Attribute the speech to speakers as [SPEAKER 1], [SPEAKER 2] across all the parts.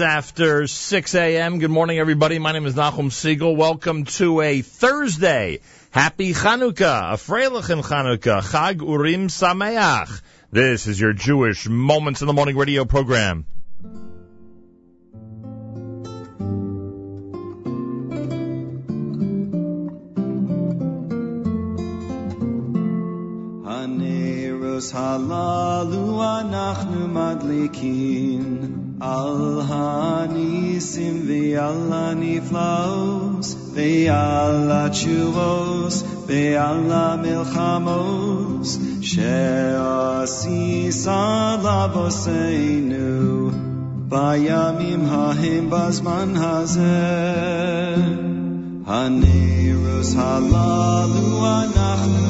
[SPEAKER 1] after 6 a.m. Good morning, everybody. My name is Nachum Segal. Welcome to a Thursday. Happy Chanukah, a Freilichen Chanukah, Chag Urim Sameach. This is your Jewish Moments in the Morning radio program.
[SPEAKER 2] Haneros halalu anachnu madlikin. Allah nisim ve'Allah niflaos ve'Allah tshuvos ve'Allah milchamos she'asis Allah bayamim ha'im bazman hazeh ha'nirus halalu anachnu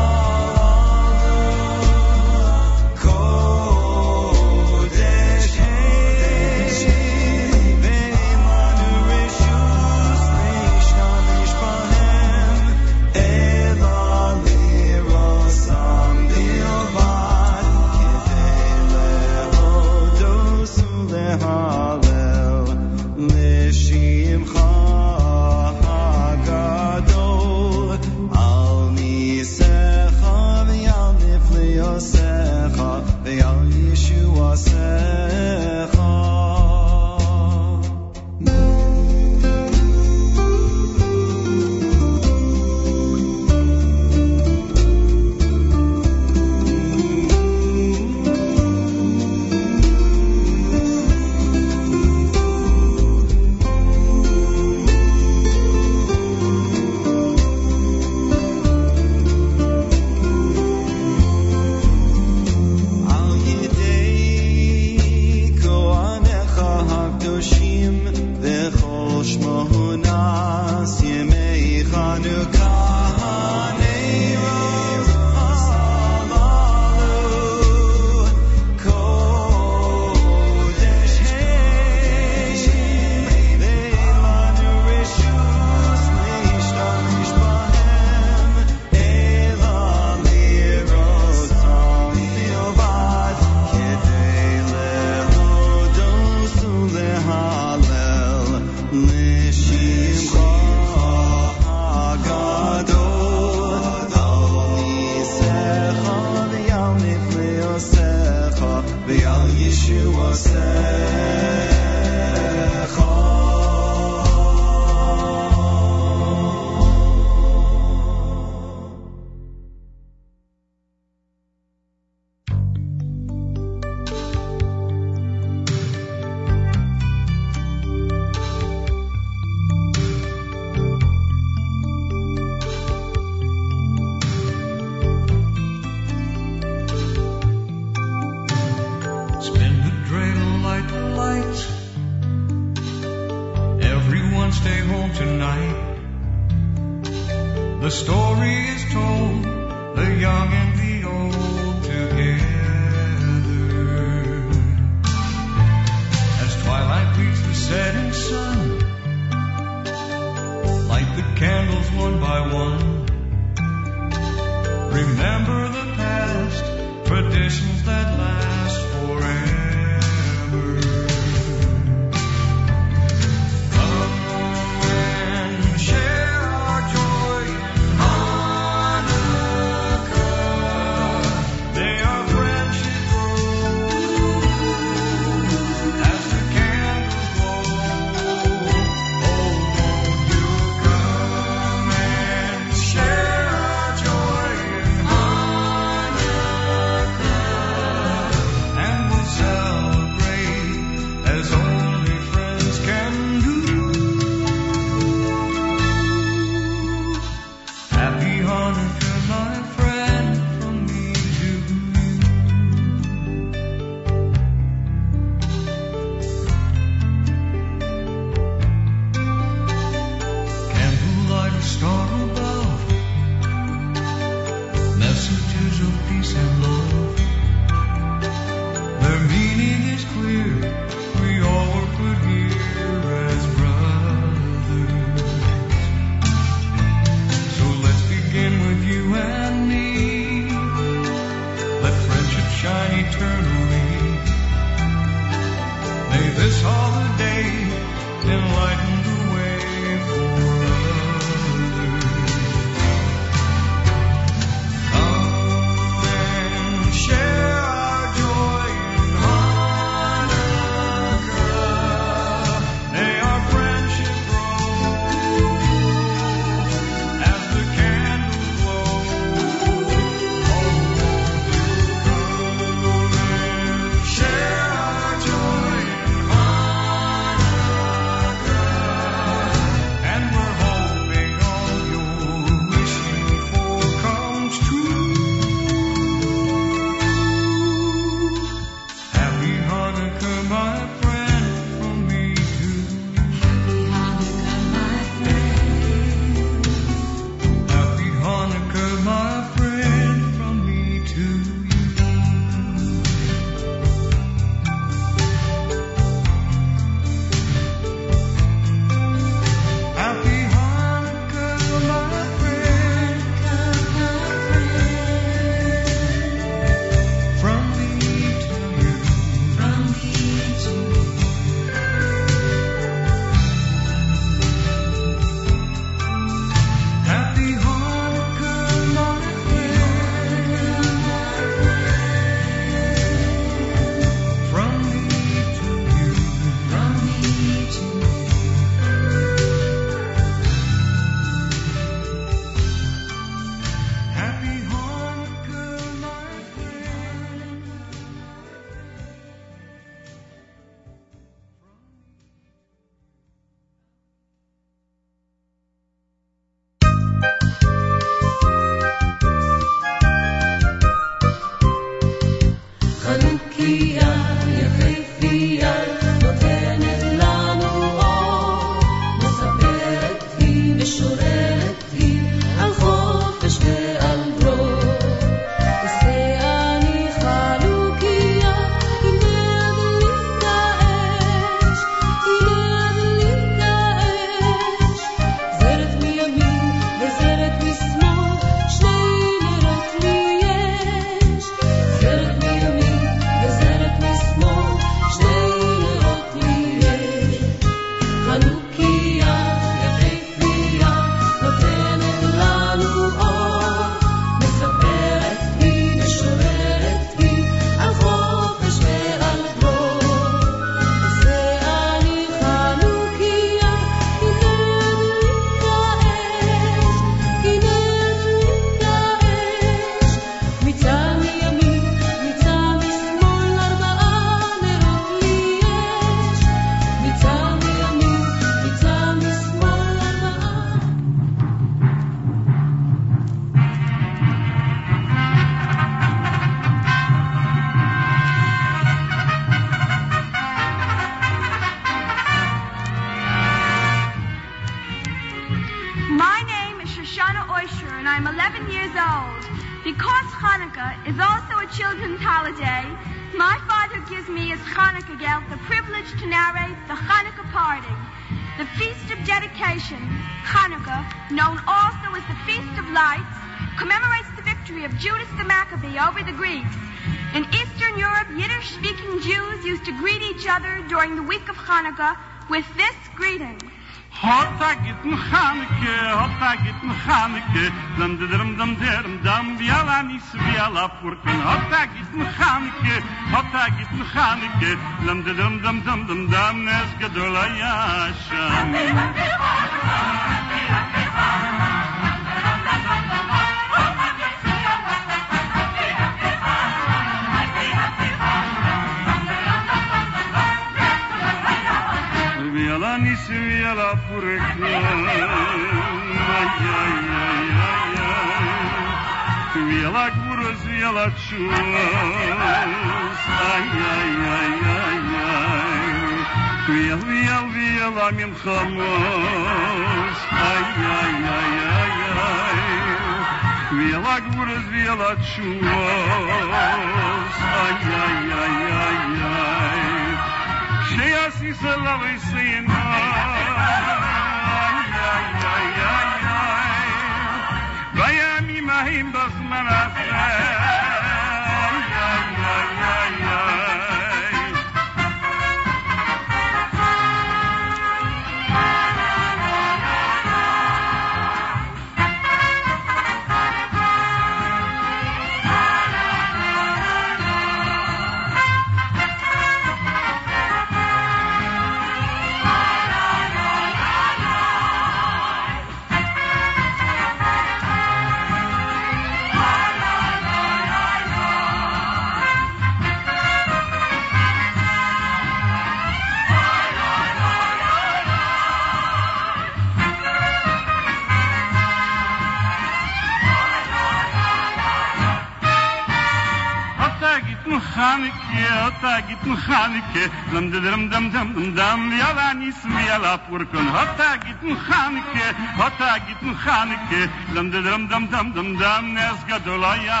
[SPEAKER 3] ke dum dum dum dum dum yala nismiyala purkun hata gittin hanke hata gittin hanke dum dum dum dum dum dum nes
[SPEAKER 4] gadolaya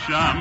[SPEAKER 4] sham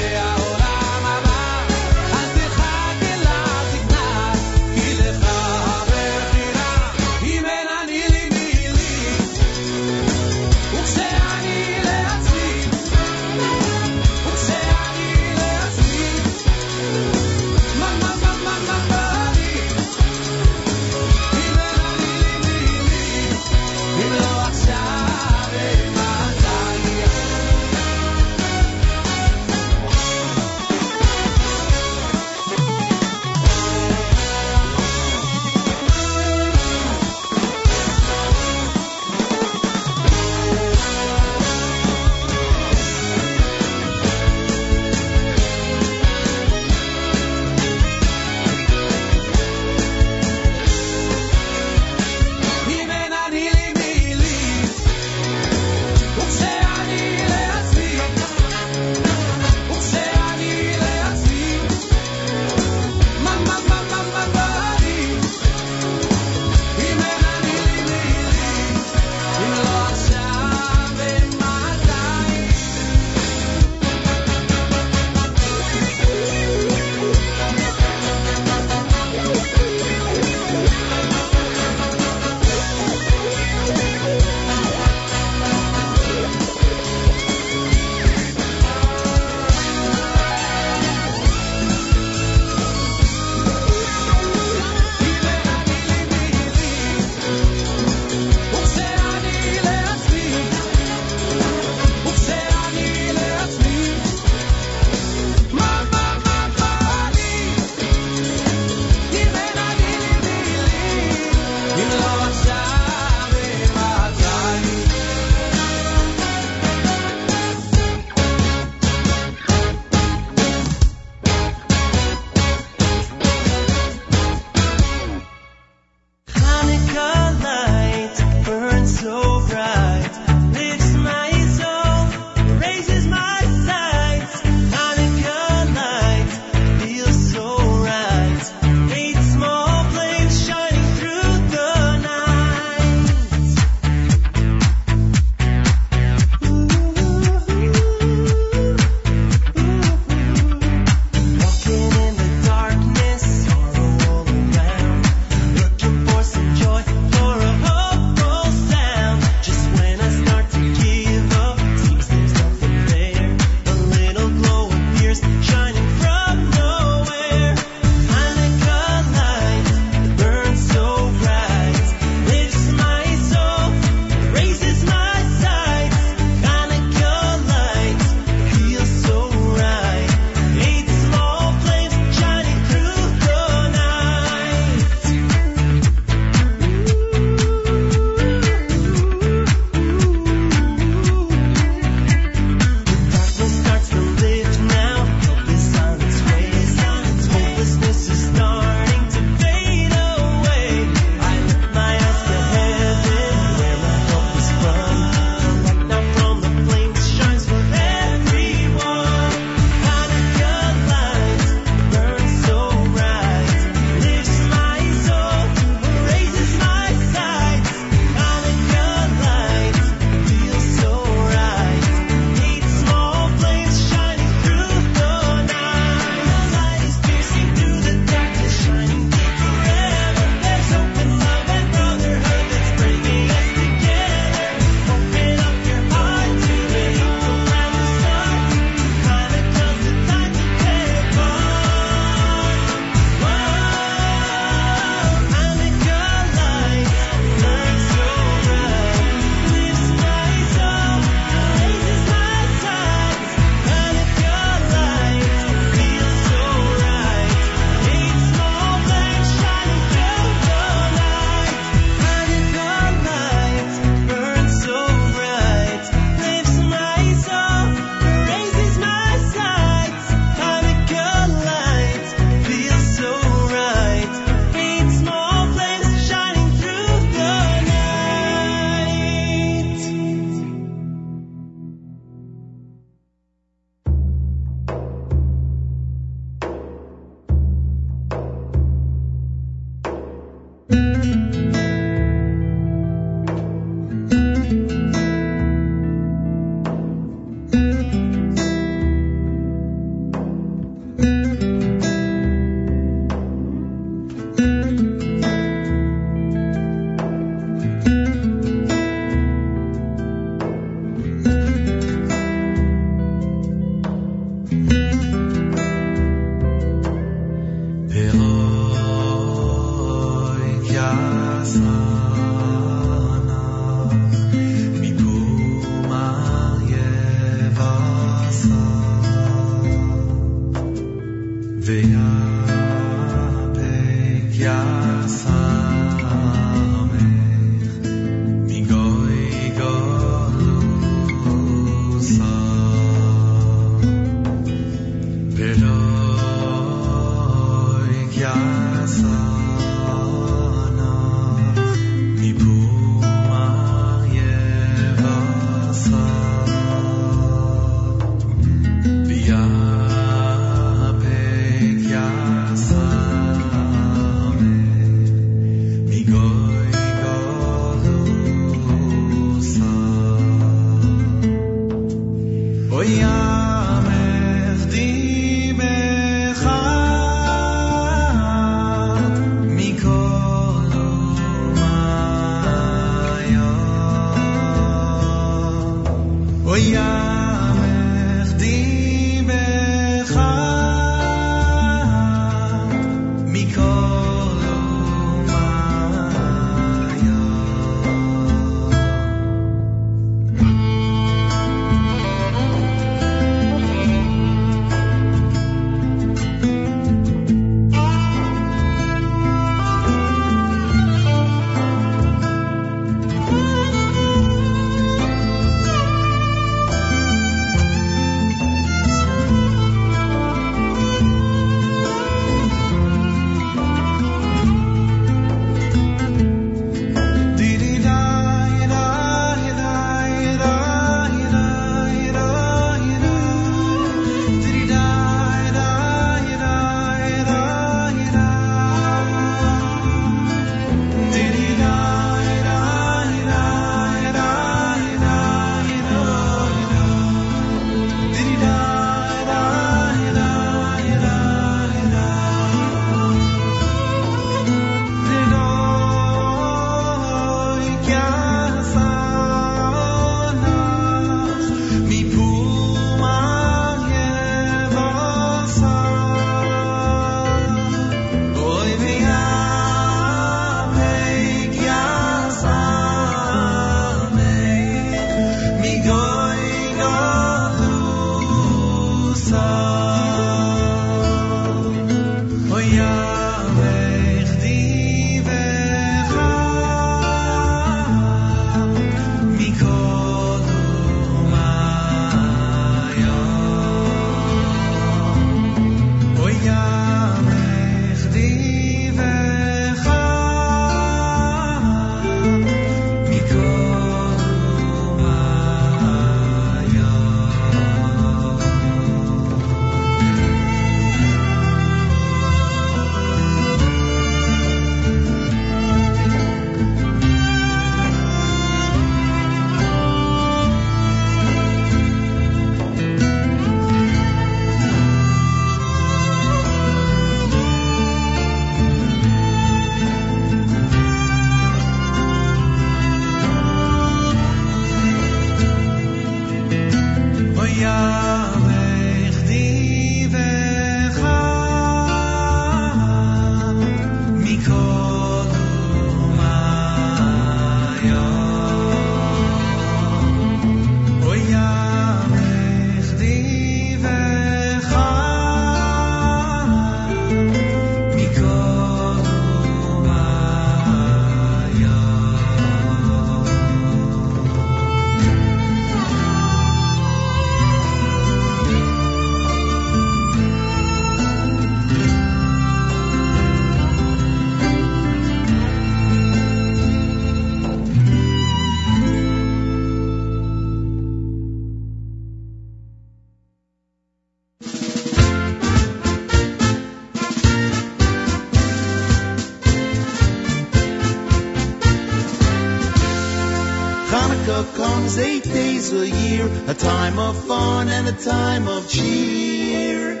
[SPEAKER 5] Hanukkah comes eight days a year, a time of fun and a time of cheer.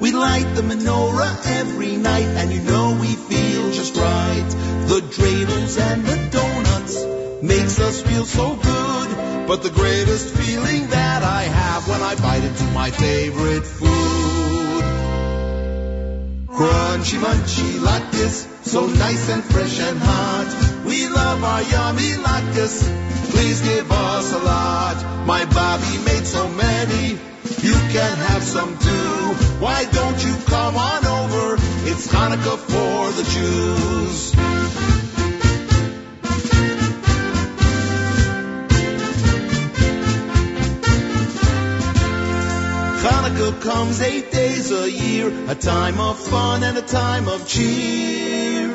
[SPEAKER 5] We light the menorah every night, and you know we feel just right. The dreidels and the donuts makes us feel so good. But the greatest feeling that I have when I bite into my favorite food. Crunchy, munchy latkes, so nice and fresh and hot. We love our yummy latkes. Please give us a lot. My Bobby made so many. You can have some too. Why don't you come on over? It's Hanukkah for the Jews. Hanukkah comes eight days a year, a time of fun and a time of cheer.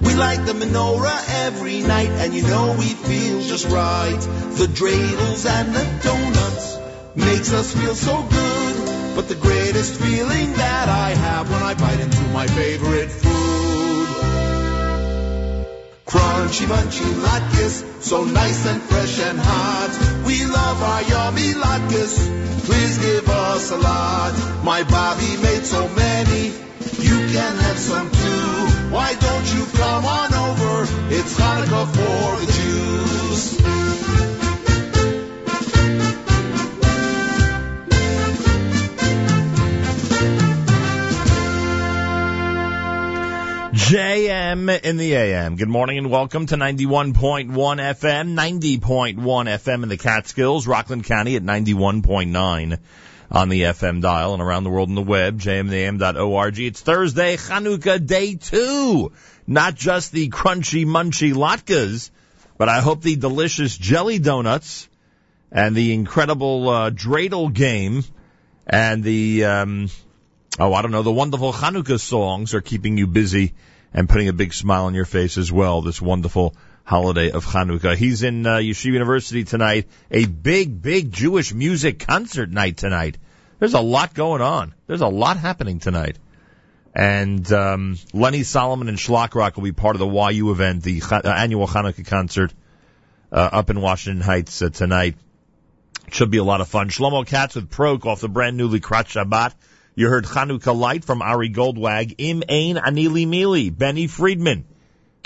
[SPEAKER 5] We light the menorah every night, and you know we feel just right. The dreidels and the donuts makes us feel so good. But the greatest feeling that I have when I bite into my favorite food. Crunchy, munchy latkes, so nice and fresh and hot.
[SPEAKER 2] We love our yummy latkes. Please give us a lot. My Bobby made so many. You can have some too. Why don't you come on over? It's Hanukkah for the Jews.
[SPEAKER 1] JM in the AM. Good morning and welcome to 91.1 FM, 90.1 FM in the Catskills, Rockland County at 91.9 on the FM dial and around the world on the web, jmintheam.org. It's Thursday, Chanukah Day 2. Not just the crunchy munchy latkes, but I hope the delicious jelly donuts and the incredible uh, dreidel game and the um, oh I don't know the wonderful Hanukkah songs are keeping you busy and putting a big smile on your face as well this wonderful holiday of Hanukkah. He's in uh, Yeshiva University tonight, a big big Jewish music concert night tonight. There's a lot going on. There's a lot happening tonight. And um, Lenny Solomon and Shlock Rock will be part of the YU event, the uh, annual Hanukkah concert uh, up in Washington Heights uh, tonight. Should be a lot of fun. Shlomo Katz with Prok off the brand new Likrat Shabbat. You heard Chanukah Light from Ari Goldwag. Im Ein Anili Mili. Benny Friedman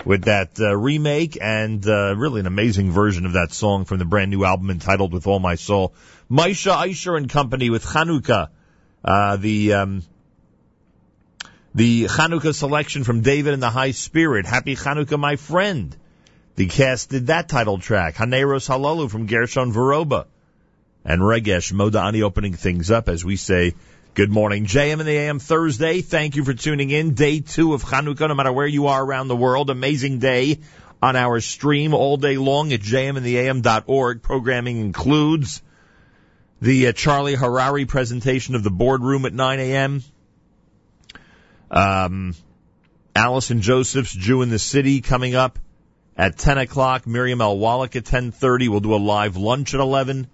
[SPEAKER 1] with that uh, remake and uh, really an amazing version of that song from the brand new album entitled With All My Soul. Maisha Eisher and Company with Chanukah. Uh, the um, the Chanukah selection from David and the High Spirit. Happy Chanukah, my friend. The cast did that title track. Haneros Halalu from Gershon Veroba. And Regesh Modani opening things up as we say good morning. JM in the AM Thursday. Thank you for tuning in. Day two of Chanukah, no matter where you are around the world. Amazing day on our stream all day long at jmintheam.org. Programming includes the uh, Charlie Harary presentation of the boardroom at 9 a.m. Um, Allison Joseph's Jew in the City coming up at 10 o'clock. Miriam L. Wallach at 10.30. We'll do a live lunch at 11.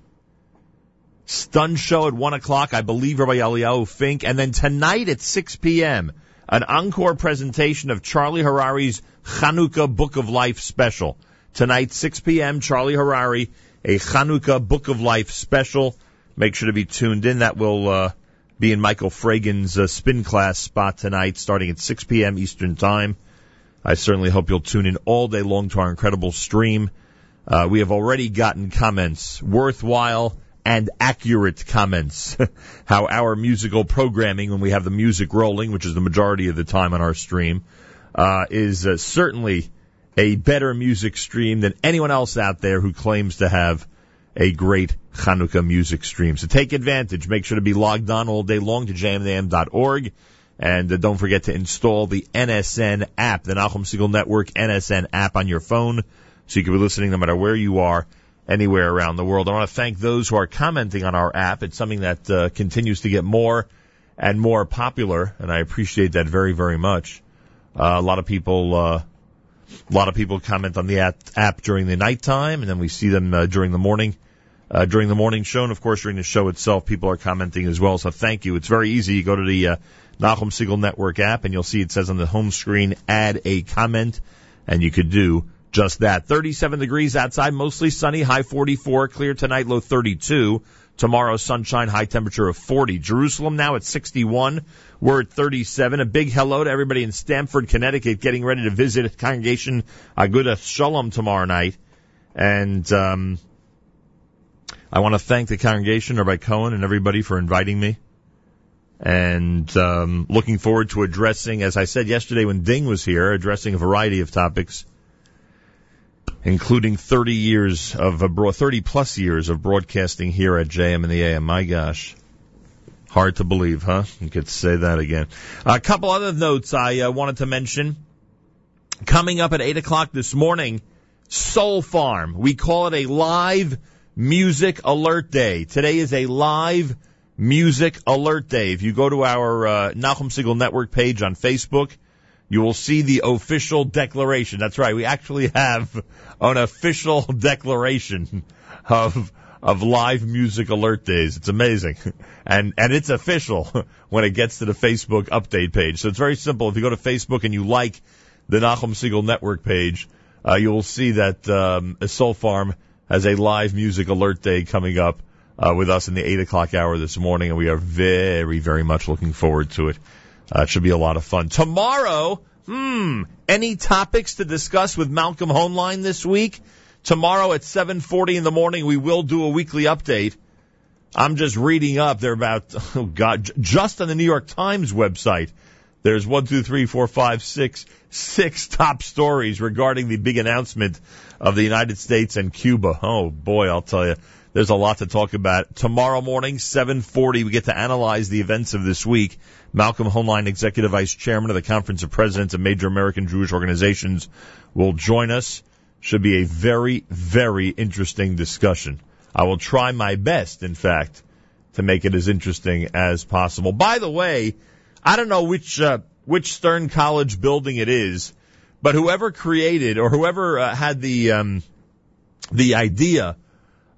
[SPEAKER 1] Stun show at 1 o'clock. I believe Rabbi Eliyahu Fink. And then tonight at 6 p.m., an encore presentation of Charlie Harary's Chanukah Book of Life special. Tonight, 6 p.m., Charlie Harary, a Chanukah Book of Life special. Make sure to be tuned in. That will uh, be in Michael Fragin's uh, spin class spot tonight, starting at 6 p.m. Eastern Time. I certainly hope you'll tune in all day long to our incredible stream. Uh, we have already gotten comments, worthwhile and accurate comments. How our musical programming, when we have the music rolling, which is the majority of the time on our stream, uh, is uh, certainly a better music stream than anyone else out there who claims to have a great Chanukah music stream. So take advantage. Make sure to be logged on all day long to jmam.org. And uh, don't forget to install the NSN app, the Nachum Segal Network NSN app on your phone, so you can be listening no matter where you are, anywhere around the world. I want to thank those who are commenting on our app. It's something that uh, continues to get more and more popular, and I appreciate that very, very much. Uh, a lot of people, uh, a lot of people comment on the app, app during the nighttime, and then we see them uh, during the morning. Uh, during the morning show, and of course during the show itself, people are commenting as well. So thank you. It's very easy. You go to the uh, Nachum Segal Network app, and you'll see it says on the home screen, add a comment, and you could do just that. 37 degrees outside, mostly sunny, high 44, clear tonight, low 32. Tomorrow, sunshine, high temperature of 40. Jerusalem now at 61. We're at 37. A big hello to everybody in Stamford, Connecticut, getting ready to visit Congregation Agudath Sholom tomorrow night. And, um, I want to thank the congregation, Rabbi Cohen, and everybody for inviting me. And um, looking forward to addressing, as I said yesterday when Ding was here, addressing a variety of topics, including 30 years of a broad, 30 plus years of broadcasting here at JM and the AM. My gosh. Hard to believe, huh? You could say that again. A couple other notes I uh, wanted to mention. Coming up at 8 o'clock this morning, Soulfarm. We call it a live music alert day. Today is a live music alert day. If you go to our uh, Nachum Segal Network page on Facebook, you will see the official declaration. That's right. We actually have an official declaration of of live music alert days. It's amazing. And and it's official when it gets to the Facebook update page. So it's very simple. If you go to Facebook and you like the Nachum Segal Network page, uh, you will see that um, Soulfarm has a live music alert day coming up uh, with us in the 8 o'clock hour this morning, and we are very, very much looking forward to it. Uh, it should be a lot of fun. Tomorrow, hmm, any topics to discuss with Malcolm Hoenlein this week? Tomorrow at 7.40 in the morning, we will do a weekly update. I'm just reading up. They're about, oh God, just on the New York Times website. There's one, two, three, four, five, six, six top stories regarding the big announcement of the United States and Cuba. Oh boy, I'll tell you, there's a lot to talk about. Tomorrow morning, 7:40, we get to analyze the events of this week. Malcolm Hoenlein, Executive Vice Chairman of the Conference of Presidents of Major American Jewish Organizations, will join us. Should be a very, very interesting discussion. I will try my best, in fact, to make it as interesting as possible. By the way, I don't know which uh, which Stern College building it is, but whoever created or whoever uh, had the um, the idea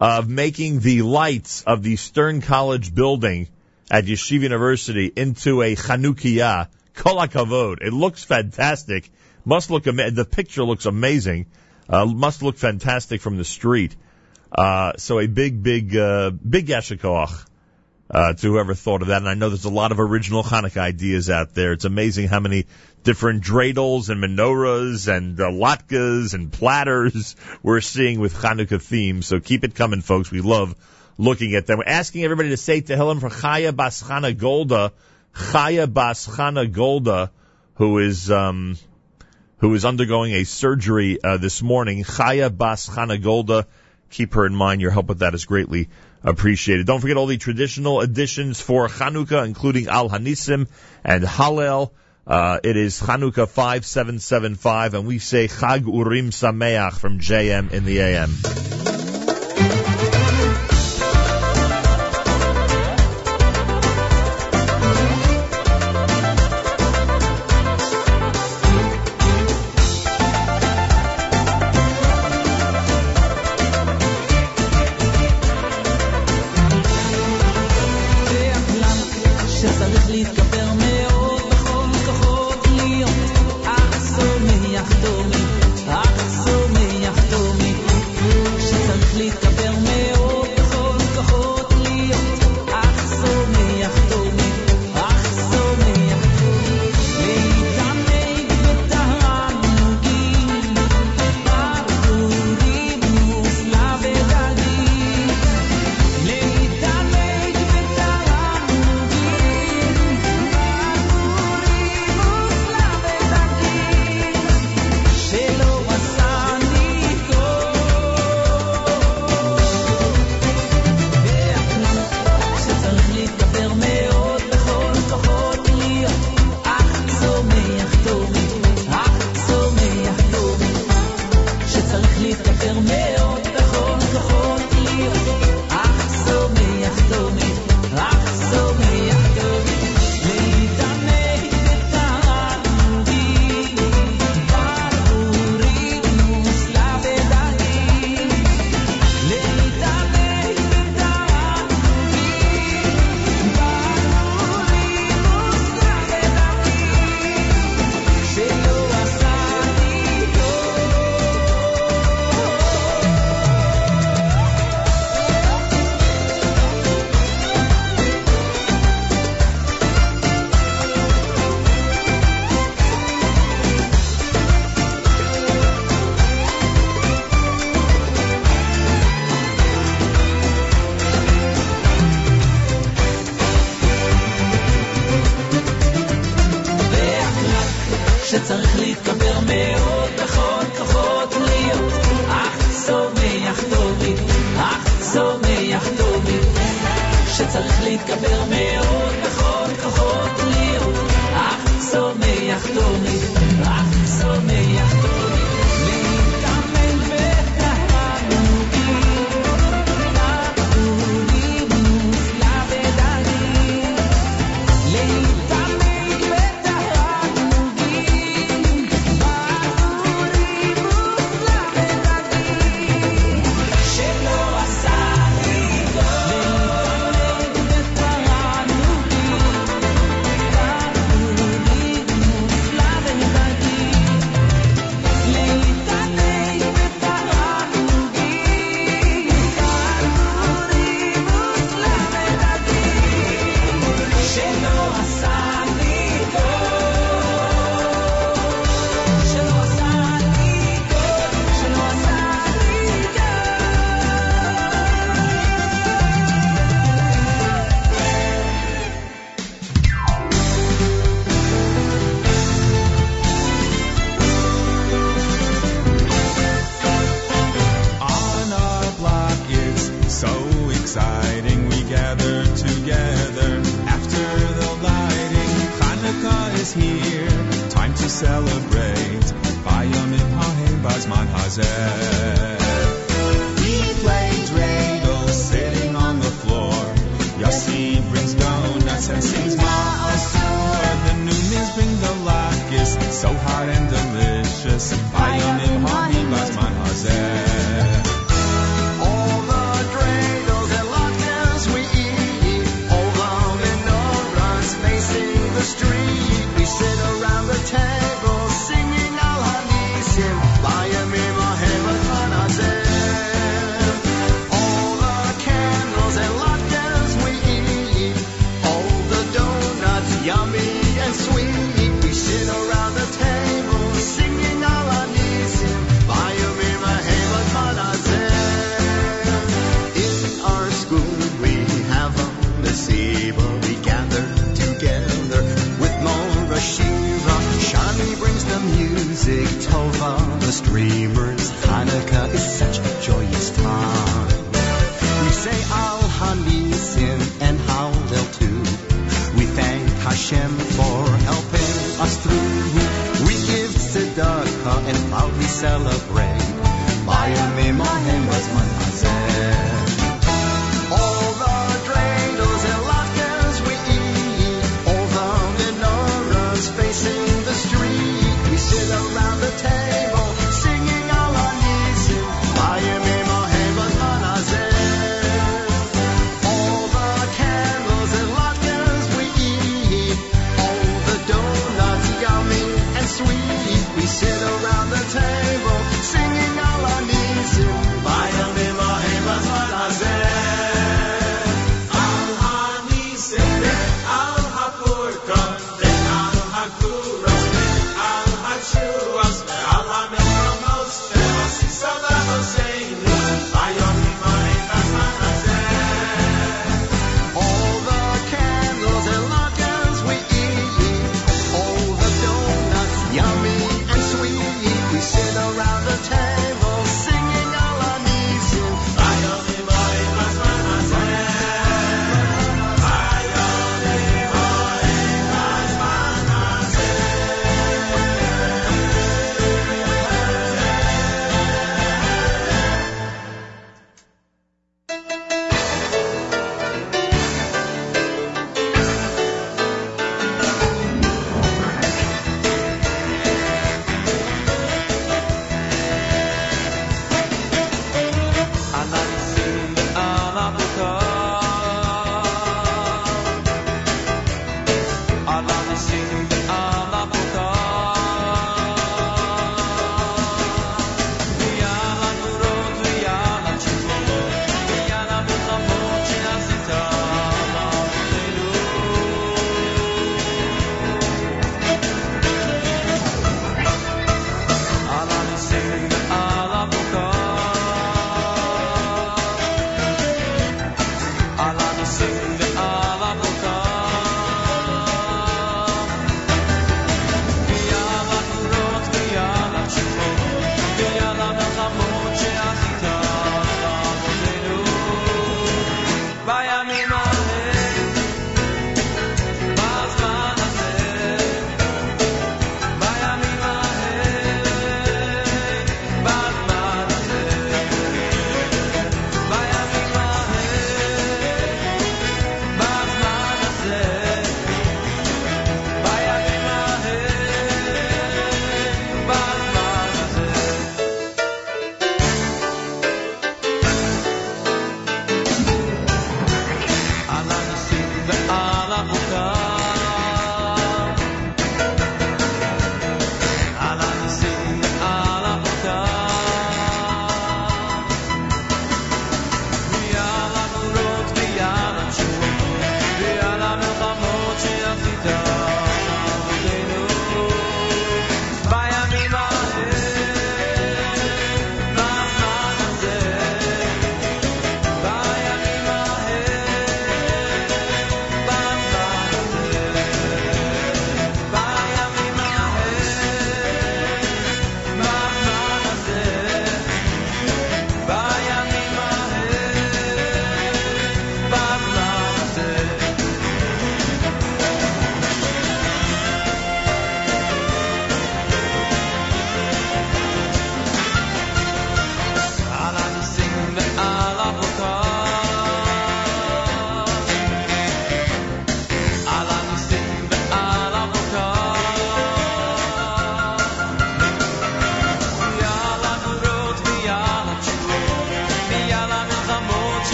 [SPEAKER 1] of making the lights of the Stern College building at Yeshiva University into a Chanukiah, kol hakavod. It looks fantastic. Must look ama- the picture looks amazing. Uh, must look fantastic from the street. Uh, so a big, big, uh, big yashikoach uh, to whoever thought of that. And I know there's a lot of original Hanukkah ideas out there. It's amazing how many different dreidels and menorahs and uh, latkes and platters we're seeing with Hanukkah themes. So keep it coming, folks. We love looking at them. We're asking everybody to say Tehillim for Chaya Bas Chana Golda, Chaya Bas Chana Golda, who is um, who is undergoing a surgery uh, this morning. Chaya Bas Chana Golda. Keep her in mind. Your help with that is greatly appreciated. Don't forget all the traditional additions for Chanukah, including Al Hanisim and Hallel. Uh, it is Chanukah 5775, and we say Chag Urim Sameach from JM in the AM.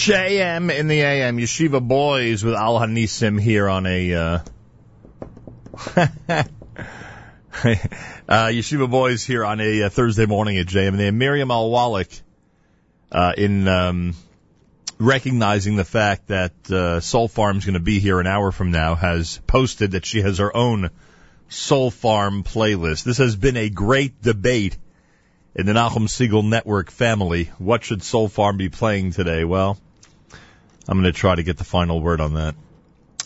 [SPEAKER 1] JM in the AM, Yeshiva Boys with Al Hanisim here on a, uh, uh, Yeshiva Boys here on a uh, Thursday morning at JM. And then Miriam L. Wallach, uh, in, um, recognizing the fact that, uh, Soulfarm's gonna be here an hour from now, has posted that she has her own Soulfarm playlist. This has been a great debate in the Nachum Segal Network family. What should Soulfarm be playing today? Well, I'm going to try to get the final word on that.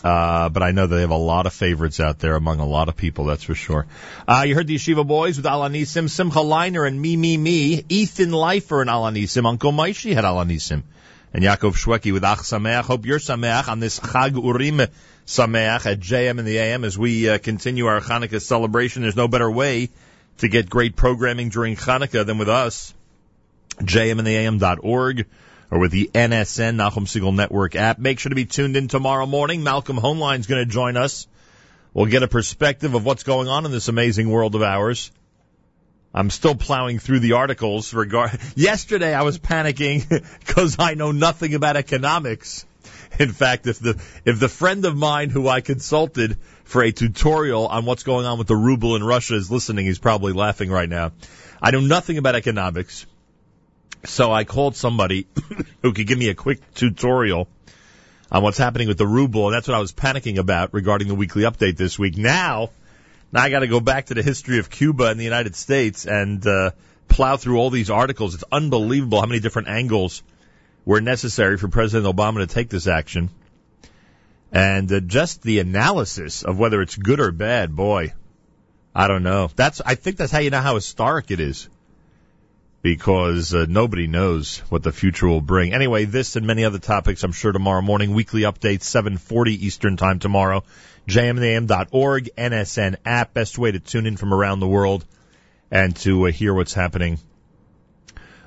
[SPEAKER 1] Uh, but I know they have a lot of favorites out there among a lot of people, that's for sure. Uh, you heard the Yeshiva Boys with Al Hanisim, Simcha Leiner and Me Me Me, Ethan Leifer and Al Hanisim, Uncle Moishy had Al Hanisim, and Yaakov Shweki with Ach Sameach. Hope you're Sameach on this Chag Urim Sameach at JM in the AM as we uh, continue our Hanukkah celebration. There's no better way to get great programming during Hanukkah than with us. jmintheam.org or with the NSN Nachum Segal Network app. Make sure to be tuned in tomorrow morning. Malcolm Hoenlein's going to join us. We'll get a perspective of what's going on in this amazing world of ours. I'm still plowing through the articles regard. Yesterday I was panicking because I know nothing about economics. In fact, if the if the friend of mine who I consulted for a tutorial on what's going on with the ruble in Russia is listening, he's probably laughing right now. I know nothing about economics, so I called somebody who could give me a quick tutorial on what's happening with the ruble, and that's what I was panicking about regarding the weekly update this week. Now, now I got to go back to the history of Cuba and the United States and uh, plow through all these articles. It's unbelievable how many different angles were necessary for President Obama to take this action. And uh, just the analysis of whether it's good or bad, boy, I don't know. That's I think that's how you know how historic it is, because uh, nobody knows what the future will bring. Anyway, this and many other topics, I'm sure tomorrow morning. Weekly updates, 7:40 Eastern Time tomorrow. jmnam.org, NSN app, best way to tune in from around the world and to uh, hear what's happening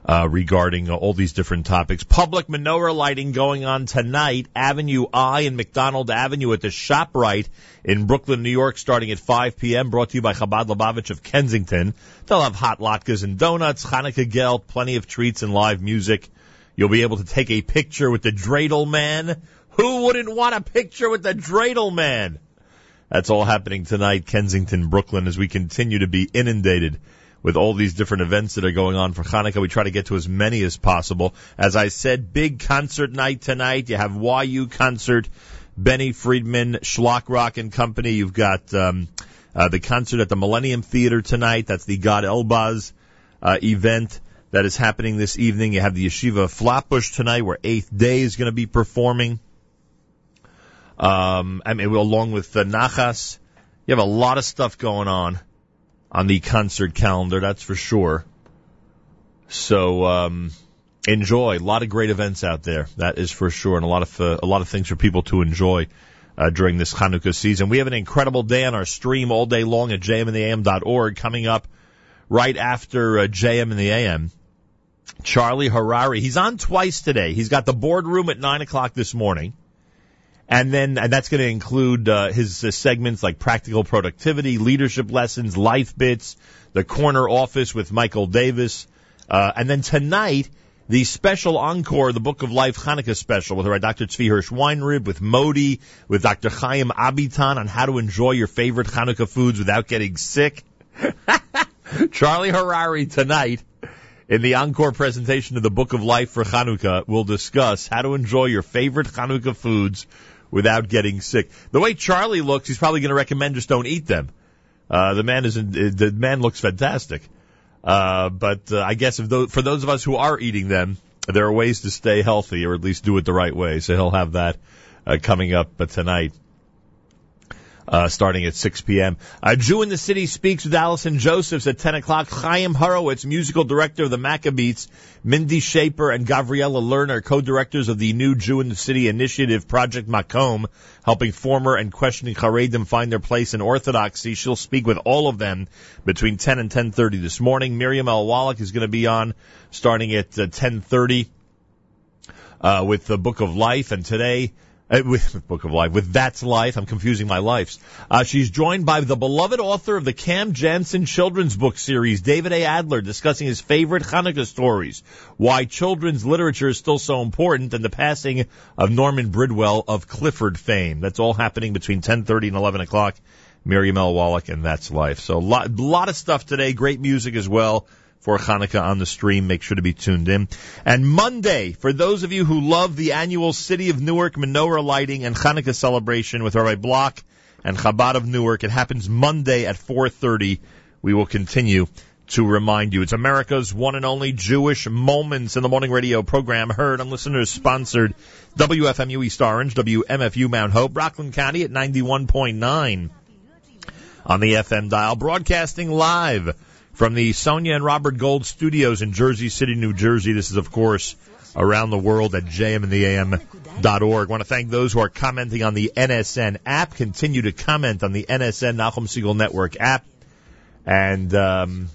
[SPEAKER 1] uh, regarding all these different topics. Public menorah lighting going on tonight, Avenue I and McDonald Avenue at the ShopRite in Brooklyn, New York, starting at 5 p.m. Brought to you by Chabad Lubavitch of Kensington. They'll have hot latkes and donuts, Hanukkah gel, plenty of treats and live music. You'll be able to take a picture with the dreidel man. Who wouldn't want a picture with the dreidel man? That's all happening tonight, Kensington, Brooklyn, as we continue to be inundated with all these different events that are going on for Hanukkah. We try to get to as many as possible. As I said, big concert night tonight. You have YU concert, Benny Friedman, Shlock Rock and Company. You've got um, uh, the concert at the Millennium Theater tonight. That's the Gad Elbaz uh, event that is happening this evening. You have the Yeshiva Flatbush tonight, where Eighth Day is going to be performing. Um, I mean, along with the Nachas, you have a lot of stuff going on on the concert calendar, that's for sure. So um, enjoy. A lot of great events out there, that is for sure, and a lot of uh, a lot of things for people to enjoy uh, during this Hanukkah season. We have an incredible day on our stream all day long at jmintheam.org coming up right after uh, JM in the AM. Charlie Harary, he's on twice today. He's got the boardroom at nine o'clock this morning. And then, and that's going to include uh, his uh, segments like practical productivity, leadership lessons, life bits, the corner office with Michael Davis, uh, and then tonight the special encore, the Book of Life Hanukkah special with Dr. Tzvi Hirsch Weinreb, with Modi, with Dr. Chaim Abitan on how to enjoy your favorite Hanukkah foods without getting sick. Charlie Harary tonight in the encore presentation of the Book of Life for Hanukkah will discuss how to enjoy your favorite Hanukkah foods without getting sick. The way Charlie looks, he's probably going to recommend just don't eat them. Uh, the man is in, the man looks fantastic. Uh, but uh, I guess if those, for those of us who are eating them, there are ways to stay healthy or at least do it the right way. So he'll have that uh, coming up uh, tonight. Uh, starting at 6 p.m. A Jew in the City speaks with Allison Josephs at 10 o'clock. Chaim Horowitz, musical director of the Maccabeats, Mindy Shaper and Gavriela Lerner, co-directors of the new Jew in the City initiative, Project Makom, helping former and questioning Haredim find their place in Orthodoxy. She'll speak with all of them between 10 and 10.30 this morning. Miriam L. Wallach is going to be on starting at uh, 10.30 uh, with the Book of Life. And today, Uh, with Book of Life, with That's Life. I'm confusing my lives. Uh, she's joined by the beloved author of the Cam Jansen children's book series, David A. Adler, discussing his favorite Hanukkah stories, why children's literature is still so important, and the passing of Norman Bridwell of Clifford fame. That's all happening between 10:30 and 11 o'clock. Miriam L. Wallach and That's Life. So a lot, lot of stuff today. Great music as well for Hanukkah on the stream. Make sure to be tuned in. And Monday, for those of you who love the annual City of Newark menorah lighting and Hanukkah celebration with Rabbi Block and Chabad of Newark, it happens Monday at 4.30. We will continue to remind you. It's America's one and only Jewish Moments in the Morning Radio program heard on listeners sponsored WFMU East Orange, WMFU Mount Hope, Rockland County at 91.9 on the FM dial, broadcasting live from the Sonia and Robert Gold studios in Jersey City, New Jersey. This is, of course, around the world at jmandtheam.org. I want to thank those who are commenting on the NSN app. Continue to comment on the NSN Nachum Segal Network app. And, um,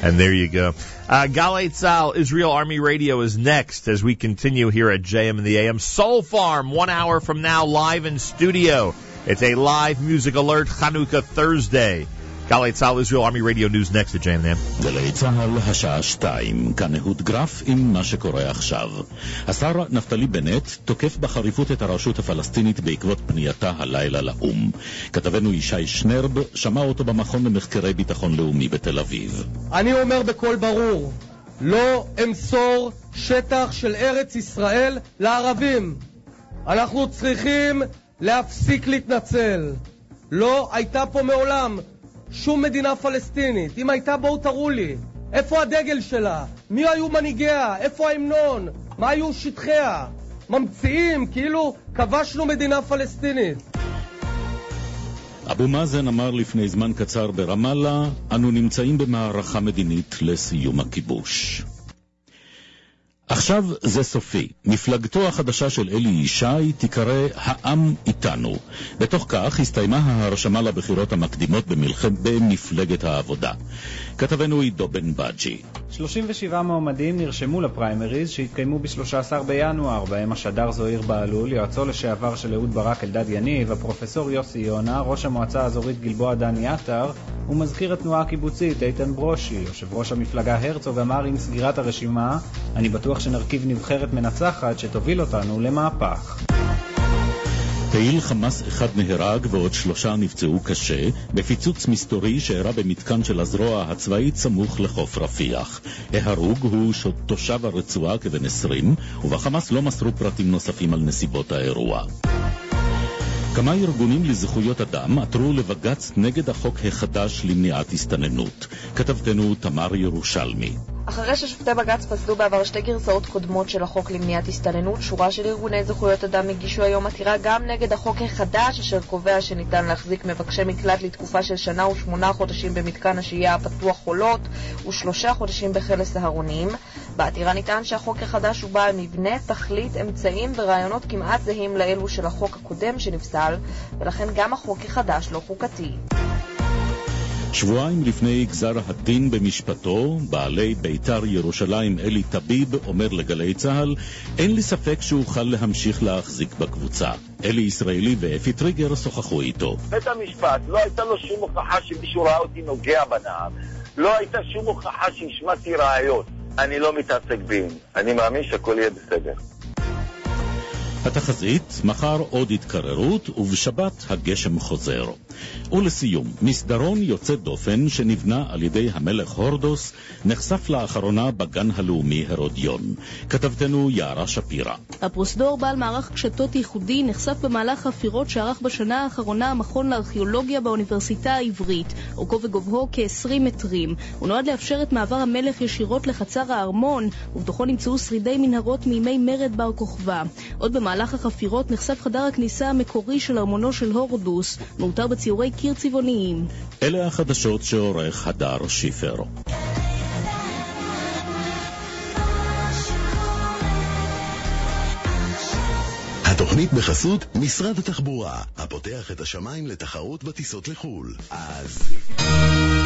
[SPEAKER 1] and there you go. Uh, Tzal, Israel Army Radio is next as we continue here at JM and the AM. Soulfarm, one hour from now, live in studio. It's a live music alert Chanukah Thursday. Galei Tzal, Israel Army Radio News next at JM and the AM.
[SPEAKER 6] גלי צה"ל, השעה שתיים, כאן אהוד גרף עם מה שקורה עכשיו. השר נפתלי בנט תוקף בחריפות את הרשות הפלסטינית בעקבות פנייתה הלילה לאו"ם. כתבנו ישי שנרב שמע אותו במכון למחקרי ביטחון לאומי בתל אביב.
[SPEAKER 7] אני אומר בקול ברור, לא אמסור שטח של ארץ ישראל לערבים. אנחנו צריכים להפסיק להתנצל. לא הייתה פה מעולם שום מדינה פלסטינית. אם הייתה, בואו תראו לי. איפה הדגל שלה? מי היו מנהיגיה? איפה ההמנון? מה היו שטחיה? ממציאים כאילו כבשנו מדינה פלסטינית.
[SPEAKER 6] אבו מאזן אמר לפני זמן קצר ברמאללה, אנו נמצאים במערכה מדינית לסיום הכיבוש. עכשיו זה סופי. מפלגתו החדשה של אלי ישי תיקרא העם איתנו. בתוך כך הסתיימה ההרשמה לבחירות המקדימות במלחם... במפלגת העבודה. כתבנו עידו בן בג'י.
[SPEAKER 8] 37 מועמדים נרשמו לפריימריז שהתקיימו ב-13 בינואר, בהם השדר זוהיר בהלול, יועצו לשעבר של אהוד ברק אלדד יניב, הפרופסור יוסי יונה, ראש המועצה האזורית גלבוע דני עטר, ומזכיר התנועה הקיבוצית איתן ברושי. יושב ראש המפלגה הרצוג אמר עם סגירת הרשימה, אני בטוח שנרכיב נבחרת מנצחת שתוביל אותנו למהפך.
[SPEAKER 6] פעיל חמאס אחד נהרג ועוד שלושה נפצעו קשה בפיצוץ מסתורי שאירע במתקן של הזרוע הצבאית סמוך לחוף רפיח. ההרוג הוא תושב הרצועה כבן 20, ובחמאס לא מסרו פרטים נוספים על נסיבות האירוע. כמה ארגונים לזכויות אדם עתרו לבג"ץ נגד החוק החדש למניעת הסתננות. כתבתנו תמר ירושלמי.
[SPEAKER 9] אחרי ששופטי בג"ץ פסלו בעבר שתי גרסאות קודמות של החוק למניעת הסתננות, שורה של ארגוני זכויות אדם הגישו היום עתירה גם נגד החוק החדש, אשר קובע שניתן להחזיק מבקשי מקלט לתקופה של שנה ושמונה חודשים במתקן השהייה הפתוח חולות ושלושה חודשים בכלא סהרונים. בעתירה נטען שהחוק החדש הוא בעל מבנה, תכלית, אמצעים ורעיונות כמעט זהים לאלו של החוק הקודם שנפסל, ולכן גם החוק החדש לא חוקתי.
[SPEAKER 6] שבועיים לפני גזר הדין במשפטו, בעלי בית"ר ירושלים אלי טביב אומר לגלי צה"ל, אין לי ספק שאוכל להמשיך להחזיק בקבוצה. אלי ישראלי ואפי טריגר שוחחו איתו.
[SPEAKER 10] בית המשפט, לא הייתה לו שום הוכחה שמישהו ראה אותי נוגע בנהר. לא הייתה שום הוכחה שהשמעתי ראיות. אני לא מתעסק בים. אני מאמין שהכל יהיה בסדר.
[SPEAKER 6] התחזית, מחר עוד התקררות, ובשבת הגשם חוזר. ולסיום, מסדרון יוצא דופן שנבנה על ידי המלך הורדוס, נחשף לאחרונה בגן הלאומי הרודיון. כתבתנו יערה שפירא.
[SPEAKER 11] הפרוזדור בעל מערך קשתות ייחודי נחשף במהלך חפירות שערך בשנה האחרונה המכון לארכיאולוגיה באוניברסיטה העברית. אורכו וגובהו כ-20 מטרים. הוא נועד לאפשר את מעבר המלך ישירות לחצר הארמון, ובתוכו נמצאו שרידי מנהרות מימי מרד בר כוכבא. עוד במהלך החפירות נחשף חדר הכניסה המקורי של ארמונו של הורדוס, מאותר בציורי קיר צבעוניים.
[SPEAKER 6] אלה החדשות שעורך הדר שיפר.
[SPEAKER 12] התוכנית בחסות משרד התחבורה, הפותח את השמיים לתחרות בטיסות לחו"ל. אז...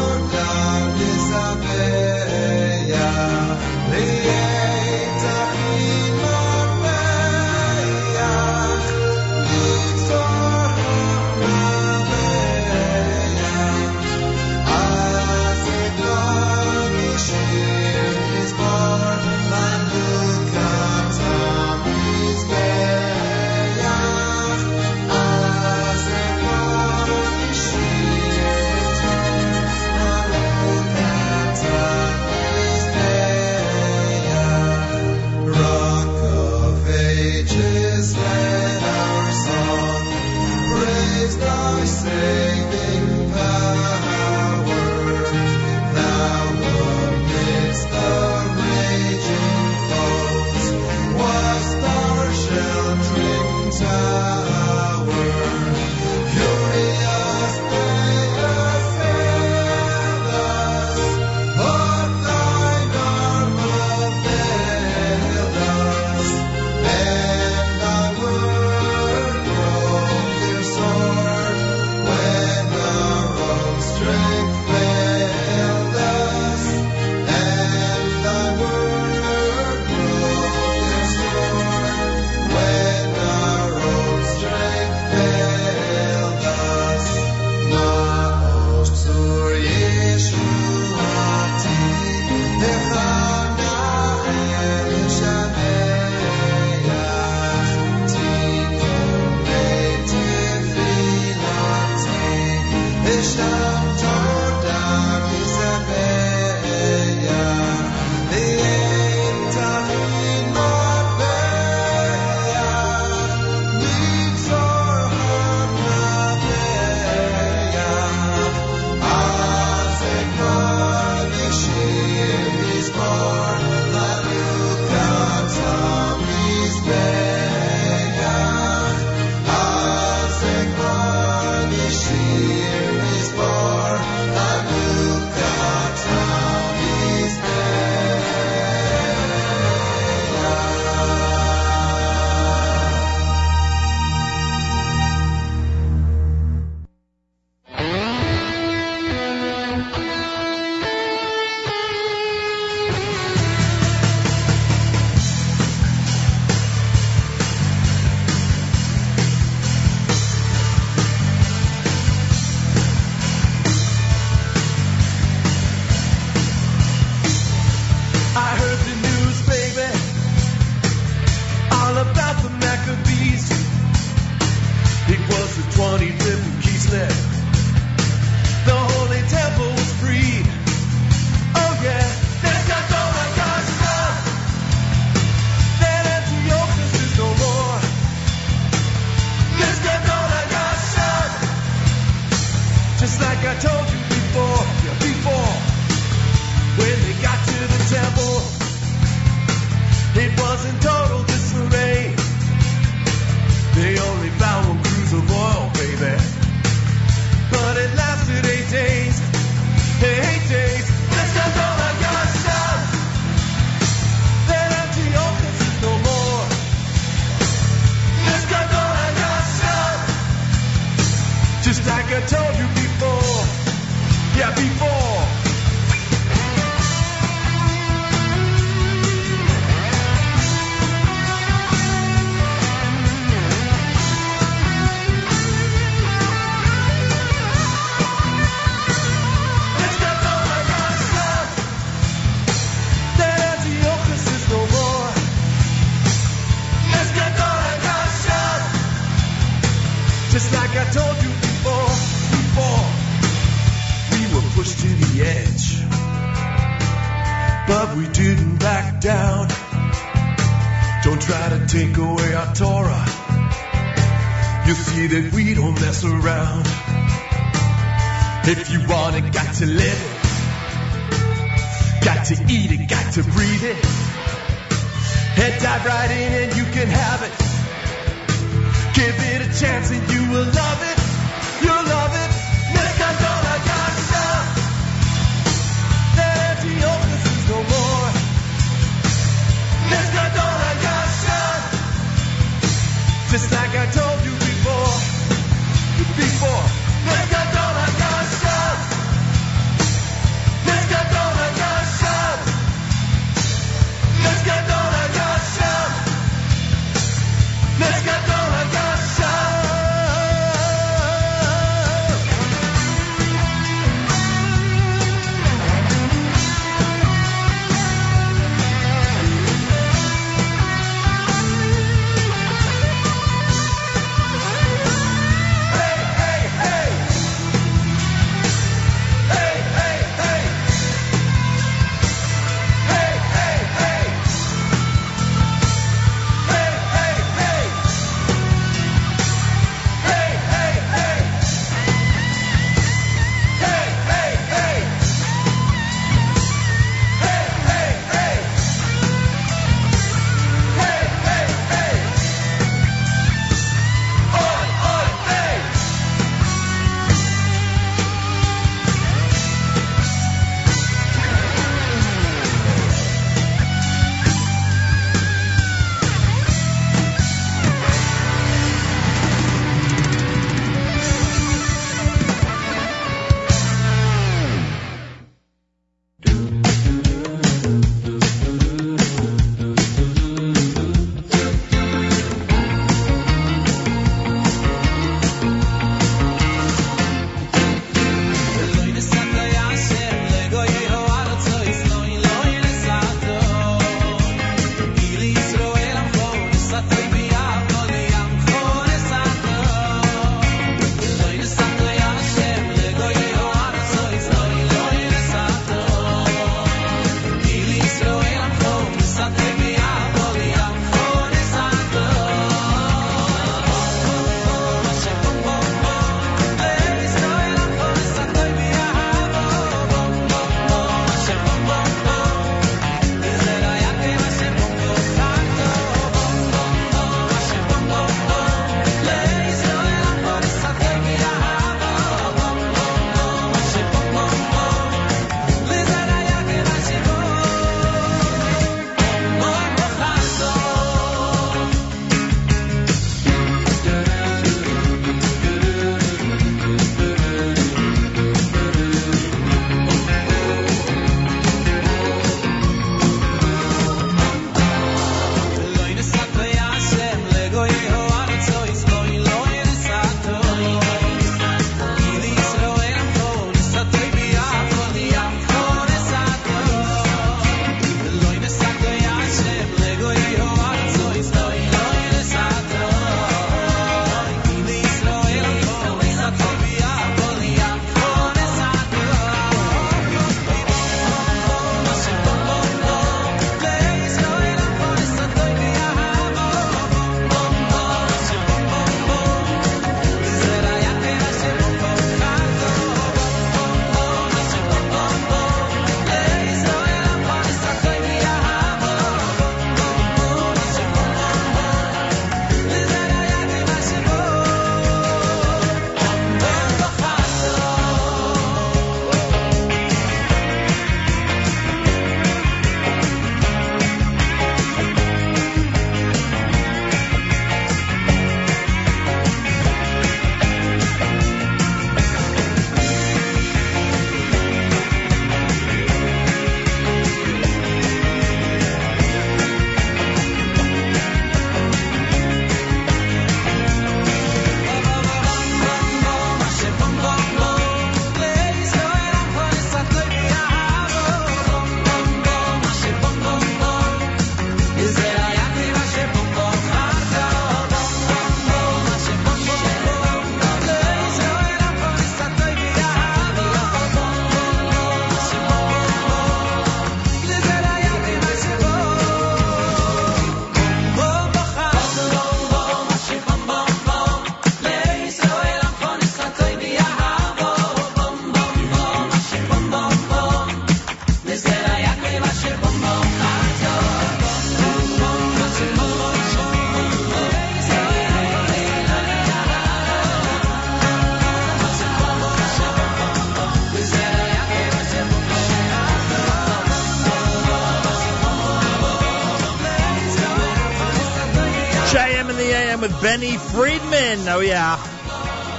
[SPEAKER 1] Benny Friedman. Oh, yeah.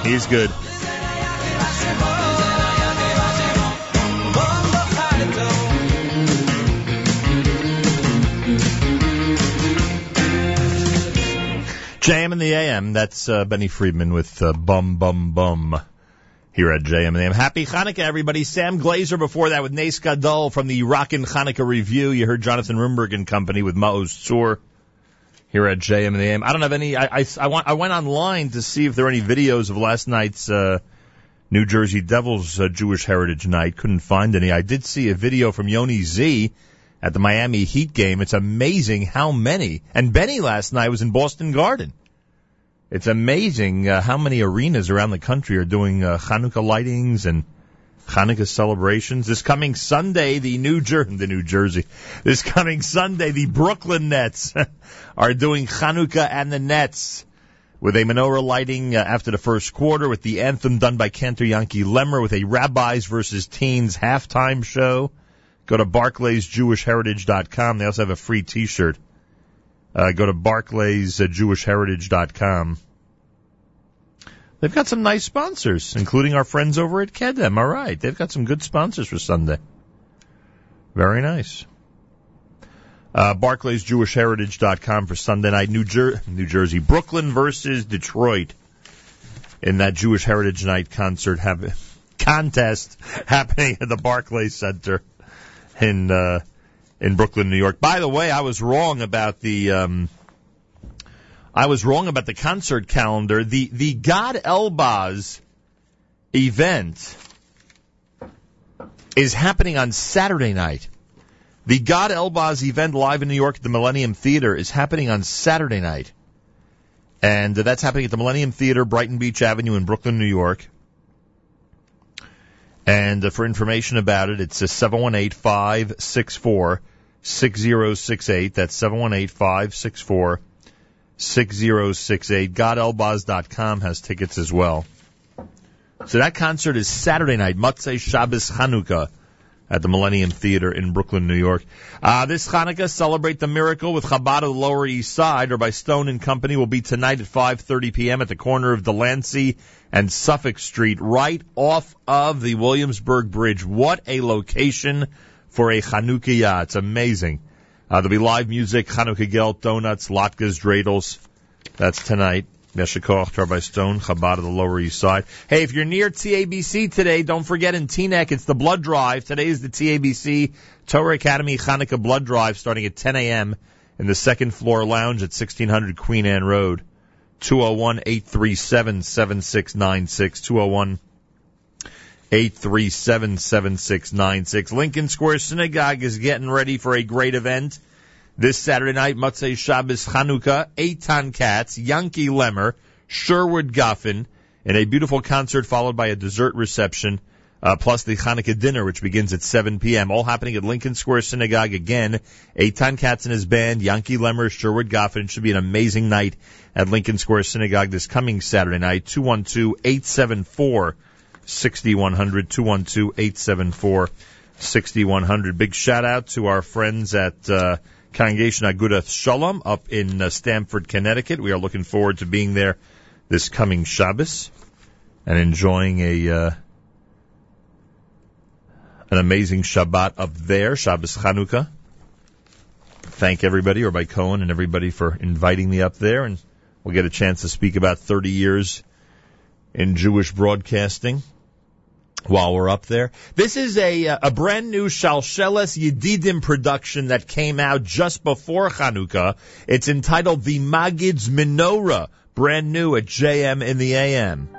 [SPEAKER 1] He's good. JM and the AM. That's uh, Benny Friedman with uh, Bum Bum Bum here at JM and the AM. Happy Hanukkah, everybody. Sam Glaser before that with Nace Gadol from the Rockin' Hanukkah Review. You heard Jonathan Rimberg and Company with Maoz Tzur here at JM in the AM. I don't have any. I, I, I, want, I went online to see if there were any videos of last night's uh, New Jersey Devils uh, Jewish Heritage Night. Couldn't find any. I did see a video from Yoni Z at the Miami Heat game. It's amazing how many. And Benny last night was in Boston Garden. It's amazing uh, how many arenas around the country are doing uh, Hanukkah lightings and Hanukkah celebrations. This coming Sunday, the New Jer- the New Jersey, this coming Sunday, the Brooklyn Nets are doing Hanukkah and the Nets with a menorah lighting uh, after the first quarter with the anthem done by Cantor Yankee Lemmer with a Rabbis versus Teens halftime show. Go to barclaysjewishheritage.com. They also have a free t-shirt. Uh, go to barclaysjewishheritage.com. They've got some nice sponsors, including our friends over at Kedem. All right. They've got some good sponsors for Sunday. Very nice. Uh, BarclaysJewishHeritage.com for Sunday night. New, Jer- New Jersey. Brooklyn versus Detroit in that Jewish Heritage Night concert have- contest happening at the Barclays Center in, uh, in Brooklyn, New York. By the way, I was wrong about the, um, I was wrong about the concert calendar. The the Gad Elbaz event is happening on Saturday night. The Gad Elbaz event live in New York at the Millennium Theater is happening on Saturday night. And that's happening at the Millennium Theater, Brighton Beach Avenue in Brooklyn, New York. And uh, for information about it, it's a 718-564-6068. That's 718-564 6068. GadElbaz.com has tickets as well. So that concert is Saturday night, Motzei Shabbos Chanukah at the Millennium Theater in Brooklyn, New York. Uh, this Hanukkah, celebrate the miracle with Chabad of the Lower East Side, or by Stone and Company, will be tonight at 5.30 p.m. at the corner of Delancey and Suffolk Street, right off of the Williamsburg Bridge. What a location for a Chanukiah. It's amazing. Uh, there'll be live music, Hanukkah Gelt, donuts, latkes, dreidels. That's tonight. Yeshikoch, Rabbi Stone, Chabad of the Lower East Side. Hey, if you're near TABC today, don't forget in Teaneck, it's the blood drive. Today is the TABC Torah Academy Hanukkah blood drive starting at 10 a.m. in the second floor lounge at 1600 Queen Anne Road. 201-837-7696. 201-837-7696. Lincoln Square Synagogue is getting ready for a great event. This Saturday night, Motzei Shabbos Chanukah, Eitan Katz, Yankee Lemmer, Sherwood Goffin, and a beautiful concert followed by a dessert reception, uh, plus the Hanukkah dinner, which begins at 7 p.m. All happening at Lincoln Square Synagogue again. Eitan Katz and his band, Yankee Lemmer, Sherwood Goffin. It should be an amazing night at Lincoln Square Synagogue this coming Saturday night. 212-874 6100 212 874 6100 Big shout out to our friends at uh, Congregation Agudath Sholom up in uh, Stamford, Connecticut. We are looking forward to being there this coming Shabbos and enjoying a uh, an amazing Shabbat up there, Shabbos Chanukah. Thank everybody, Rabbi Cohen and everybody for inviting me up there, and we'll get a chance to speak about 30 years in Jewish broadcasting while we're up there. This is a uh, a brand new Shalsheles Yedidim production that came out just before Chanukah. It's entitled The Magid's Menorah, brand new at JM in the AM.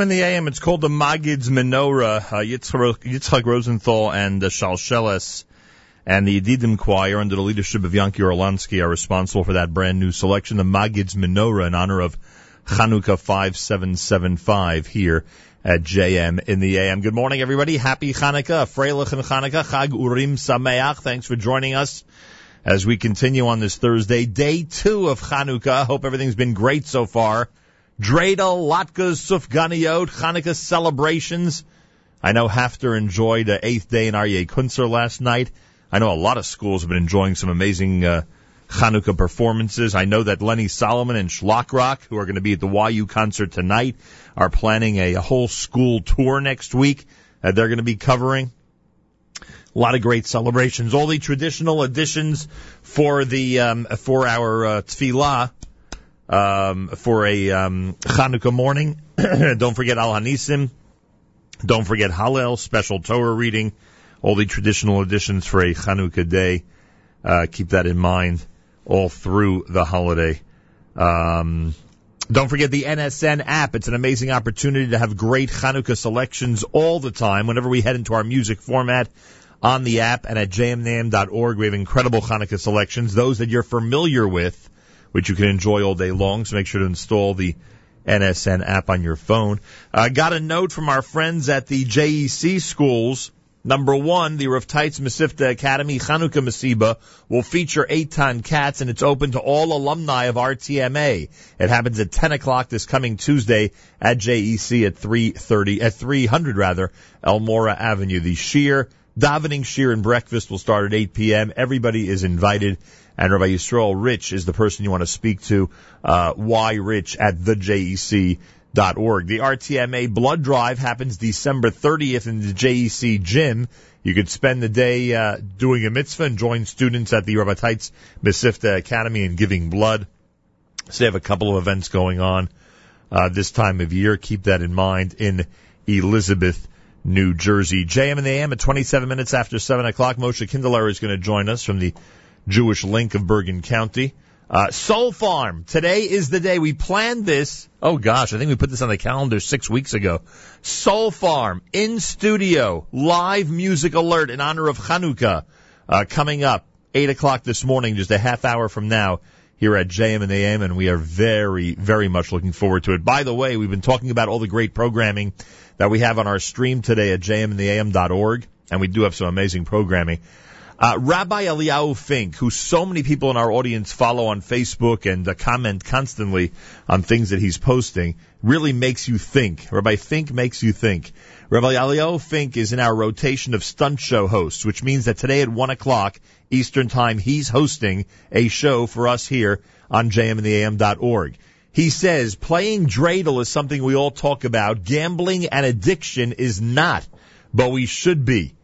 [SPEAKER 1] JM in the AM. It's called the Magid's Menorah. Uh, Yitzhak, Yitzhak Rosenthal and uh, Shalsheles and the Yedidim Choir under the leadership of Yanki Orlansky are responsible for that brand new selection, the Magid's Menorah, in honor of Chanukah 5775 here at JM in the AM. Good morning, everybody. Happy Chanukah, Freilich and Chanukah, Chag Urim Sameach. Thanks for joining us as we continue on this Thursday, day two of Chanukah. Hope everything's been great so far. Dreidel, latkes, sufganiyot, Chanukah celebrations. I know HAFTR enjoyed uh, eighth day in Aryeh Kunzer last night. I know a lot of schools have been enjoying some amazing uh, Chanukah performances. I know that Lenny Solomon and Shlock Rock, who are going to be at the YU concert tonight, are planning a, a whole school tour next week that they're going to be covering. A lot of great celebrations. All the traditional additions for the um, for our uh, tefillah um, for a um, Chanukah morning. Don't forget Al Hanisim. Don't forget Hallel, special Torah reading. All the traditional additions for a Chanukah day. Uh, keep that in mind all through the holiday. Um, don't forget the NSN app. It's an amazing opportunity to have great Chanukah selections all the time whenever we head into our music format on the app and at jmnam.org. We have incredible Hanukkah selections, those that you're familiar with, which you can enjoy all day long. So make sure to install the NSN app on your phone. Uh, got a note from our friends at the JEC schools. Number one, the Rav Teitz Mesivta Academy Chanukah Masiba will feature Eitan Katz, and it's open to all alumni of RTMA. It happens at 10 o'clock this coming Tuesday at JEC at 330, at 300 rather, Elmora Avenue. The sheer, davening sheer and breakfast will start at 8 p.m. Everybody is invited. And Rabbi Yisrael Rich is the person you want to speak to. Uh, why Rich at org. The RTMA blood drive happens December 30th in the JEC gym. You could spend the day uh, doing a mitzvah and join students at the Rabbi Mesivta Academy and giving blood. So they have a couple of events going on uh, this time of year. Keep that in mind in Elizabeth, New Jersey. JM and the AM at 27 minutes after 7 o'clock. Moshe Kinderlehrer is going to join us from the Jewish Link of Bergen County. Uh, Soulfarm. Today is the day we planned this. Oh gosh, I think we put this on the calendar six weeks ago. Soulfarm in studio, live music alert in honor of Chanukah, uh, coming up eight o'clock this morning, just a half hour from now here at JM and AM, and we are very, very much looking forward to it. By the way, we've been talking about all the great programming that we have on our stream today at jmandtheam.org, and we do have some amazing programming. Uh, Rabbi Eliyahu Fink, who so many people in our audience follow on Facebook and uh, comment constantly on things that he's posting, really makes you think. Rabbi Fink makes you think. Rabbi Eliyahu Fink is in our rotation of stunt show hosts, which means that today at one o'clock Eastern Time, he's hosting a show for us here on jmandtheam.org. He says playing dreidel is something we all talk about. Gambling and addiction is not, but we should be.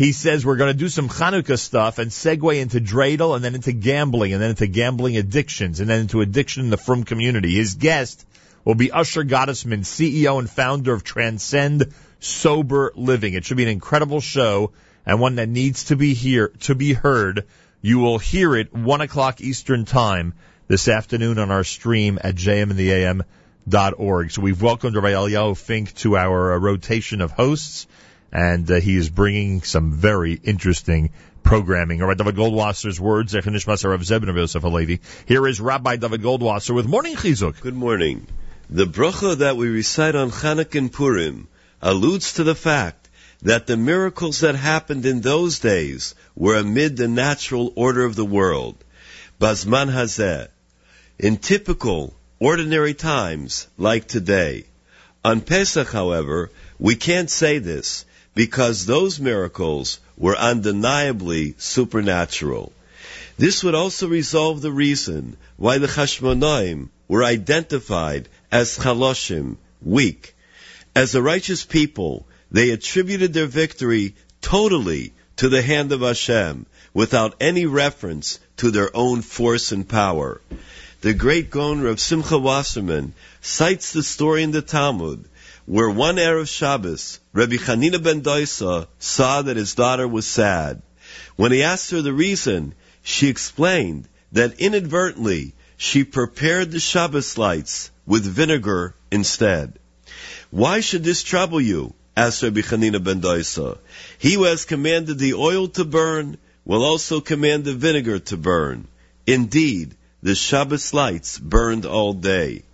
[SPEAKER 1] He says we're going to do some Chanukah stuff and segue into dreidel and then into gambling and then into gambling addictions and then into addiction in the frum community. His guest will be Usher Gottesman, CEO and founder of Transcend Sober Living. It should be an incredible show and one that needs to be here to be heard. You will hear it one o'clock Eastern time this afternoon on our stream at jmandtheam.org. So we've welcomed Rabbi Eliyahu Fink to our uh, rotation of hosts and uh, he is bringing some very interesting programming. All right, Dovid Goldwasser's words, Here is Rabbi Dovid Goldwasser with Morning Chizuk.
[SPEAKER 13] Good morning. The bracha that we recite on Chanukah and Purim alludes to the fact that the miracles that happened in those days were amid the natural order of the world. Bazman Hazeh. In typical, ordinary times, like today. On Pesach, however, we can't say this because those miracles were undeniably supernatural. This would also resolve the reason why the Chashmonaim were identified as chaloshim, weak. As a righteous people, they attributed their victory totally to the hand of Hashem, without any reference to their own force and power. The great Gon of Simcha Wasserman cites the story in the Talmud where one Erev Shabbos, Rabbi Chanina ben Doisa saw that his daughter was sad. When he asked her the reason, she explained that inadvertently she prepared the Shabbos lights with vinegar instead. Why should this trouble you? asked Rabbi Chanina ben Doisa. He who has commanded the oil to burn will also command the vinegar to burn. Indeed, the Shabbos lights burned all day.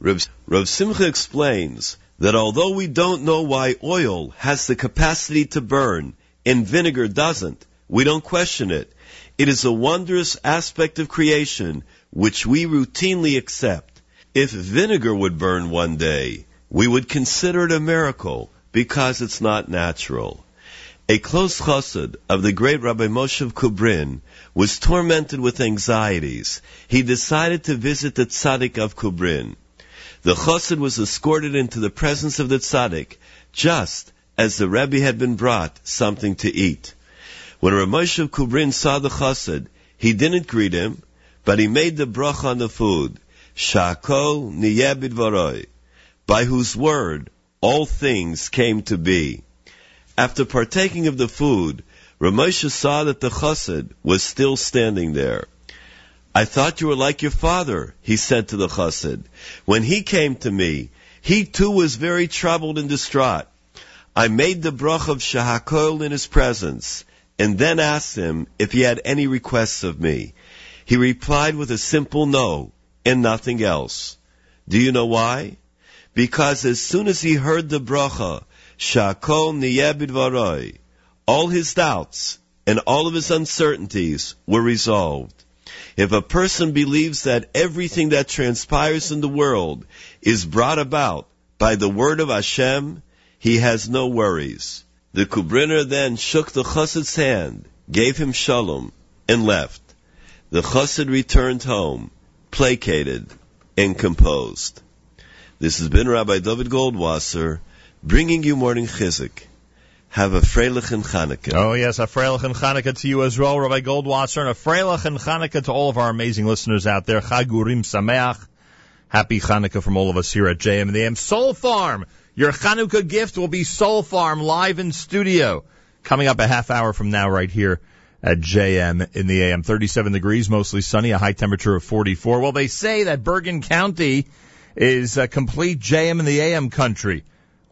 [SPEAKER 13] Rav, Rav Simcha explains that although we don't know why oil has the capacity to burn and vinegar doesn't, we don't question it. It is a wondrous aspect of creation which we routinely accept. If vinegar would burn one day, we would consider it a miracle because it's not natural. A close chassid of the great Rabbi Moshe of Kubrin was tormented with anxieties. He decided to visit the tzaddik of Kubrin. The chassid was escorted into the presence of the tzaddik, just as the Rebbe had been brought something to eat. When Rabbi Moshe of Kubrin saw the chassid, he didn't greet him, but he made the bracha on the food. Shakol niyebid varoi, by whose word all things came to be. After partaking of the food, Ramosha saw that the chassid was still standing there. I thought you were like your father, he said to the chassid. When he came to me, he too was very troubled and distraught. I made the brach of Shahakol in his presence, and then asked him if he had any requests of me. He replied with a simple no, and nothing else. Do you know why? Because as soon as he heard the bracha, Shakol niyebid varoi, all his doubts and all of his uncertainties were resolved. If a person believes that everything that transpires in the world is brought about by the word of Hashem, he has no worries. The Kubriner then shook the chassid's hand, gave him shalom, and left. The chassid returned home, placated and composed. This has been Rabbi Dovid Goldwasser bringing you morning chizuk. Have a freilichen Chanukah.
[SPEAKER 1] Oh, yes, a Freilichen Chanukah to you as well, Rabbi Goldwasser, and a Freilichen Chanukah to all of our amazing listeners out there. Chag Urim Sameach. Happy Chanukah from all of us here at JM and the AM. Soulfarm. Your Chanukah gift will be Soulfarm live in studio. Coming up a half hour from now right here at JM in the AM. 37 degrees, mostly sunny, a high temperature of 44. Well, they say that Bergen County is a complete JM in the AM country.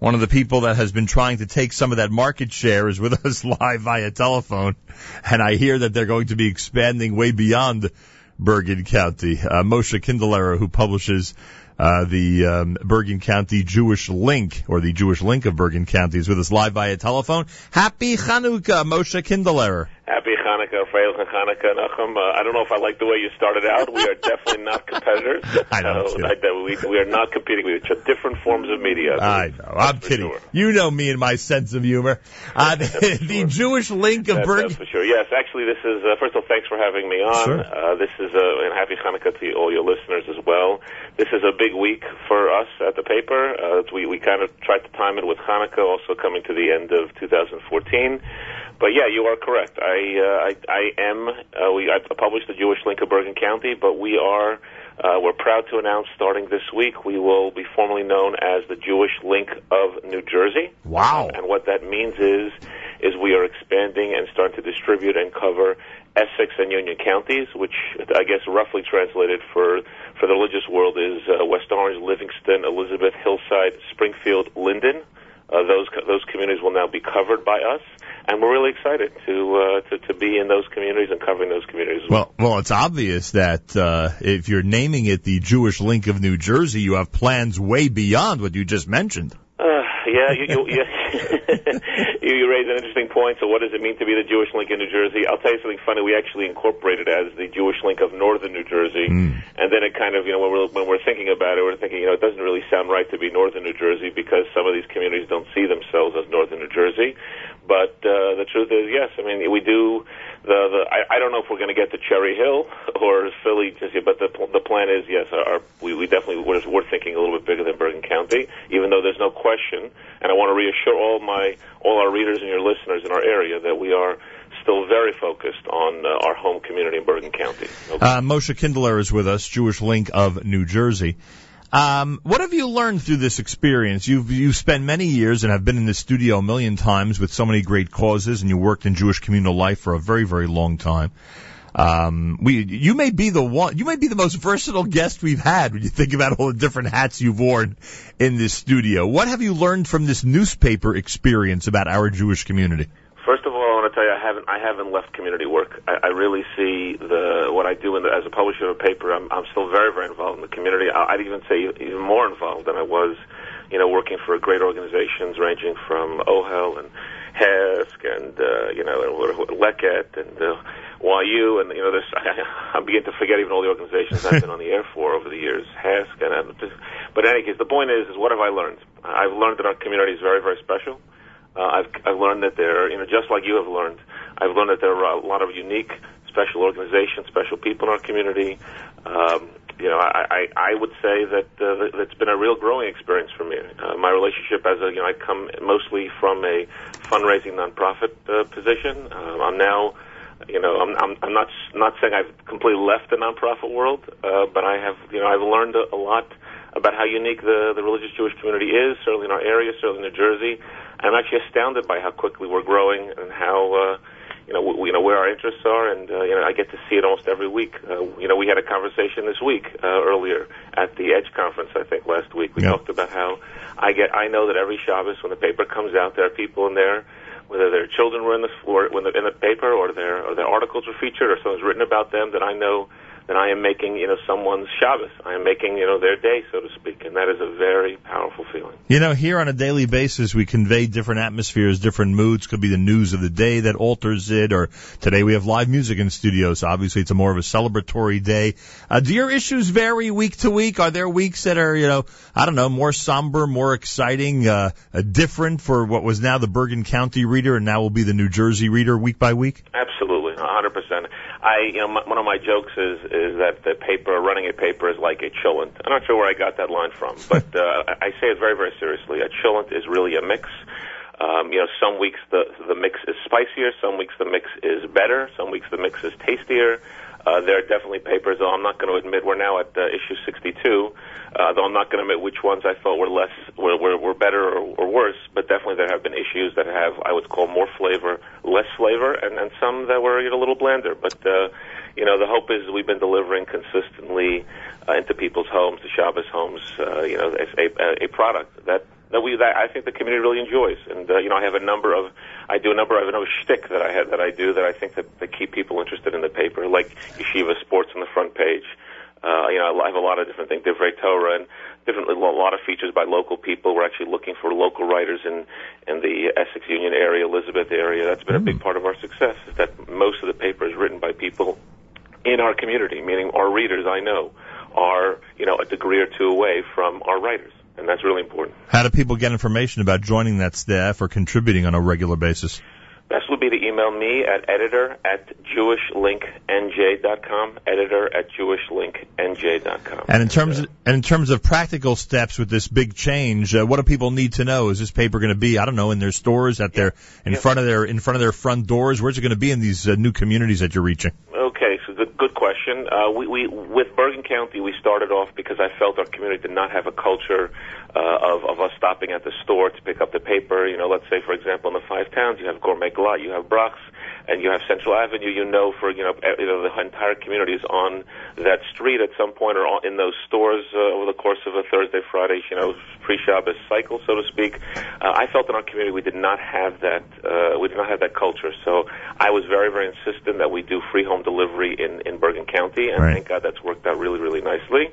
[SPEAKER 1] One of the people that has been trying to take some of that market share is with us live via telephone, and I hear that they're going to be expanding way beyond Bergen County. Uh, Moshe Kinderlehrer, who publishes uh, the um, Bergen County Jewish Link, or the Jewish Link of Bergen County, is with us live via telephone. Happy Chanukah, Moshe Kinderlehrer.
[SPEAKER 14] Happy Hanukkah, Freilich Hanukkah, Nachum. Uh, I don't know if I like the way you started out. We are definitely not competitors.
[SPEAKER 1] I know,
[SPEAKER 14] Uh, I, we, we are not competing. We are different forms of media.
[SPEAKER 1] I know. I'm kidding. You know me and my sense of humor. Uh, the, the Jewish Link of Bergen.
[SPEAKER 14] that's for sure. Yes, actually, this is uh, first of all, thanks for having me on.
[SPEAKER 1] Sure.
[SPEAKER 14] Uh, this is a and happy Hanukkah to all your listeners as well. This is a big week for us at the paper. Uh, we we kind of tried to time it with Hanukkah, also coming to the end of 2014. But yeah, you are correct. I uh, I, I am. Uh, we I published the Jewish Link of Bergen County, but we are. Uh, we're proud to announce starting this week we will be formally known as the Jewish Link of New Jersey.
[SPEAKER 1] Wow.
[SPEAKER 14] And what that means is is we are expanding and starting to distribute and cover Essex and Union counties, which I guess roughly translated for for the religious world is uh, West Orange, Livingston, Elizabeth, Hillside, Springfield, Linden. Uh, those those communities will now be covered by us, and we're really excited to uh, to to be in those communities and covering those communities. as
[SPEAKER 1] Well, well, it's obvious that uh, if you're naming it the Jewish Link of New Jersey, you have plans way beyond what you just mentioned.
[SPEAKER 14] Uh, yeah, you, you, you, you, raise an interesting point. So, what does it mean to be the Jewish link in New Jersey? I'll tell you something funny. We actually incorporated as the Jewish link of Northern New Jersey, and then it kind of, you know, when we're when we're thinking about it, we're thinking, you know, it doesn't really sound right to be Northern New Jersey because some of these communities don't see themselves as Northern New Jersey. But uh, the truth is, yes, I mean, we do. The, the I, I don't know if we're going to get to Cherry Hill or Philly just yet, but the the plan is yes. Our, we we definitely we're, we're thinking a little bit bigger than Bergen County, even though there's no question. And I want to reassure all my all our readers and your listeners in our area that we are still very focused on uh, our home community in Bergen County.
[SPEAKER 1] Uh, Moshe Kinderlehrer is with us, Jewish Link of New Jersey. Um, what have you learned through this experience? You've you've spent many years and have been in the studio a million times with so many great causes, and you worked in Jewish communal life for a very very long time. Um, we you may be the one you may be the most versatile guest we've had when you think about all the different hats you've worn in this studio. What have you learned from this newspaper experience about our Jewish community?
[SPEAKER 14] First of all, I want to tell you I haven't I haven't left community work. I, I really see the what I do in the, as a publisher of a paper. I'm I'm still very very involved in the community. I, I'd even say even more involved than I was, you know, working for great organizations ranging from OHEL and HESC and uh, you know Leket and uh, YU and you know there's I, I'm beginning to forget even all the organizations I've been on the air for over the years. HESC and uh, but in any case, the point is is what have I learned? I've learned that our community is very, very special. Uh, I've, I've learned that there, you know, just like you have learned, I've learned that there are a lot of unique, special organizations, special people in our community. Um, you know, I, I, I would say that uh, that it's been a real growing experience for me. Uh, my relationship as a, you know, I come mostly from a fundraising nonprofit uh, position. Uh, I'm now, you know, I'm, I'm, I'm not not saying I've completely left the nonprofit world, uh, but I have, you know, I've learned a, a lot about how unique the the religious Jewish community is, certainly in our area, certainly in New Jersey. I'm actually astounded by how quickly we're growing and how. Uh, you know, we, you know where our interests are, and uh, you know, I get to see it almost every week. Uh, you know, we had a conversation this week uh, earlier at the Edge conference, I think last week. We talked about how I get, I know that every Shabbos when the paper comes out, there are people in there, whether their children were in the when they're in the paper, or their or their articles were featured, or something's written about them that I know that I am making, you know, someone's Shabbos. I am making, you know, their day, so to speak, and that is a very powerful feeling.
[SPEAKER 1] You know, here on a daily basis, we convey different atmospheres, different moods. Could be the news of the day that alters it, or today we have live music in studios. So obviously, it's a more of a celebratory day. Uh, do your issues vary week to week? Are there weeks that are, you know, I don't know, more somber, more exciting, uh, uh, different for what was now the Bergen County reader and now will be the New Jersey reader week by week?
[SPEAKER 14] Absolutely, 100%. I, you know, one of my jokes is is that the paper, running a paper, is like a cholent. I'm not sure where I got that line from, but uh, I say it very, very seriously. A cholent is really a mix. Um, you know, some weeks the the mix is spicier, some weeks the mix is better, some weeks the mix is tastier. Uh, there are definitely papers, though I'm not going to admit we're now at uh, issue 62, uh, though I'm not going to admit which ones I thought were less, were, were, were better or, or worse, but definitely there have been issues that have, I would call more flavor, less flavor, and, and some that were you know, a little blander. But, uh, you know, the hope is we've been delivering consistently uh, into people's homes, the Shabbos homes, uh, you know, a, a, a product that that we that I think the community really enjoys. And uh, you know, I have a number of I do a number of another shtick that I have that I do that I think that, that keep people interested in the paper, like Yeshiva Sports on the front page. Uh, you know, I have a lot of different things, Divrei Torah, and different a lot of features by local people. We're actually looking for local writers in in the Essex Union area, Elizabeth area. That's been a big part of our success. Is that most of the paper is written by people in our community, meaning our readers. I know are you know a degree or two away from our writers, and that's really important.
[SPEAKER 1] How do people get information about joining that staff or contributing on a regular basis?
[SPEAKER 14] Best would be to email me at editor at jewishlink.nj.com, editor at jewishlink.nj.com.
[SPEAKER 1] And in terms of, and in terms of practical steps with this big change, uh, what do people need to know? Is this paper going to be I don't know in their stores at their in front of their in front of their front doors? Where's it going to be in these uh, new communities that you're reaching?
[SPEAKER 14] Okay, so good, question. Uh, we, we, with Bergen County, we started off because I felt our community did not have a culture uh, of, of us stopping at the store to pick up the paper. You know, let's say, for example, in the five towns, you have Gourmet Glatt, you have Brach's, and you have Central Avenue. You know, for you know, you know, the entire community is on that street at some point or in those stores uh, over the course of a Thursday, Friday, you know, pre-Shabbos cycle, so to speak. Uh, I felt in our community we did not have that. Uh, we did not have that culture. So I was very, very insistent that we do free home delivery in in Bergen County, and thank God that's worked out really, really nicely.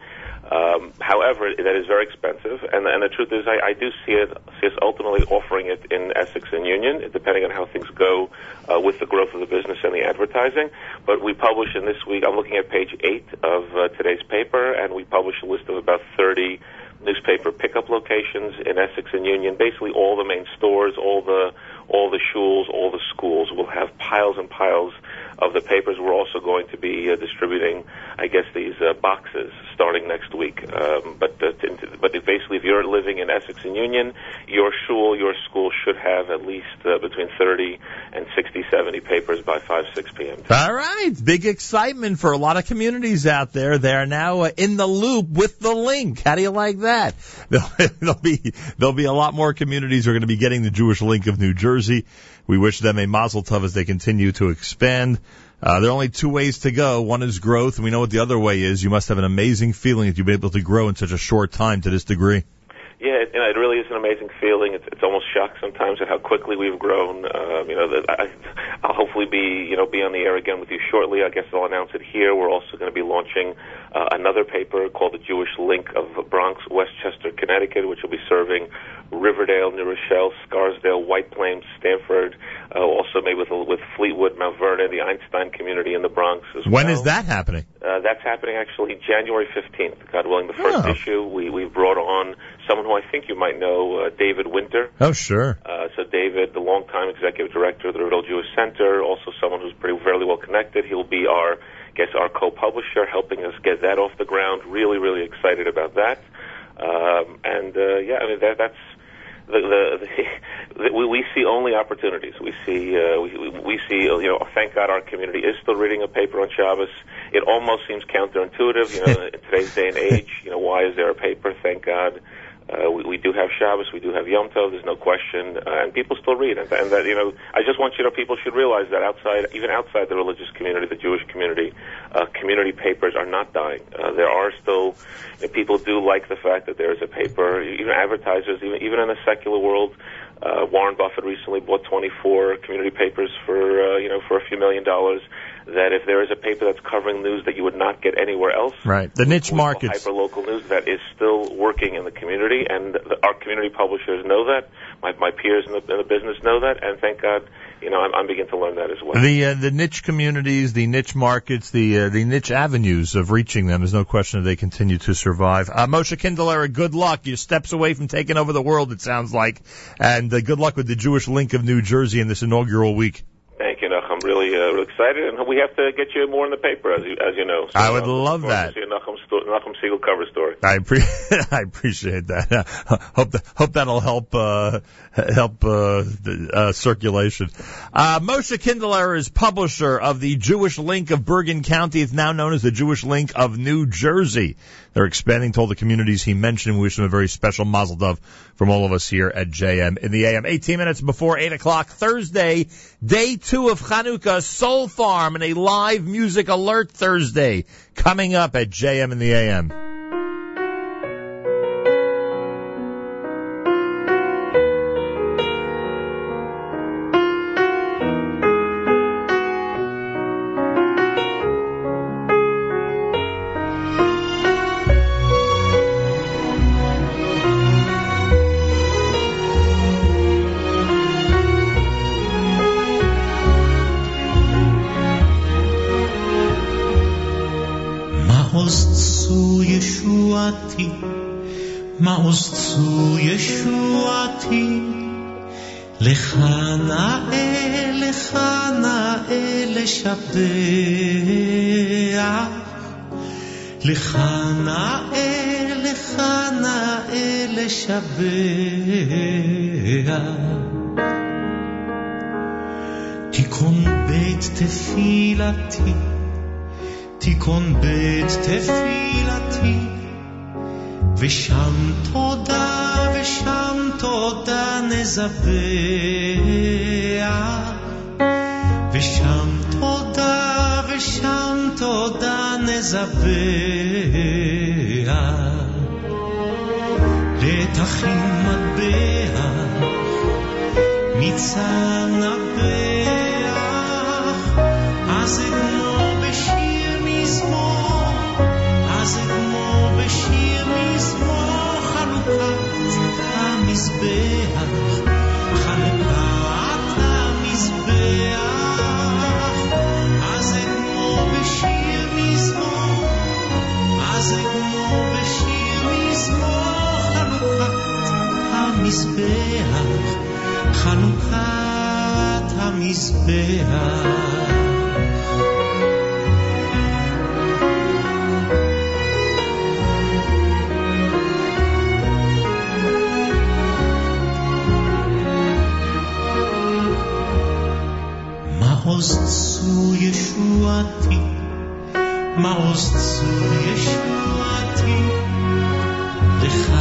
[SPEAKER 14] Um, however, that is very expensive, and, and the truth is, I, I do see it see us ultimately offering it in Essex and Union, depending on how things go uh, with the growth of the business and the advertising. But we publish in this week. I'm looking at page eight of uh, today's paper, and we publish a list of about 30 newspaper pickup locations in Essex and Union. Basically, all the main stores, all the all the shuls, all the schools will have piles and piles of the papers. We're also going to be uh, distributing, I guess, these uh, boxes starting next week. Um, but uh, but basically, if you're living in Essex and Union, your shul, your school should have at least uh, between 30 and 60, 70 papers by 5, 6 p.m.
[SPEAKER 1] All right, big excitement for a lot of communities out there. They are now uh, in the loop with the link. How do you like that? There'll, there'll be there'll be a lot more communities are going to be getting the Jewish Link of New Jersey. We wish them a mazel tov as they continue to expand. Uh, there are only two ways to go. One is growth, and we know what the other way is. You must have an amazing feeling that you've been able to grow in such a short time to this degree.
[SPEAKER 14] Yeah, know, it really is an amazing feeling. It's, it's almost shocked sometimes at how quickly we've grown. Um, you know, that I, I'll hopefully be, you know, be on the air again with you shortly. I guess I'll announce it here. We're also going to be launching uh, another paper called the Jewish Link of Bronx, Westchester, Connecticut, which will be serving Riverdale, New Rochelle, Scarsdale, White Plains, Stamford, uh, also maybe with with Fleetwood, Mount Vernon, the Einstein community in the Bronx as
[SPEAKER 1] When
[SPEAKER 14] well.
[SPEAKER 1] is that happening?
[SPEAKER 14] Uh, that's happening actually January 15th, God willing. The first
[SPEAKER 1] Oh.
[SPEAKER 14] issue, we, we've brought on someone who I think you might know, uh, David Winter.
[SPEAKER 1] Oh, sure.
[SPEAKER 14] Uh, so David, the longtime executive director of the Riverdale Jewish Center, also someone who's pretty fairly well connected. He'll be our, I guess, our co-publisher, helping us get that off the ground. Really, really excited about that. Um, and uh, yeah, I mean that, that's the, the, the we, we see only opportunities. We see uh, we, we- see uh, you know thank God our community is still reading a paper on Shabbos. It almost seems counterintuitive, you know, in today's day and age. You know, why is there a paper? Thank God. Uh, we, we do have Shabbos, we do have Yom Tov. There's no question, uh, and people still read, and, and that you know, I just want you to know, people should realize that outside, even outside the religious community, the Jewish community, uh, community papers are not dying. Uh, there are still know, people do like the fact that there is a paper. Even advertisers, even even in the secular world, uh, Warren Buffett recently bought 24 community papers for uh, you know for a few million dollars. That if there is a paper that's covering news that you would not get anywhere else,
[SPEAKER 1] Right. The niche markets.
[SPEAKER 14] hyper local news that is still working in the community, and the, our community publishers know that. My, my peers in the, in the business know that, and thank God, you know, I'm, I'm beginning to learn that as well.
[SPEAKER 1] The uh, the niche communities, the niche markets, the uh, the niche avenues of reaching them. There's no question that they continue to survive. Uh, Moshe Kinderlehrer, good luck. You're steps away from taking over the world. It sounds like, and uh, good luck with the Jewish Link of New Jersey in this inaugural week.
[SPEAKER 14] Thank you, Nachum. Really, uh, really excited, and we have to get you more in the paper, as you as you know. So,
[SPEAKER 1] I would
[SPEAKER 14] uh,
[SPEAKER 1] love that.
[SPEAKER 14] To see a Nachum, sto- Nachum Segal cover story.
[SPEAKER 1] I pre- I appreciate that. hope that, hope that'll help uh, help uh, the, uh, circulation. Uh, Moshe Kinderlehrer is publisher of the Jewish Link of Bergen County. It's now known as the Jewish Link of New Jersey. They're expanding to all the communities he mentioned. We wish them a very special mazel tov from all of us here at JM in the AM. 18 minutes before 8 o'clock Thursday, day two of Chanukah, Soulfarm and a live music alert Thursday coming up at JM in the AM.
[SPEAKER 15] לשבח, לך נאה, לך נאה לשבח. תיקון בית תפילתי, תיקון בית תפילתי, ושם תודה, ושם תודה נזבח, ושם תודה, ושם תודה נזבח. לתכין מטבע, ניצן נבח, המזבח, חנוכת המזבח. מעוז צו ישועתי, מעוז צו ישועתי, לך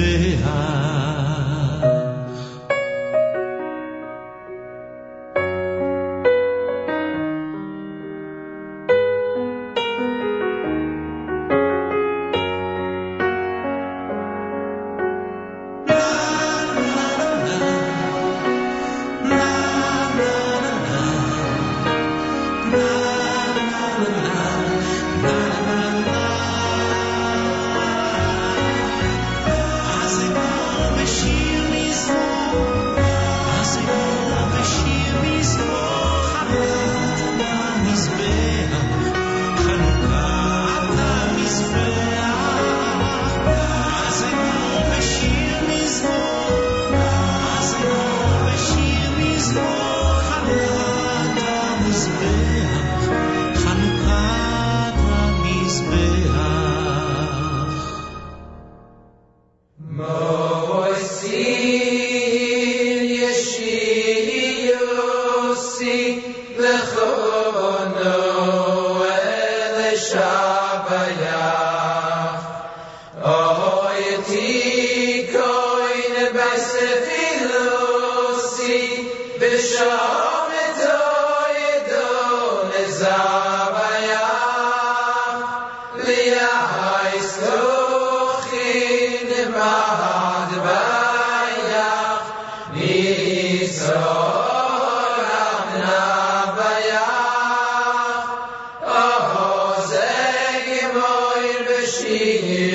[SPEAKER 15] te amo. B'shir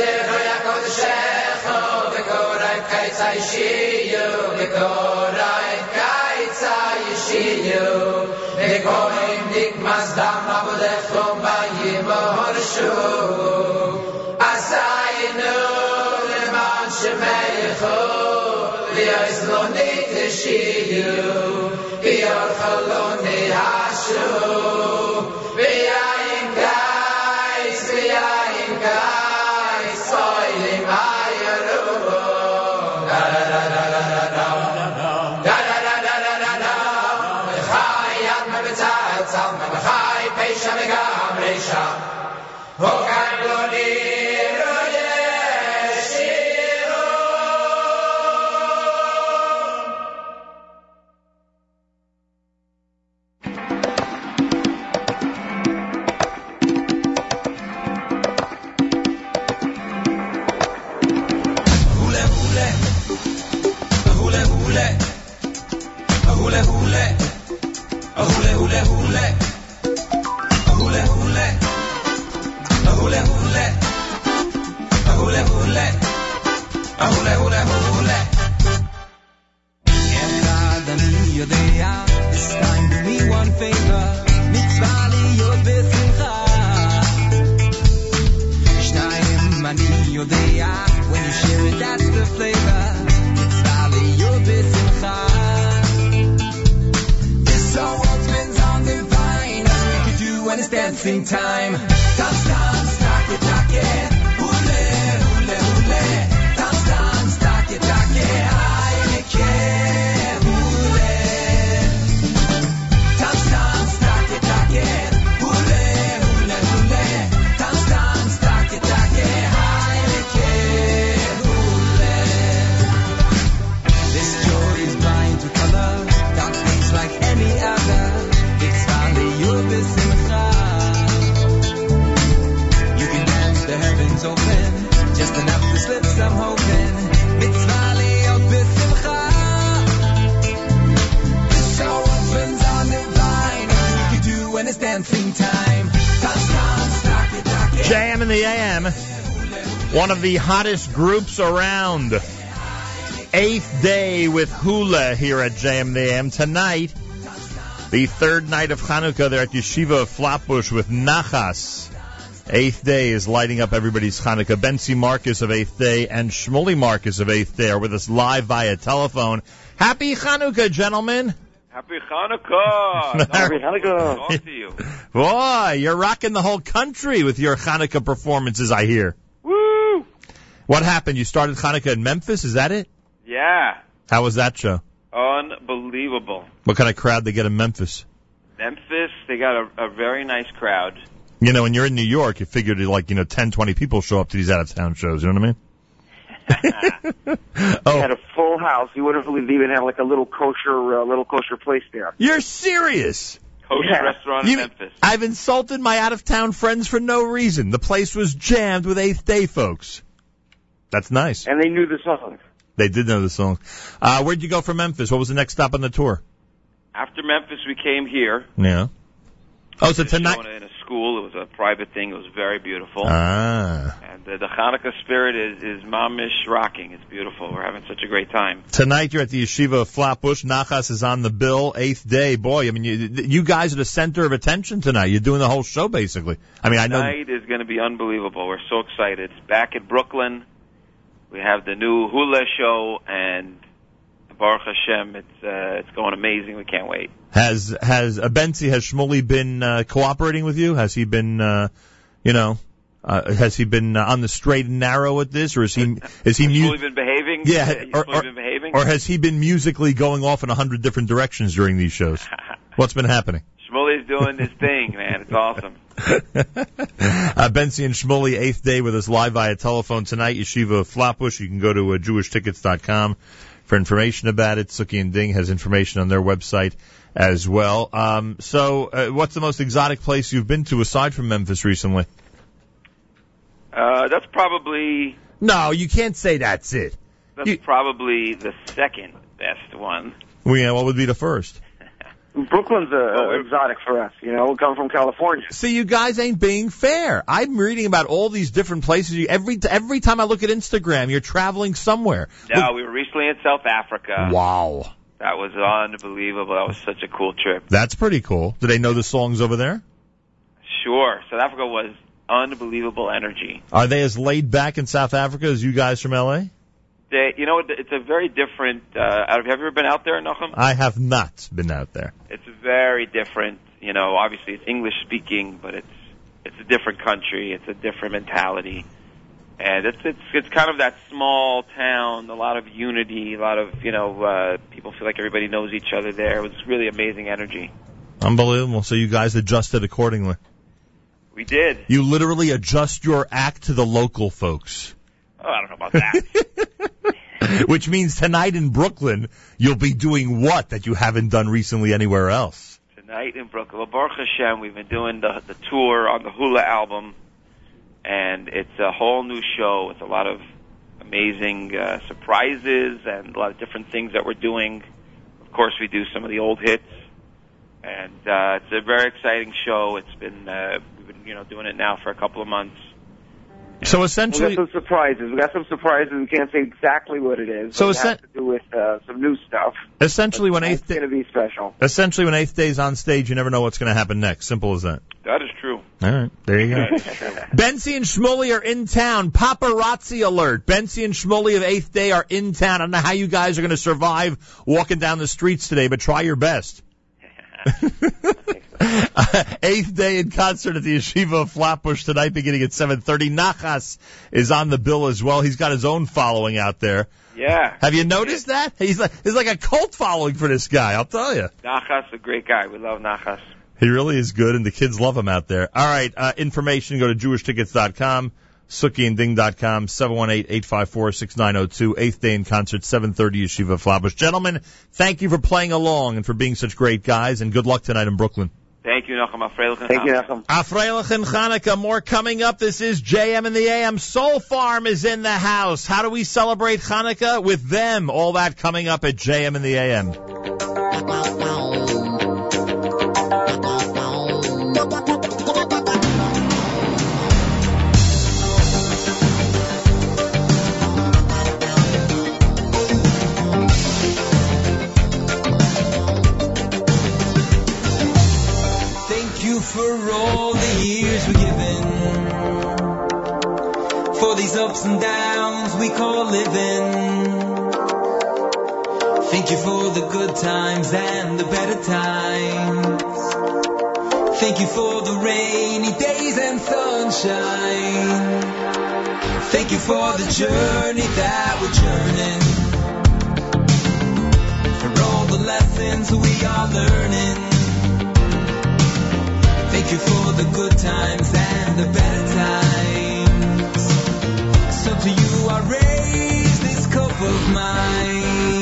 [SPEAKER 15] zeh ya kod shekh ot kor ay kay tsay shiyu de kor shiyu de
[SPEAKER 16] dik mas dam ab de khom bay bahar shu. Asay nu le man shmei kho le is lo nit shiyu ki ar khalon ne hashu. Salman Chai
[SPEAKER 17] Pesha Megam Resha. O Gadoli of the hottest groups around. Eighth day with Hula here at JM in the AM. Tonight, the third night of Hanukkah there at Yeshiva Flatbush with Nachas. Eighth day is lighting up everybody's Hanukkah. Benzi Marcus of Eighth Day and Shmuley Marcus of Eighth Day are with us live via telephone. Happy Hanukkah, gentlemen!
[SPEAKER 18] Happy Hanukkah!
[SPEAKER 17] Happy
[SPEAKER 18] Hanukkah! Talk to you.
[SPEAKER 17] Boy, you're rocking the whole country with your Hanukkah performances, I hear. What happened? You started Hanukkah in Memphis, is that it?
[SPEAKER 18] Yeah,
[SPEAKER 17] How was that show?
[SPEAKER 18] unbelievable.
[SPEAKER 17] What kind of crowd they get in Memphis?
[SPEAKER 18] Memphis, they got a, a very nice crowd.
[SPEAKER 17] You know, when you're in New York, you figured like, you know, 10, 20 people show up to these out of town shows, you know what I mean? oh.
[SPEAKER 19] We had a full house. You wouldn't believe they even had like a little kosher, uh, little kosher place there.
[SPEAKER 17] You're serious?
[SPEAKER 18] Kosher
[SPEAKER 19] Yeah.
[SPEAKER 18] restaurant in Memphis.
[SPEAKER 17] I've insulted my out of town friends for no reason. The place was jammed with Eighth Day folks. That's nice.
[SPEAKER 19] And they knew the song.
[SPEAKER 17] They did know the song. Uh, where'd you go from Memphis? What was the next stop on the tour?
[SPEAKER 18] After Memphis, we came here.
[SPEAKER 17] Yeah. Oh, so tonight,
[SPEAKER 18] in a school. It was a private thing. It was very beautiful.
[SPEAKER 1] Ah.
[SPEAKER 18] And uh, the Hanukkah spirit is is mamish rocking. It's beautiful. We're having such a great time.
[SPEAKER 1] Tonight you're at the Yeshiva of Flatbush. Nachas is on the bill. Eighth day. Boy, I mean, you, you guys are the center of attention tonight. You're doing the whole show, basically. I mean, I know.
[SPEAKER 18] Tonight is going to be unbelievable. We're so excited. It's back in Brooklyn. We have the new hula show, and Baruch Hashem, it's uh, it's going amazing. We can't wait.
[SPEAKER 1] Has has uh, Benzi has Shmuley been uh, cooperating with you? Has he been, uh, you know, uh, has he been uh, on the straight and narrow with this, or is he is he mu-
[SPEAKER 18] been behaving?
[SPEAKER 1] Yeah, or-
[SPEAKER 18] Shmuley been behaving?
[SPEAKER 1] or has he been musically going off in a hundred different directions during these shows? What's been happening?
[SPEAKER 18] Shmuley's doing his thing, man. It's awesome.
[SPEAKER 1] Uh, Benzi and Shmuley, eighth day with us live via telephone tonight. Yeshiva of Flatbush. You can go to uh, JewishTickets.com for information about it. Suki and Ding has information on their website as well. Um, so, uh, what's the most exotic place you've been to aside from Memphis recently?
[SPEAKER 18] Uh, that's probably
[SPEAKER 1] No, you can't say that's it.
[SPEAKER 18] that's probably the second best one.
[SPEAKER 1] Well, yeah, what would be the first?
[SPEAKER 19] Brooklyn's uh, exotic for us. You know, we come from California.
[SPEAKER 1] See, you guys ain't being fair. I'm reading about all these different places. You, every every time I look at Instagram, you're traveling somewhere.
[SPEAKER 18] No, we were recently in South Africa.
[SPEAKER 1] Wow,
[SPEAKER 18] That was unbelievable. That was such a cool trip.
[SPEAKER 1] that's pretty cool. Do they know the songs over there?
[SPEAKER 18] Sure. South Africa was unbelievable energy.
[SPEAKER 1] Are they as laid back in South Africa as you guys from LA?
[SPEAKER 18] They, you know, it's a very different. Uh, have you ever been out there, Nachum?
[SPEAKER 1] I have not been out there.
[SPEAKER 18] It's very different. You know, obviously it's English speaking, but it's it's a different country. It's a different mentality, and it's it's it's kind of that small town. A lot of unity. A lot of you know, uh, people feel like everybody knows each other there. It was really amazing energy.
[SPEAKER 1] Unbelievable. So you guys adjusted accordingly.
[SPEAKER 18] We did.
[SPEAKER 1] You literally adjust your act to the local folks.
[SPEAKER 18] Oh, I don't know about that.
[SPEAKER 1] Which means tonight in Brooklyn, you'll be doing what that you haven't done recently anywhere else?
[SPEAKER 18] Tonight in Brooklyn, well, Baruch Hashem, we've been doing the the tour on the Hula album, and it's a whole new show with a lot of amazing uh, surprises and a lot of different things that we're doing. Of course, we do some of the old hits, and uh, it's a very exciting show. It's been uh, we've been you know doing it now for a couple of months.
[SPEAKER 1] So essentially,
[SPEAKER 19] We
[SPEAKER 1] essentially,
[SPEAKER 19] got some surprises. We got some surprises. We can't say exactly what it is.
[SPEAKER 1] So
[SPEAKER 19] but it has to do with uh, some new stuff.
[SPEAKER 1] essentially when eighth
[SPEAKER 19] It's going to be special.
[SPEAKER 1] essentially when eighth day's on stage, you never know what's going to happen next. Simple as that.
[SPEAKER 18] That is true.
[SPEAKER 1] All right, there you go. Benzi and Shmuley are in town. Paparazzi alert. Benzi and Shmuley of Eighth Day are in town. I don't know how you guys are going to survive walking down the streets today, but try your best. Eighth Day in concert at the Yeshiva of Flatbush tonight, beginning at 7:30. Nachas is on the bill as well. He's got his own following out there.
[SPEAKER 18] Yeah.
[SPEAKER 1] Have you noticed that? He's like, he's like a cult following for this guy. I'll tell you.
[SPEAKER 18] Nachas, a great guy. We love Nachas.
[SPEAKER 1] He really is good, and the kids love him out there. All right, uh, information, go to jewishtickets.com, sukiandding.com, 718-854-6902, eighth day in concert, 730 Yeshiva Flatbush. Gentlemen, thank you for playing along and for being such great guys, and good luck tonight in Brooklyn.
[SPEAKER 18] Thank you, Nachum. Afreilich
[SPEAKER 19] Thank you, Nachum.
[SPEAKER 1] Afreilich and Hanukkah, more coming up. This is JM in the AM. Soulfarm is in the house. How do we celebrate Hanukkah? With them. All that coming up at JM in the AM.
[SPEAKER 17] Call living. Thank you for the good times and the better times. Thank you for the rainy days and sunshine. Thank you for the journey that we're journeying. For all the lessons we are learning. Thank you for the good times and the better times. So to you I raise this cup of mine.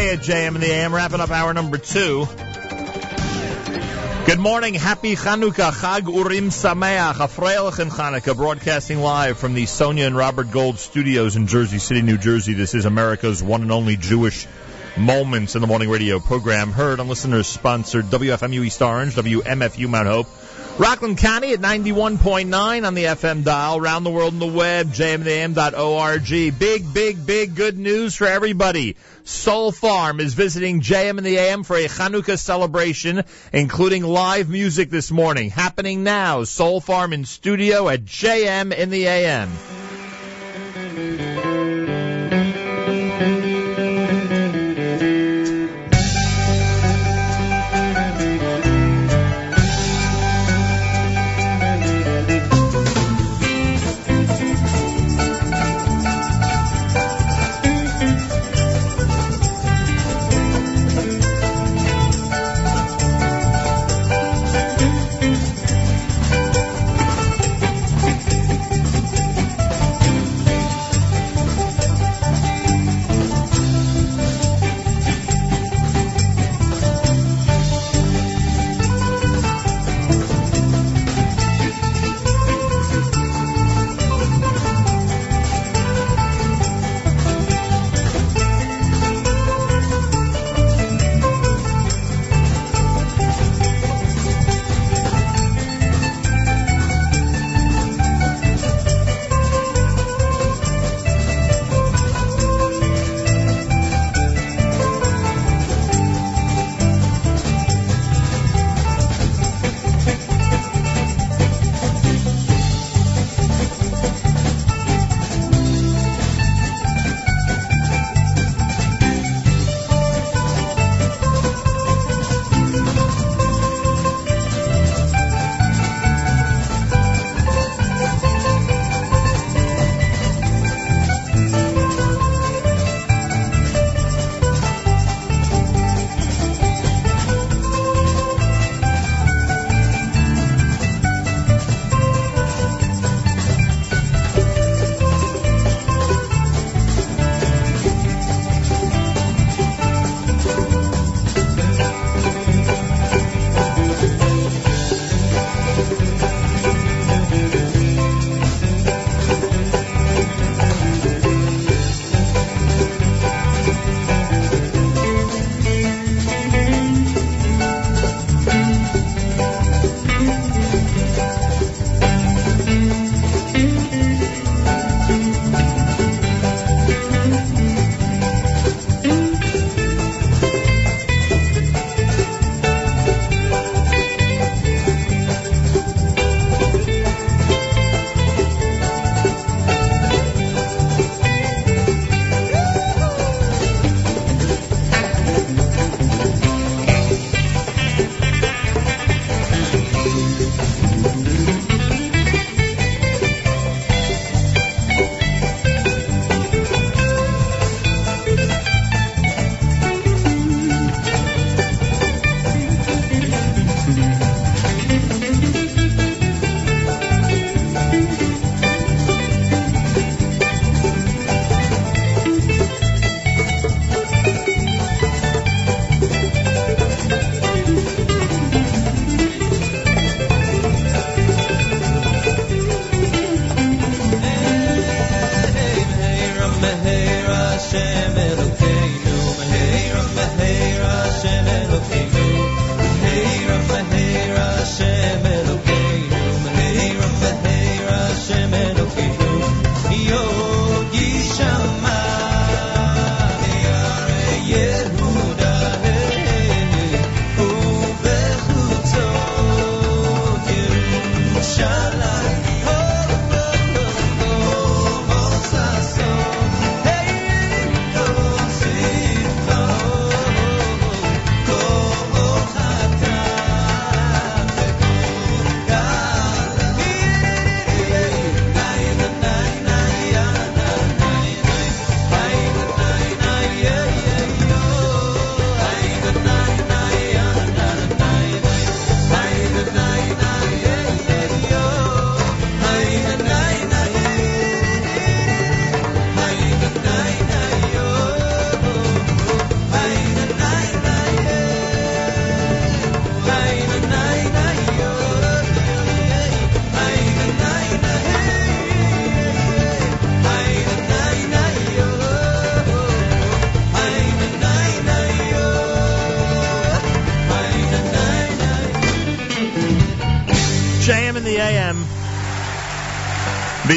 [SPEAKER 1] At JM and the AM, wrapping up hour number two. Good morning, happy Chanukah, Chag Urim Sameach, a Freilichen Chanukah, broadcasting live from the Sonia and Robert Gold studios in Jersey City, New Jersey. This is America's one and only Jewish Moments in the Morning Radio program, heard on listeners sponsored WFMU East Orange, WMFU Mount Hope, Rockland County at 91.9 on the FM dial, around the world on the web, jmandam.org. Big, big, big good news for everybody. Soulfarm is visiting JM in the AM for a Chanukah celebration, including live music this morning. Happening now, Soulfarm in studio at JM in the a.m.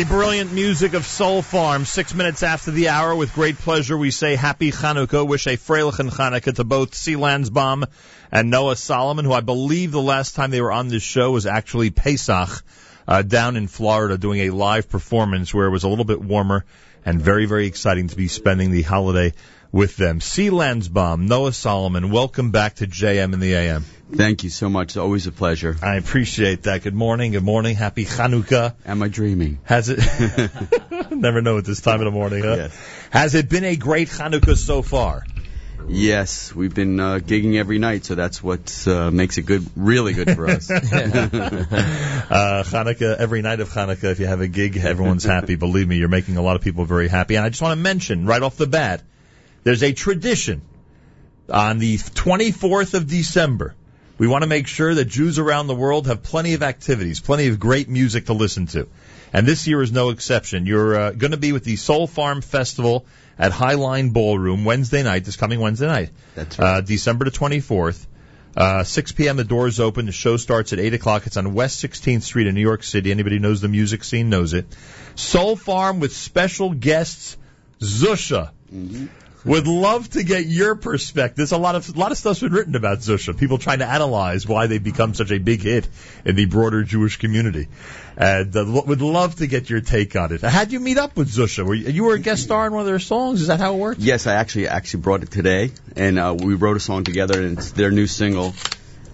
[SPEAKER 1] Brilliant music of Soulfarm, six minutes after the hour. With great pleasure, we say Happy Chanukah. Wish a Freilichen Chanukah to both C. Lanzbom and Noah Solomon, who I believe the last time they were on this show was actually Pesach uh, down in Florida doing a live performance where it was a little bit warmer and very, very exciting to be spending the holiday with them. C. Lanzbom, Noah Solomon, welcome back to JM in the AM.
[SPEAKER 20] Thank you so much. It's always a pleasure.
[SPEAKER 1] I appreciate that. Good morning. Good morning. Happy Chanukah.
[SPEAKER 20] Am I dreaming?
[SPEAKER 1] Has it? Never know at this time of the morning, huh?
[SPEAKER 20] Yes.
[SPEAKER 1] Has it been a great Chanukah so far?
[SPEAKER 20] Yes, we've been uh, gigging every night, so that's what uh, makes it good, really good for us.
[SPEAKER 1] uh, Hanukkah, every night of Hanukkah, if you have a gig, everyone's happy. Believe me, you're making a lot of people very happy. And I just want to mention right off the bat, there's a tradition on the 24th of December. We want to make sure that Jews around the world have plenty of activities, plenty of great music to listen to. And this year is no exception. You're uh, going to be with the Soulfarm Festival at Highline Ballroom Wednesday night, this coming Wednesday night.
[SPEAKER 20] That's
[SPEAKER 1] right. Uh, December the 24th. Uh, 6 p.m. The doors open. The show starts at 8 o'clock. It's on West 16th Street in New York City. Anybody knows the music scene knows it. Soulfarm with special guests, Zusha. Would love to get your perspective. There's a lot of a lot of stuff's been written about Zusha. People trying to analyze why they've become such a big hit in the broader Jewish community, and uh, would love to get your take on it. How'd you meet up with Zusha? Were you, you were a guest star in one of their songs? Is that how it worked?
[SPEAKER 20] yes, I actually actually brought it today, and uh, we wrote a song together, and it's their new single,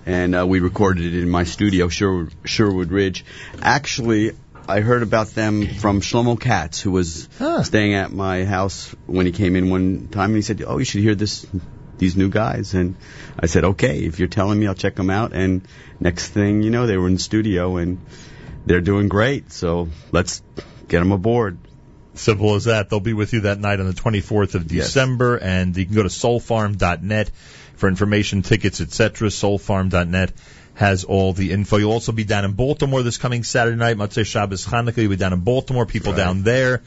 [SPEAKER 20] and uh, we recorded it in my studio, Sherwood, Sherwood Ridge. Actually, I heard about them from Shlomo Katz, who was staying at my house when he came in one time, and he said, "Oh, you should hear this." These new guys, and I said, "Okay, if you're telling me, I'll check them out." And next thing you know, they were in the studio, and they're doing great. So let's get them aboard.
[SPEAKER 1] Simple as that. They'll be with you that night on the 24th of December, and you can go to soulfarm.net for information, tickets, etc. Soulfarm.net has all the info. You'll also be down in Baltimore this coming Saturday night, Motzei Shabbos Hanukkah. You'll be down in Baltimore. People down there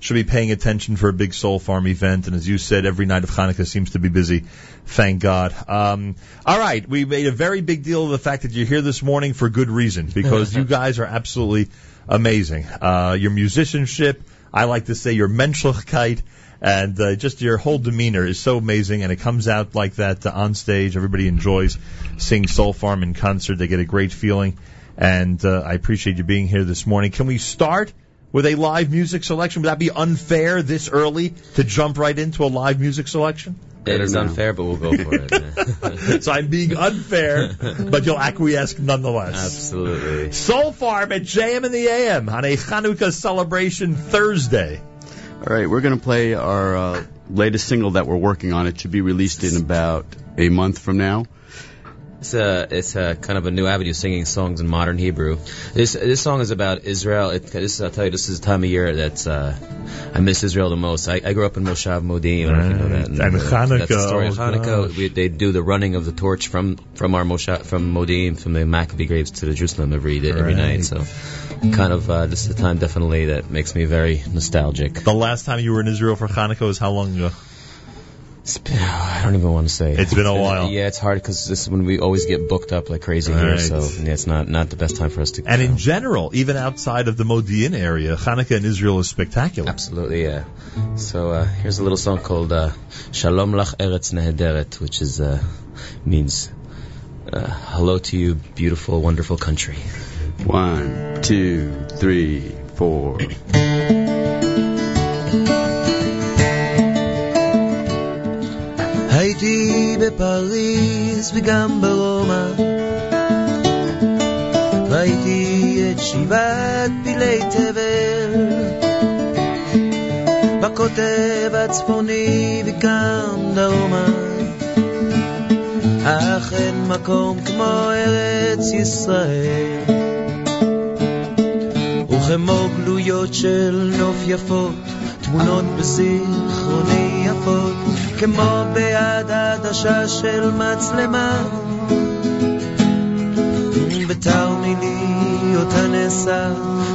[SPEAKER 1] should be paying attention for a big Soulfarm event. And as you said, every night of Hanukkah seems to be busy. Thank God. Um, all right, we made a very big deal of the fact that you're here this morning for good reason because you guys are absolutely amazing. Uh, your musicianship, I like to say your menschlichkeit, and uh, just your whole demeanor is so amazing, and it comes out like that uh, on stage. Everybody enjoys seeing Soulfarm in concert. They get a great feeling, and uh, I appreciate you being here this morning. Can we start with a live music selection? Would that be unfair this early to jump right into a live music selection?
[SPEAKER 21] It is unfair, but we'll go for it.
[SPEAKER 1] so I'm being unfair, but you'll acquiesce nonetheless.
[SPEAKER 21] Absolutely.
[SPEAKER 1] Soulfarm at JM in the AM on a Hanukkah celebration Thursday.
[SPEAKER 20] All right, we're going to play our uh, latest single that we're working on. It should be released in about a month from now.
[SPEAKER 21] It's a it's a kind of a new avenue singing songs in modern Hebrew. This this song is about Israel. It, this I'll tell you, this is the time of year that's uh, I miss Israel the most. I, I grew up in Moshav Modim. I don't know if you know that.
[SPEAKER 1] And
[SPEAKER 21] uh,
[SPEAKER 1] Hanukkah,
[SPEAKER 21] That's the story of
[SPEAKER 1] oh,
[SPEAKER 21] Hanukkah. We, they do the running of the torch from from our Moshav from Modim from the Maccabee graves to the Jerusalem every day, every night. So kind of uh, this is the time definitely that makes me very nostalgic.
[SPEAKER 1] The last time you were in Israel for Hanukkah was how long ago?
[SPEAKER 21] I don't even want to say.
[SPEAKER 1] It's been a while.
[SPEAKER 21] Yeah, it's hard because this is when we always get booked up like crazy here.
[SPEAKER 1] Right.
[SPEAKER 21] So yeah, it's not not the best time for us to.
[SPEAKER 1] And in general, even outside of the Modi'in area, Hanukkah in Israel is spectacular.
[SPEAKER 21] Absolutely, yeah. So uh, here's a little song called uh, "Shalom Lach Eretz Nehederet," which is uh, means uh, "Hello to you, beautiful, wonderful country."
[SPEAKER 20] One, two, three, four.
[SPEAKER 4] הייתי בפריז וגם ברומא. ראיתי את שבעת פילי תבל. בקוטב הצפוני וגם דרומה. אך אין מקום כמו ארץ ישראל. וכמו גלויות של נוף יפות תמונות בזיכרוני יפות כמו ביד עדשה של מצלמה. בתרמיליות הנשא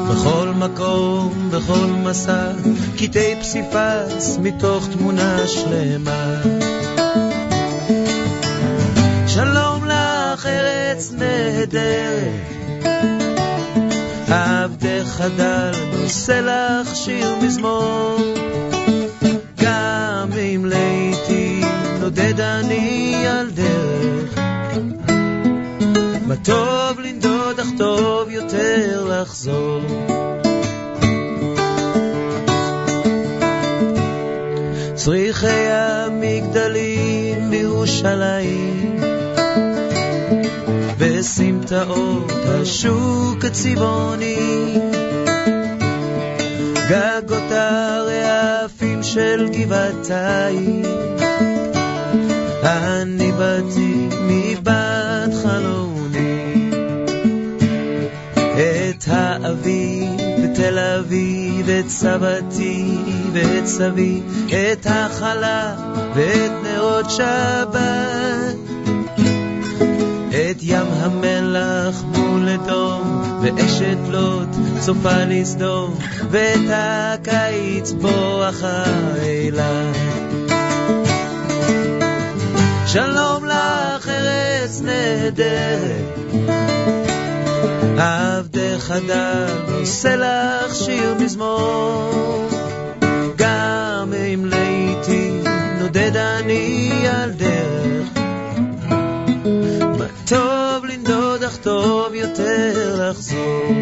[SPEAKER 4] בכל מקום, בכל מסע קטעי פסיפס מתוך תמונה שלמה. שלום לך ארץ נהדרת. עבדך דל נושא לך שיר מזמור נודד אני על דרך. מה טוב לנדוד אך טוב יותר לחזור. צריכי המגדלים בירושלים בסמטאות השוק הצבעוני. גגות הרעפים של גבעתיים אני באתי מבת חלוני את האביב בתל אביב, את סבתי ואת סבי, את החלה ואת נרות שבת. את ים המלח מול אדום, ואשת לוט צופה לסדום, ואת הקיץ בואכה אילת. שלום לך ארץ נהדרת, עבדך דל נושא לך שיר מזמור. גם אם לעתים נודד אני על דרך, מה טוב לנדוד אך טוב יותר לחזור.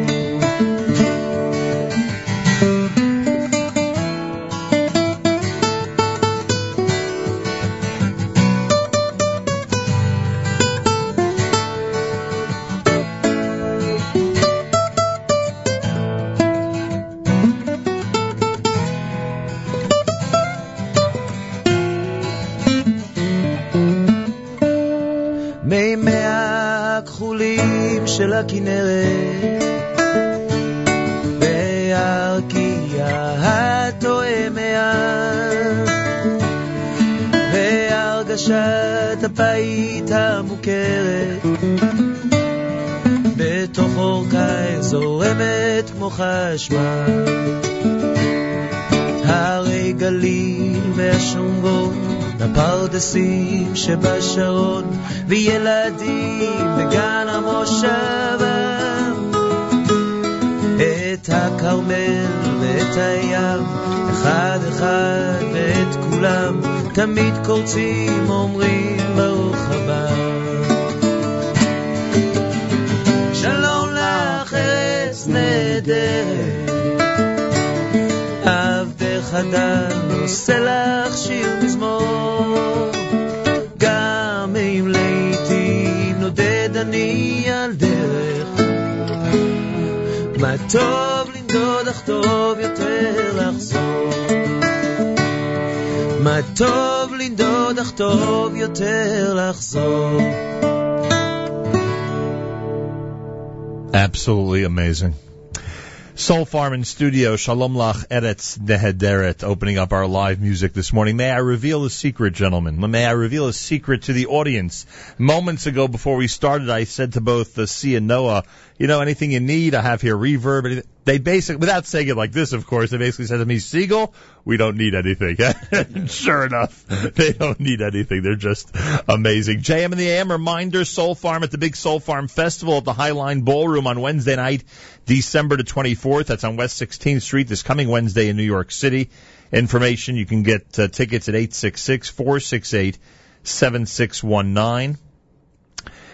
[SPEAKER 4] הכנרת והרקיע התואם מים והרגשת הפעית המוכרת בתוך אורכי זורמת כמו חשמל הרי גליל והשומרון הפרדסים שבשרון וילדים בגן המושבה. את הכרמל ואת הים אחד אחד ואת כולם תמיד קורצים אומרים ברוך הבא. שלום לך ארץ נהדרת עבדך דל נושא לך שיר מזמור גם אם לעתים נודד אני על דרך מה טוב לנדוד אך טוב יותר לחזור מה טוב לנדוד אך טוב יותר לחזור
[SPEAKER 1] Absolutely amazing. Soulfarm in studio, Shalom Lach Eretz Nehederet, opening up our live music this morning. May I reveal a secret, gentlemen? May I reveal a secret to the audience? Moments ago, before we started, I said to both uh, C and Noah, you know, anything you need, I have here reverb. They basically, without saying it like this, of course, they basically said to me, Segal, we don't need anything. sure enough, they don't need anything. They're just amazing. JM and the AM reminder, Soulfarm at the Big Soulfarm Festival at the Highline Ballroom on Wednesday night, December the 24th. That's on West 16th Street this coming Wednesday in New York City. Information, you can get uh, tickets at 866-468-7619.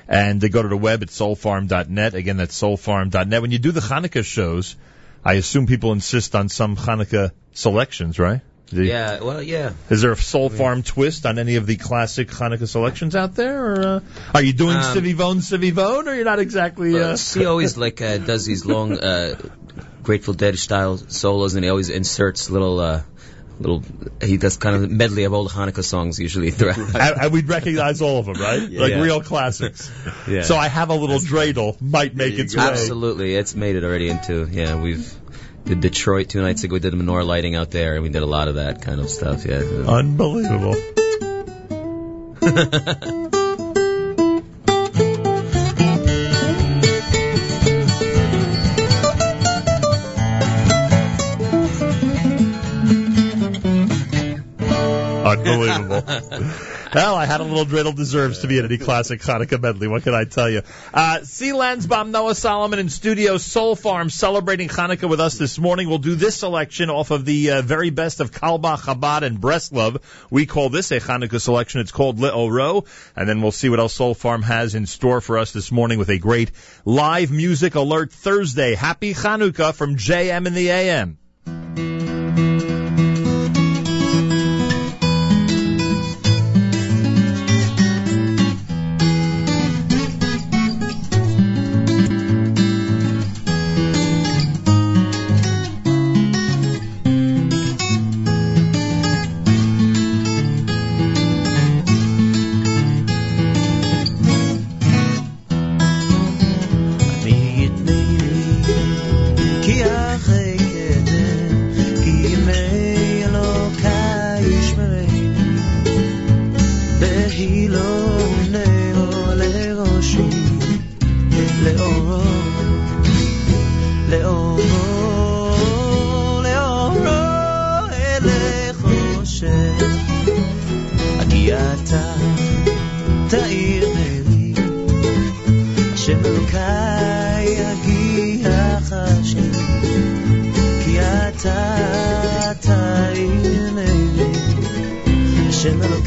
[SPEAKER 1] And they go to the web at soulfarm.net. Again, that's soulfarm.net. When you do the Hanukkah shows, I assume people insist on some Hanukkah selections, right? The-
[SPEAKER 21] Yeah, well, yeah.
[SPEAKER 1] Is there a Soulfarm twist on any of the classic Hanukkah selections out there, or uh, are you doing
[SPEAKER 21] Um,
[SPEAKER 1] Civivone, Civivone, or you're not exactly? Uh,
[SPEAKER 21] he always like uh, does these long uh, Grateful Dead style solos, and he always inserts little uh, little. He does kind of a medley of old Hanukkah songs usually throughout.
[SPEAKER 1] and, and we'd recognize all of them, right?
[SPEAKER 21] Yeah.
[SPEAKER 1] like real classics.
[SPEAKER 21] Yeah.
[SPEAKER 1] So I have a little dreidel might make its way.
[SPEAKER 21] Absolutely, it's made it already into yeah. We've did Detroit two nights ago. We did the menorah lighting out there, and we did a lot of that kind of stuff. Yeah,
[SPEAKER 1] Unbelievable. Unbelievable. well, I had a little dreidel deserves to be in any classic Hanukkah medley. What can I tell you? Uh, C. Lanzbom, Noah Solomon in studio, Soulfarm celebrating Hanukkah with us this morning. We'll do this selection off of the uh, very best of Carlebach, Chabad, and Breslov. We call this a Hanukkah selection. It's called Le'oro. And then we'll see what else Soulfarm has in store for us this morning with a great live music alert Thursday. Happy Hanukkah from JM in the AM.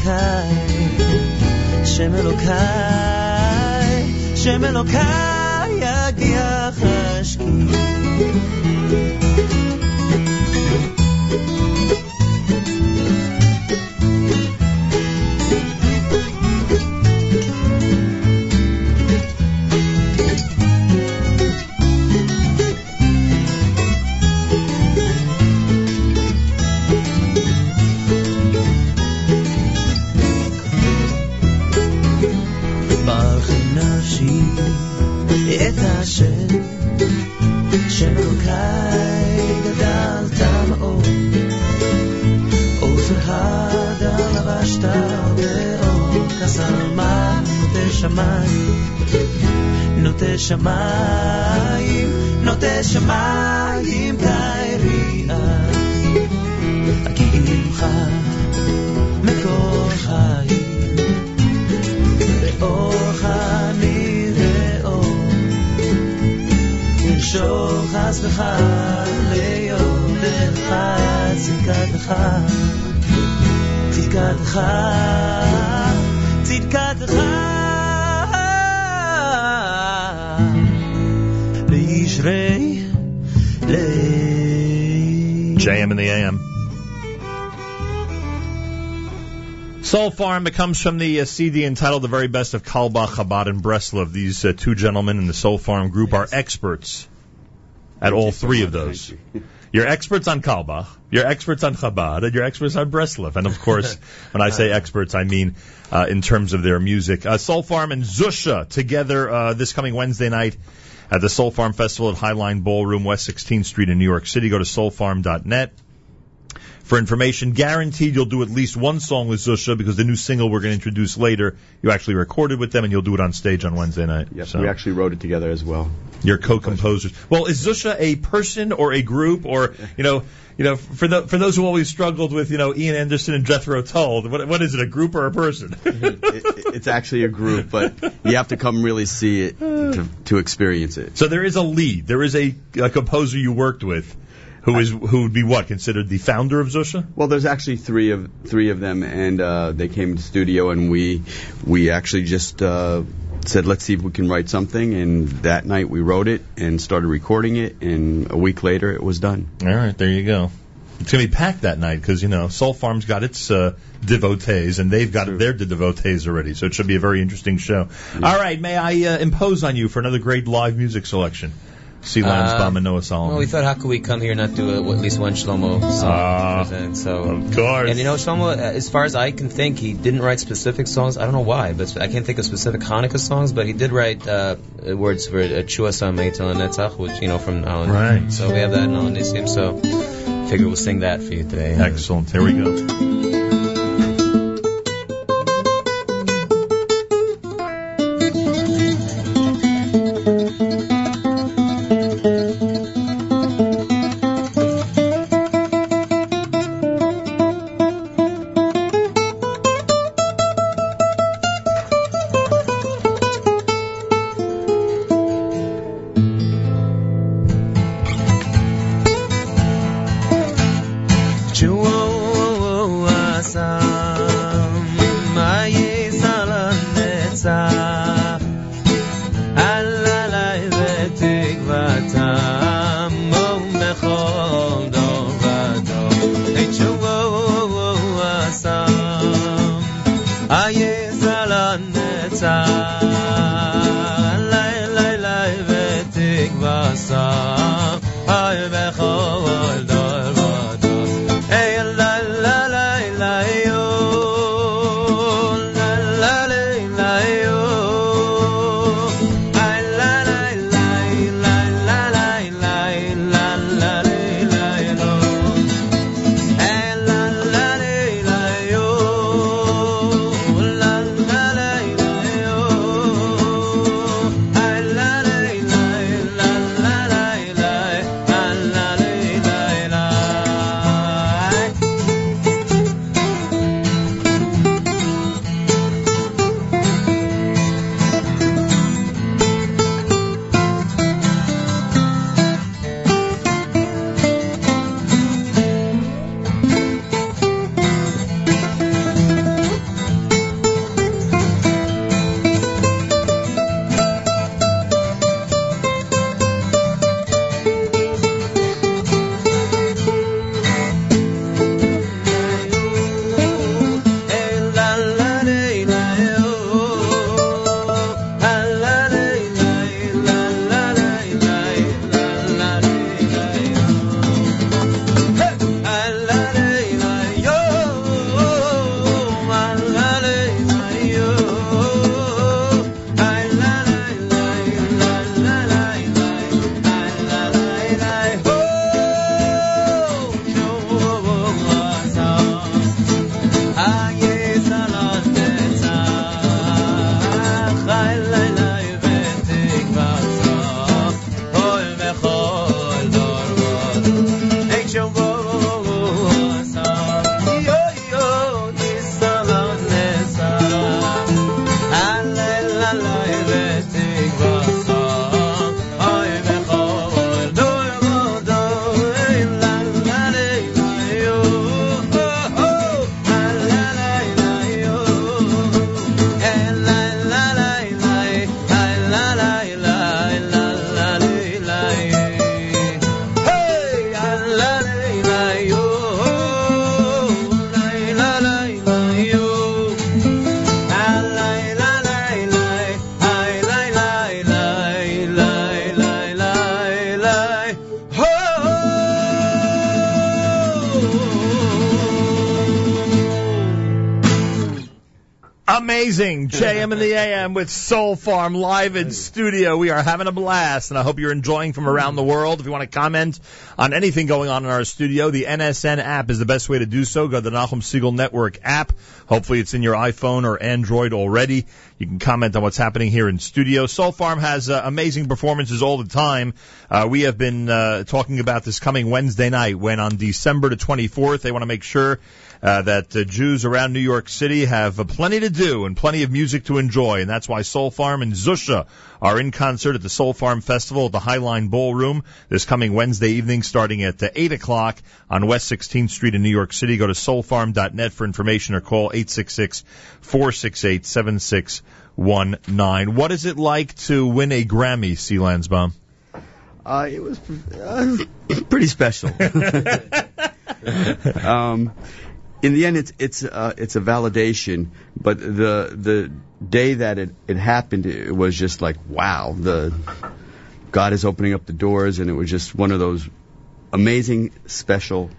[SPEAKER 4] השם אלוקי השם אלוקי השם אלוקי יגיע שמיים, נוטה שמיים, נוטה שמיים כיריעה, כי עמך מקור חיים. לאורך נראו נמשוך חסדך ליודך צדקתך צדקתך Ray, and
[SPEAKER 1] JM in the AM. Soulfarm, it comes from the uh, CD entitled The Very Best of Carlebach, Chabad, and Breslov. These uh, two gentlemen in the Soulfarm group are experts at all three of those. You're experts on Carlebach, you're experts on Chabad, and you're experts on Breslov. And of course, when I say experts, I mean uh, in terms of their music. Uh, Soulfarm and Zusha together uh, this coming Wednesday night at the Soulfarm Festival at Highline Ballroom, West 16th Street in New York City. Go to soulfarm.net for information. Guaranteed you'll do at least one song with Zusha because the new single we're going to introduce later, you actually recorded with them and you'll do it on stage on Wednesday night.
[SPEAKER 20] Yes,
[SPEAKER 1] So
[SPEAKER 20] we actually wrote it together as well.
[SPEAKER 1] you're co-composers. Well, is Zusha a person or a group or, you know, you know, for the, for those who always struggled with, you know, Ian Anderson and Jethro Tull, what, what is it, a group or a person?
[SPEAKER 20] It's actually a group, but you have to come really see it to, to experience it.
[SPEAKER 1] so there is a lead. There is a, a composer you worked with who is, who would be what, considered the founder of Zusha?
[SPEAKER 20] Well, there's actually three of three of them, and uh, they came to the studio, and we we actually just uh, said, let's see if we can write something. And that night we wrote it and started recording it, and a week later it was done.
[SPEAKER 1] All right, there you go. It's gonna be packed that night because you know Soulfarm's got its uh, devotees and they've got their devotees already, so it should be a very interesting show. All right, may I uh, impose on you for another great live music selection? C. Lanzbom and Noah Solomon.
[SPEAKER 21] Well, we thought, how could we come here and not do a, at least one Shlomo song?
[SPEAKER 1] Ah,
[SPEAKER 21] present? so,
[SPEAKER 1] of course.
[SPEAKER 21] And you know, Shlomo, uh, as far as I can think, he didn't write specific songs. I don't know why, but I can't think of specific Hanukkah songs. But he did write uh, words for uh, Chua Sam Eitel and Netzach, which you know from Alan.
[SPEAKER 1] Right.
[SPEAKER 21] So we have that in Al Hanisim. So, figure we'll sing that for you today.
[SPEAKER 1] Excellent. Here we go. JM in the AM with Soulfarm live in studio. We are having a blast, and I hope you're enjoying from around the world. If you want to comment on anything going on in our studio, the NSN app is the best way to do so. Go to the Nachum Segal Network app. Hopefully it's in your iPhone or Android already. You can comment on what's happening here in studio. Soulfarm has uh, amazing performances all the time. Uh, we have been uh, talking about this coming Wednesday night when on December the 24th they want to make sure uh, that uh, Jews around New York City have uh, plenty to do and plenty of music to enjoy, and that's why Soulfarm and Zusha are in concert at the Soulfarm Festival at the Highline Ballroom this coming Wednesday evening, starting at uh, 8 o'clock on West 16th Street in New York City. Go to soulfarm.net for information or call 866-468-7619. What is it like to win a Grammy, C. Lanzbom?
[SPEAKER 20] Uh, it was uh, pretty special. um, in the end, it's it's uh, it's a validation. But the the day that it it happened, it was just like wow. The God is opening up the doors, and it was just one of those amazing special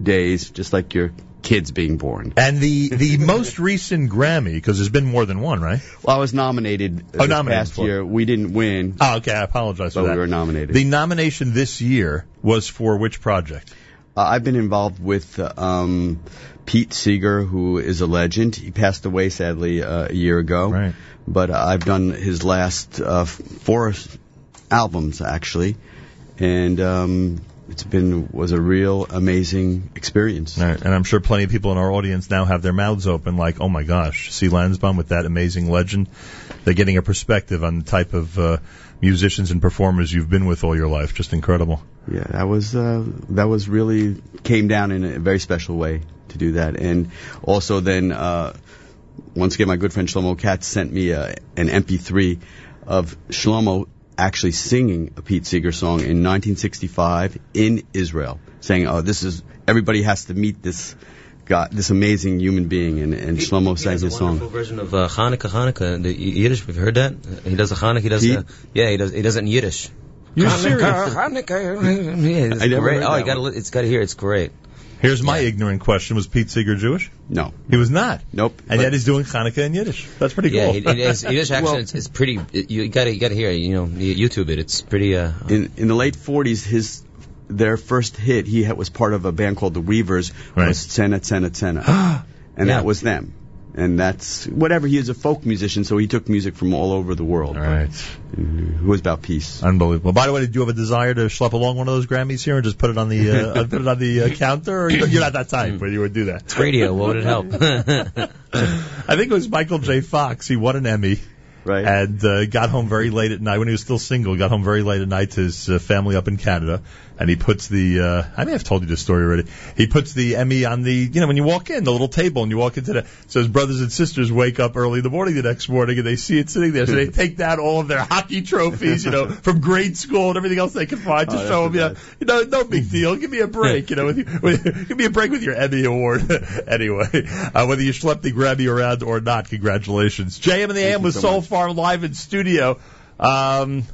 [SPEAKER 20] days, just like your kids being born.
[SPEAKER 1] And the the most recent Grammy, because there's been more than one, right?
[SPEAKER 20] Well, I was nominated
[SPEAKER 1] Oh, nominated for
[SPEAKER 20] year. We didn't win.
[SPEAKER 1] Oh, okay. I apologize for that.
[SPEAKER 20] we were nominated.
[SPEAKER 1] The nomination this year was for which project?
[SPEAKER 20] Uh, I've been involved with uh, um, Pete Seeger, who is a legend. He passed away sadly uh, a year ago.
[SPEAKER 1] Right.
[SPEAKER 20] But uh, I've done his last uh, four albums actually, and um, it's been was a real amazing experience.
[SPEAKER 1] Right, and I'm sure plenty of people in our audience now have their mouths open, like, "Oh my gosh, C. Lanzbom with that amazing legend." They're getting a perspective on the type of uh, musicians and performers you've been with all your life. Just incredible.
[SPEAKER 20] Yeah, that was uh, that was really came down in a very special way to do that, and also then uh, once again my good friend Shlomo Katz sent me uh, an MP3 of Shlomo actually singing a Pete Seeger song in 1965 in Israel, saying, "Oh, this is everybody has to meet this." guy, this amazing human being, and, and Shlomo sang
[SPEAKER 21] has a
[SPEAKER 20] his
[SPEAKER 21] wonderful
[SPEAKER 20] song.
[SPEAKER 21] version of uh, Hanukkah, Hanukkah, the Yiddish. We've heard that? He does a Hanukkah. He does
[SPEAKER 20] He-
[SPEAKER 21] a, yeah, he does. He does it in Yiddish.
[SPEAKER 1] You're
[SPEAKER 21] Hanukkah,
[SPEAKER 1] serious?
[SPEAKER 21] Hanukkah. Yeah, it's
[SPEAKER 20] I never
[SPEAKER 21] great.
[SPEAKER 20] heard
[SPEAKER 21] oh,
[SPEAKER 20] that
[SPEAKER 21] you got to. It's got to hear. It's great.
[SPEAKER 1] Here's my ignorant question: Was Pete Seeger Jewish?
[SPEAKER 20] No,
[SPEAKER 1] he was not.
[SPEAKER 20] Nope.
[SPEAKER 1] And yet he's doing Hanukkah in Yiddish. That's pretty
[SPEAKER 21] Yeah,
[SPEAKER 1] cool.
[SPEAKER 21] it, it is, Yiddish actually.
[SPEAKER 20] Well-
[SPEAKER 21] it's, it's pretty. It, you got to. You got to hear it. You know, YouTube it. It's pretty. Uh,
[SPEAKER 20] in in the late 40s, his their first hit, he had, was part of a band called the Weavers, Right. was Tsena Tsena Tsena, and
[SPEAKER 1] Yeah.
[SPEAKER 20] that was them. And that's whatever. He is a folk musician, so he took music from all over the world.
[SPEAKER 1] All right.
[SPEAKER 20] Who was about peace?
[SPEAKER 1] Unbelievable. Well by the way, did you have a desire to schlep along one of those Grammys here and just put it on the uh, put it on the uh, counter, or you're you're not that type where you would do that?
[SPEAKER 21] it's radio. What would it help?
[SPEAKER 1] I think it was Michael J. Fox. He won an Emmy.
[SPEAKER 20] Right.
[SPEAKER 1] And uh, got home very late at night when he was still single. Got home very late at night to his uh, family up in Canada, and he puts the. Uh, I may have told you this story already. He puts the Emmy on the. You know, when you walk in, the little table, and you walk into the. So his brothers and sisters wake up early in the morning the next morning, and they see it sitting there. So they take down all of their hockey trophies, you know, from grade school and everything else they can find to
[SPEAKER 20] Oh,
[SPEAKER 1] show him.
[SPEAKER 20] that's
[SPEAKER 1] You know, no big deal. Give me a break. You know, with, with, give me a break with your Emmy award. anyway, uh, whether you schlepp the Grammy around or not, congratulations. JM and the AM
[SPEAKER 20] you
[SPEAKER 1] with
[SPEAKER 20] so
[SPEAKER 1] far live in studio. Um,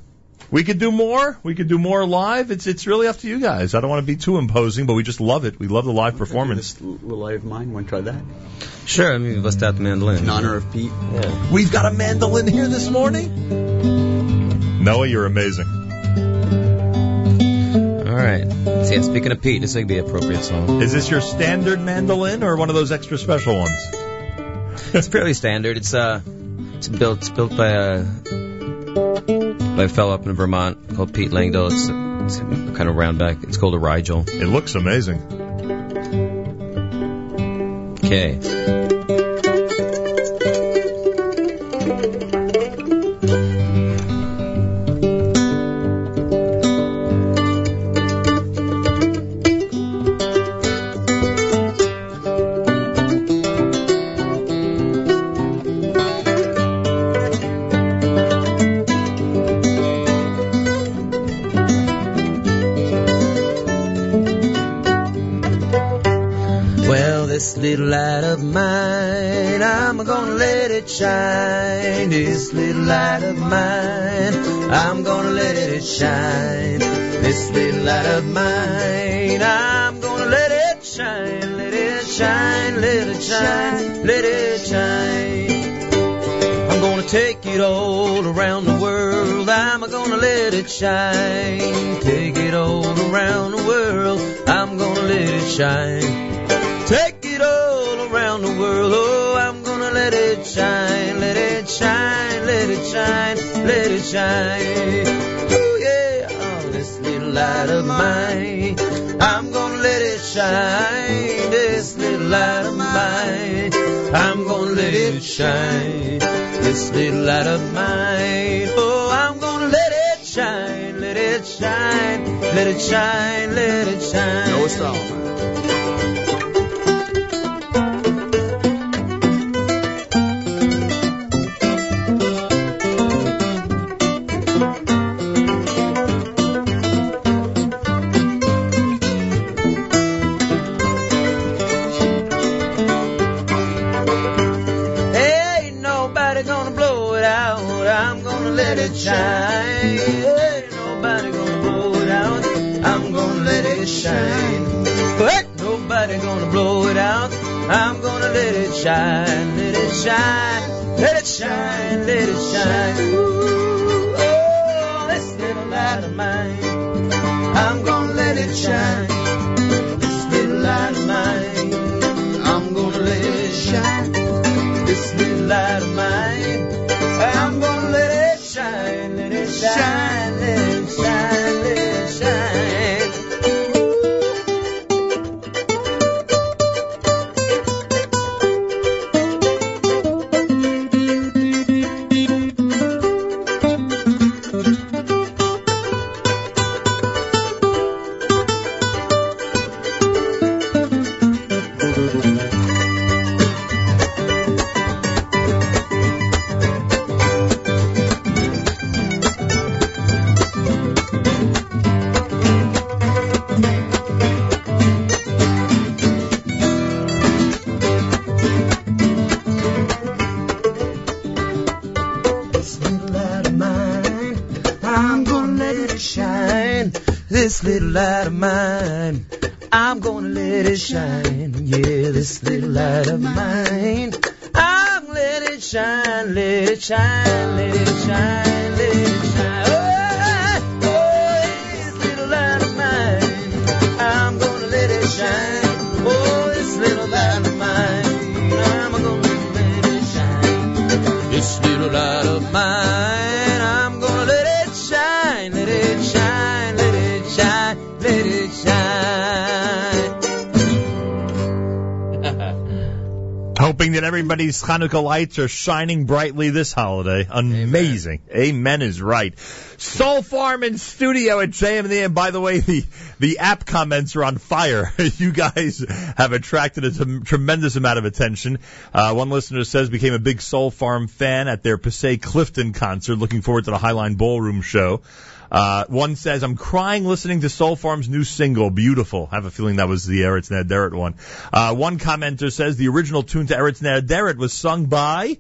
[SPEAKER 1] we could do more. We could do more live. It's it's really up to you guys. I don't want to be too imposing, but we just love it. We love the live performance.
[SPEAKER 20] This little light of mine. Want to try that?
[SPEAKER 21] sure. I mean, bust out the mandolin.
[SPEAKER 20] In honor of Pete.
[SPEAKER 21] Yeah.
[SPEAKER 1] We've got a mandolin here this morning. Noah, you're amazing.
[SPEAKER 21] All right. See, and speaking of Pete, this would be an appropriate song.
[SPEAKER 1] Is this your standard mandolin or one of those extra special ones?
[SPEAKER 21] It's fairly standard. It's uh, it's built it's built by a by a fellow up in Vermont called Pete Langdell. It's, it's kind of round back. It's called a Rigel.
[SPEAKER 1] It looks amazing.
[SPEAKER 21] Okay. Little light of mine, I'm gonna let it shine. This little light of mine, I'm gonna let it shine. This little light of mine, I'm gonna let it shine. Let it shine, let it shine, let it shine.
[SPEAKER 4] I'm gonna take it all around the world, I'm gonna let it shine. Take it all around the world, I'm gonna let it shine. All around the world, oh, I'm gonna let it shine, let it shine, let it shine, let it shine. Ooh, yeah, oh, this little light of mine, I'm gonna let it shine, this little light of mine, I'm gonna let it shine, this little light of mine, oh, I'm gonna let it shine, let it shine, let it shine, let it shine.
[SPEAKER 20] Noah Solomon.
[SPEAKER 4] Ain't shine. Let it shine. Let it shine. Oh, this little light of mine. I'm gonna let it shine. This little light of mine. I'm gonna let it shine this little light of mine. I'm gonna let it shine, let it shine, shine. Yeah, this little light of mine, I'm let it shine, let it shine, let it shine,
[SPEAKER 1] everybody's Hanukkah lights are shining brightly this holiday. Amazing. Amen, is right. Soulfarm in studio at JMD. And by the way, the, the app comments are on fire. you guys have attracted a t- tremendous amount of attention. Uh, one listener says became a big Soulfarm fan at their Passaic Clifton concert. Looking forward to the Highline Ballroom show. Uh, one says, I'm crying listening to Soulfarm's new single, Beautiful. I have a feeling that was the Eretz Nehaderet one. Uh, one commenter says the original tune to Eretz Nehaderet was sung by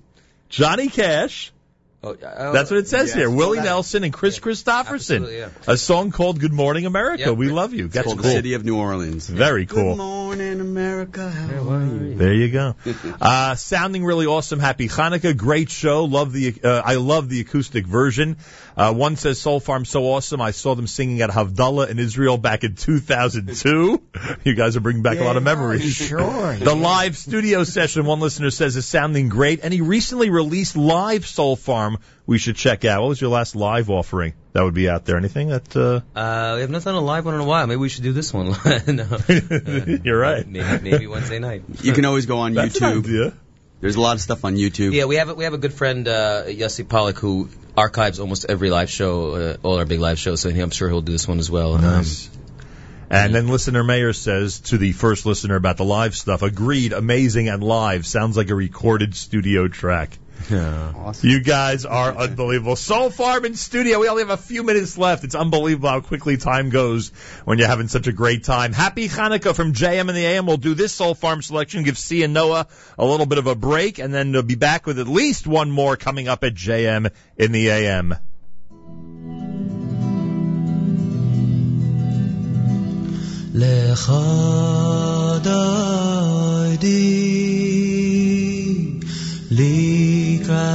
[SPEAKER 1] Johnny Cash.
[SPEAKER 21] Oh, uh,
[SPEAKER 1] That's what it says
[SPEAKER 21] yes.
[SPEAKER 1] here. Willie
[SPEAKER 21] Well, that-
[SPEAKER 1] Nelson and Kris
[SPEAKER 21] Kristofferson. yeah.
[SPEAKER 1] A song called Good Morning America.
[SPEAKER 21] Yeah,
[SPEAKER 1] we love you.
[SPEAKER 20] It's
[SPEAKER 1] That's
[SPEAKER 20] called
[SPEAKER 1] cool.
[SPEAKER 20] the City of New Orleans.
[SPEAKER 1] Very cool.
[SPEAKER 20] Good morning, America. How are you?
[SPEAKER 1] There you go. Uh, sounding really awesome. Happy Hanukkah. Great show. Love the, uh, I love the acoustic version. Uh, one says Soulfarm so awesome. I saw them singing at Havdalah in Israel back in 2002. you guys are bringing back a lot of memories.
[SPEAKER 22] sure,
[SPEAKER 1] The live studio session, one listener says, is sounding great. And he recently released live Soulfarm we should check out. What was your last live offering that would be out there? Anything that, uh,
[SPEAKER 21] Uh, we have not done a live one in a while. Maybe we should do this one. no.
[SPEAKER 1] you're right.
[SPEAKER 21] Maybe, maybe Wednesday night.
[SPEAKER 20] You can always go on
[SPEAKER 21] That's an
[SPEAKER 20] YouTube. There's a lot of stuff on YouTube.
[SPEAKER 21] Yeah, we have a, we have a good friend uh, Yossi Pollock who archives almost every live show, uh, all our big live shows. So I'm sure he'll do this one as well. Um,
[SPEAKER 1] And then listener Mayer says to the first listener about the live stuff, agreed, amazing and live. Sounds like a recorded studio track.
[SPEAKER 21] Yeah. Awesome.
[SPEAKER 1] You guys are unbelievable. Soulfarm in studio. We only have a few minutes left. It's unbelievable how quickly time goes when you're having such a great time. Happy Hanukkah from JM and the AM. We'll do this Soulfarm selection, give C and Noah a little bit of a break, and then we'll be back with at least one more coming up at JM in the AM.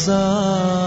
[SPEAKER 4] Shamar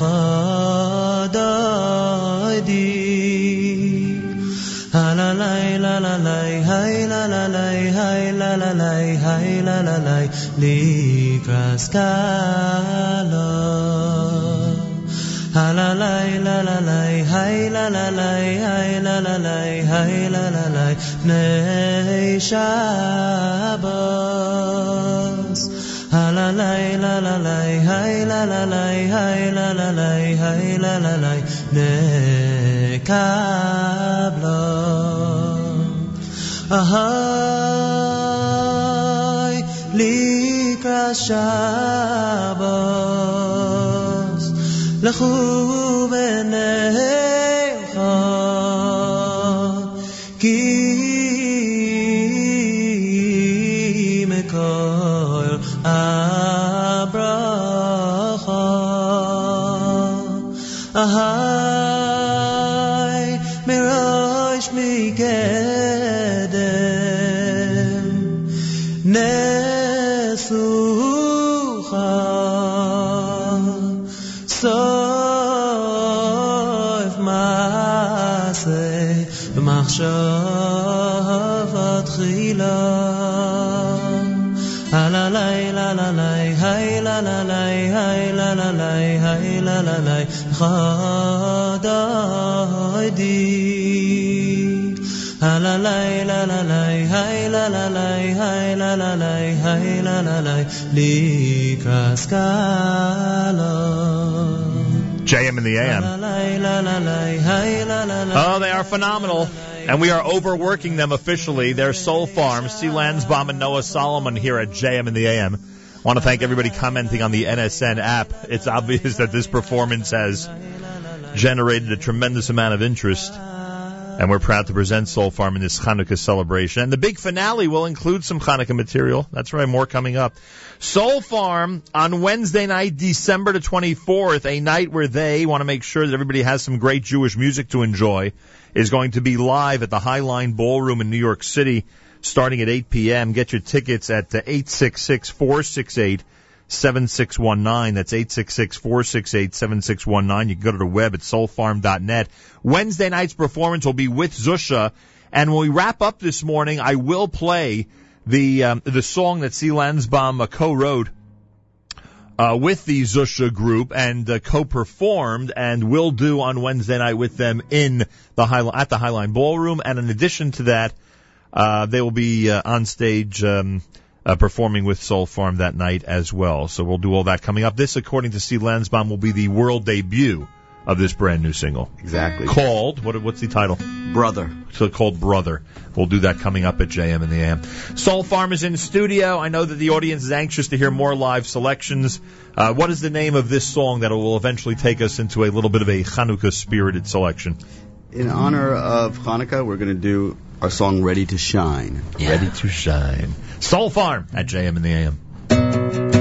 [SPEAKER 4] lalalai Lechadadi Halalai lalalai Hai lalalai Hai lalalai Hai lalalai Likras kala. Halalai lalalai Hai lalalai Hai lalalai Ha la la la la la hai la la la hai la la la hai la la la nekabla ahai likrashabos lechu beneicha ki מקדם נסוכה סוף מעשה במחשבה תחילה הללי לללי היי לללי היי לללי היי לללי חדדי la li.
[SPEAKER 1] JM in the AM. Oh, they are phenomenal. And we are overworking them officially. They're Soulfarm, C. Lanzbom, and Noah Solomon here at JM in the AM. I want to thank everybody commenting on the NSN app. It's obvious that this performance has generated a tremendous amount of interest. And we're proud to present Soulfarm in this Hanukkah celebration. And the big finale will include some Hanukkah material. That's right, more coming up. Soulfarm on Wednesday night, December the 24th, a night where they want to make sure that everybody has some great Jewish music to enjoy, is going to be live at the Highline Ballroom in New York City starting at 8 p.m. Get your tickets at 866 468 7619. That's 866 468 7619. You can go to the web at soulfarm.net. Wednesday night's performance will be with Zusha. And when we wrap up this morning, I will play the um, the song that C. Lanzbom uh, co-wrote uh, with the Zusha group and uh, co-performed and will do on Wednesday night with them in the High, at the Highline Ballroom. And in addition to that, uh, they will be uh, on stage um, uh, performing with Soulfarm that night as well. So we'll do all that coming up. This, according to Steve Lanzbom, will be the world debut of this brand new single.
[SPEAKER 20] Exactly.
[SPEAKER 1] Called what? What's the title?
[SPEAKER 20] Brother.
[SPEAKER 1] So called Brother. We'll do that coming up at JM in the AM. Soulfarm is in studio. I know that the audience is anxious to hear more live selections. Uh, what is the name of this song that will eventually take us into a little bit of a Hanukkah spirited selection?
[SPEAKER 20] In honor of Hanukkah, we're going to do our song Ready to Shine.
[SPEAKER 1] Ready to Shine. Soul Farm at JM in the AM.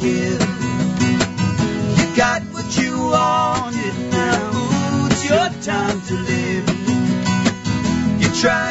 [SPEAKER 4] give. You got what you wanted, now it's your time to live. You try.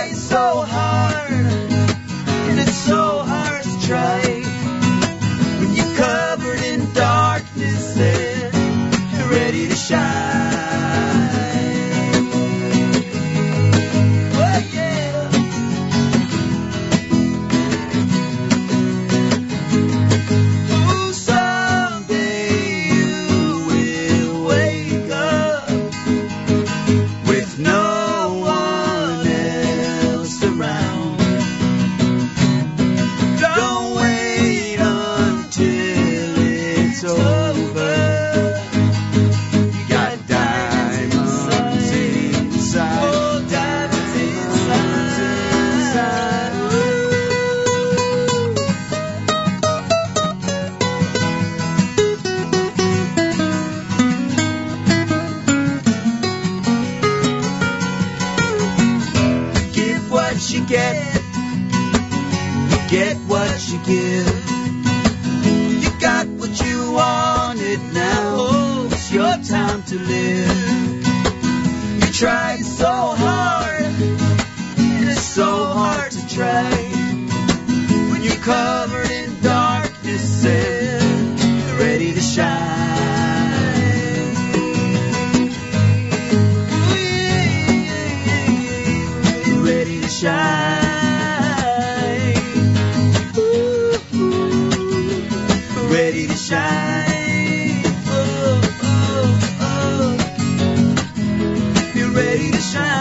[SPEAKER 1] position.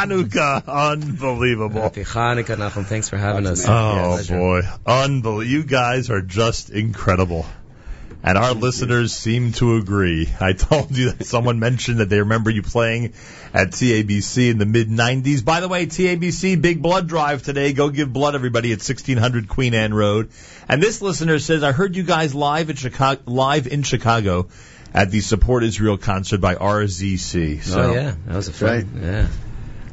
[SPEAKER 1] Hanukkah. Unbelievable.
[SPEAKER 21] Happy Hanukkah, Nachum. Thanks for having us.
[SPEAKER 1] Oh
[SPEAKER 21] Pleasure.
[SPEAKER 1] boy, unbelievable! You guys are just incredible, and our listeners seem to agree. I told you that someone mentioned that they remember you playing at TABC in the mid '90s. By the way, TABC Big Blood Drive today. Go give blood, everybody, at 1600 Queen Anne Road. And this listener says, "I heard you guys live at Chicago, live in Chicago." At the Support Israel concert by RZC. Oh, so
[SPEAKER 21] oh yeah, that was a fun. Yeah.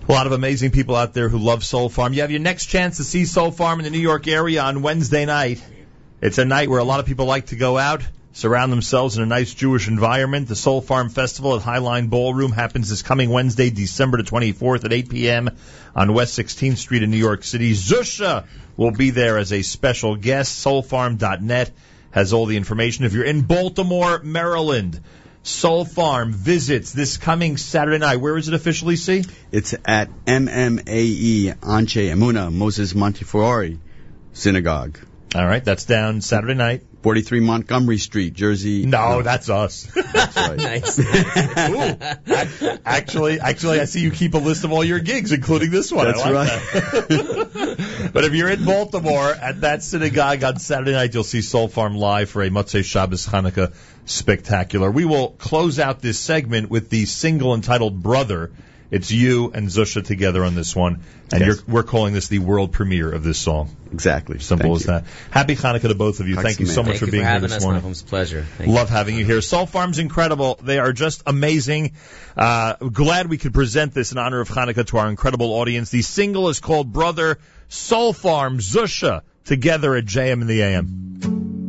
[SPEAKER 1] A lot of amazing people out there who love Soulfarm. You have your next chance to see Soulfarm in the New York area on Wednesday night. It's a night where a lot of people like to go out, surround themselves in a nice Jewish environment. The Soulfarm Festival at Highline Ballroom happens this coming Wednesday, December the 24th at 8 p.m. on West 16th Street in New York City. Zusha will be there as a special guest. Soulfarm.net has all the information. If you're in Baltimore, Maryland, Soulfarm visits this coming Saturday night. Where is it officially, see?
[SPEAKER 20] It's at MMAE Anshe Emunah Moses Montefiore Synagogue.
[SPEAKER 1] All right, that's down Saturday night.
[SPEAKER 20] 43 Montgomery Street, Jersey.
[SPEAKER 1] No, that's us.
[SPEAKER 20] That's right.
[SPEAKER 21] nice.
[SPEAKER 1] Ooh, actually, actually, I see you keep a list of all your gigs, including this one.
[SPEAKER 20] That's
[SPEAKER 1] like
[SPEAKER 20] right.
[SPEAKER 1] that. but if you're in Baltimore at that synagogue on Saturday night, you'll see Soulfarm live for a Motzei Shabbos Hanukkah spectacular. We will close out this segment with the single entitled "Brother." It's you and Zusha together on this one, and
[SPEAKER 20] Yes.
[SPEAKER 1] you're, we're calling this the world premiere of this song.
[SPEAKER 20] Exactly.
[SPEAKER 1] Simple
[SPEAKER 20] Thank
[SPEAKER 1] as
[SPEAKER 20] you.
[SPEAKER 1] that. Happy Hanukkah to both of you. Thank you so much
[SPEAKER 21] Thank
[SPEAKER 1] for being
[SPEAKER 21] for
[SPEAKER 1] here
[SPEAKER 21] having
[SPEAKER 1] this
[SPEAKER 21] us,
[SPEAKER 1] morning.
[SPEAKER 21] Nachum. It's a pleasure. Thank
[SPEAKER 1] Love having you here. Soulfarm's incredible. They are just amazing. Uh, glad we could present this in honor of Hanukkah to our incredible audience. The single is called Brother Soulfarm Zusha together at JM in the AM.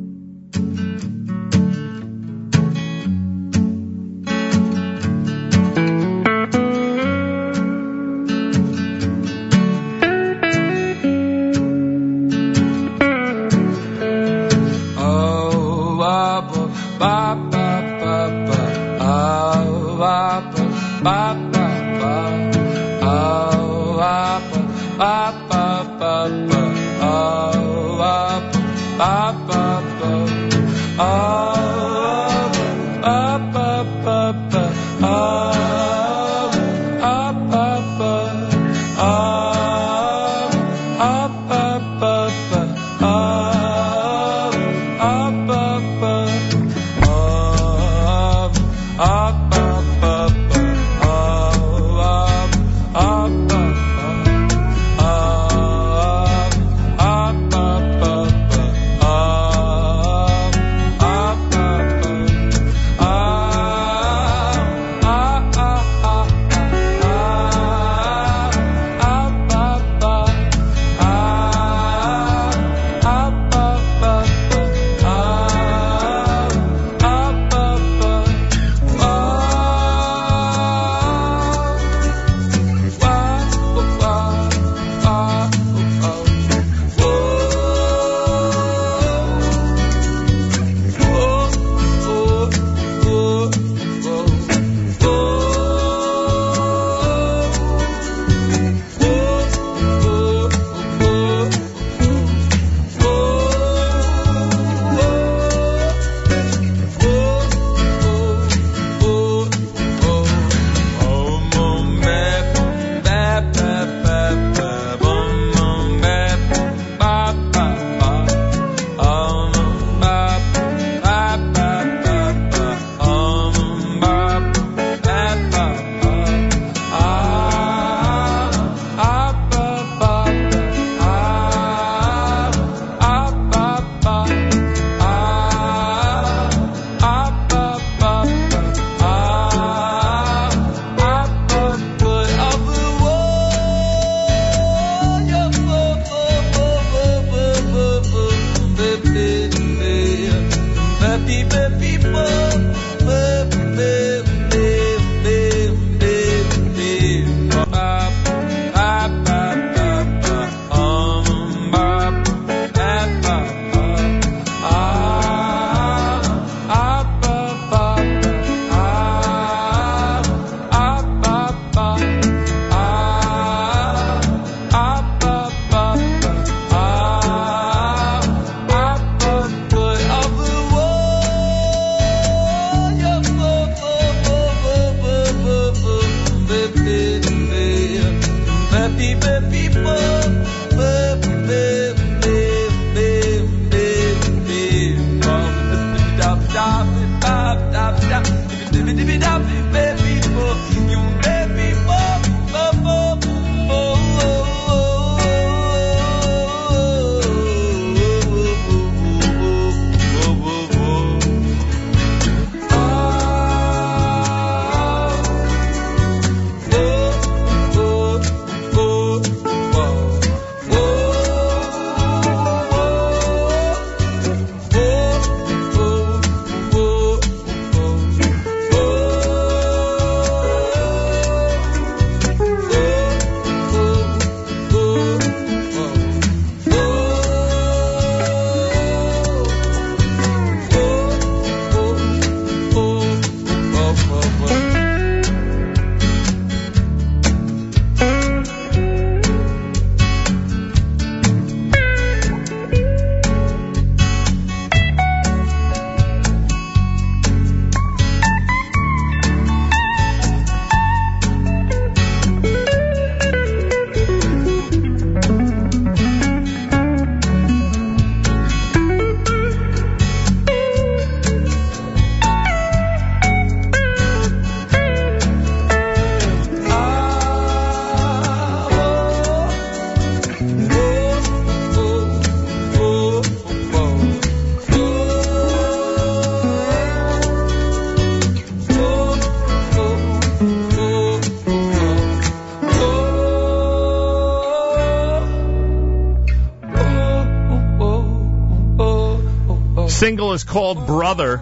[SPEAKER 1] Single is called Brother.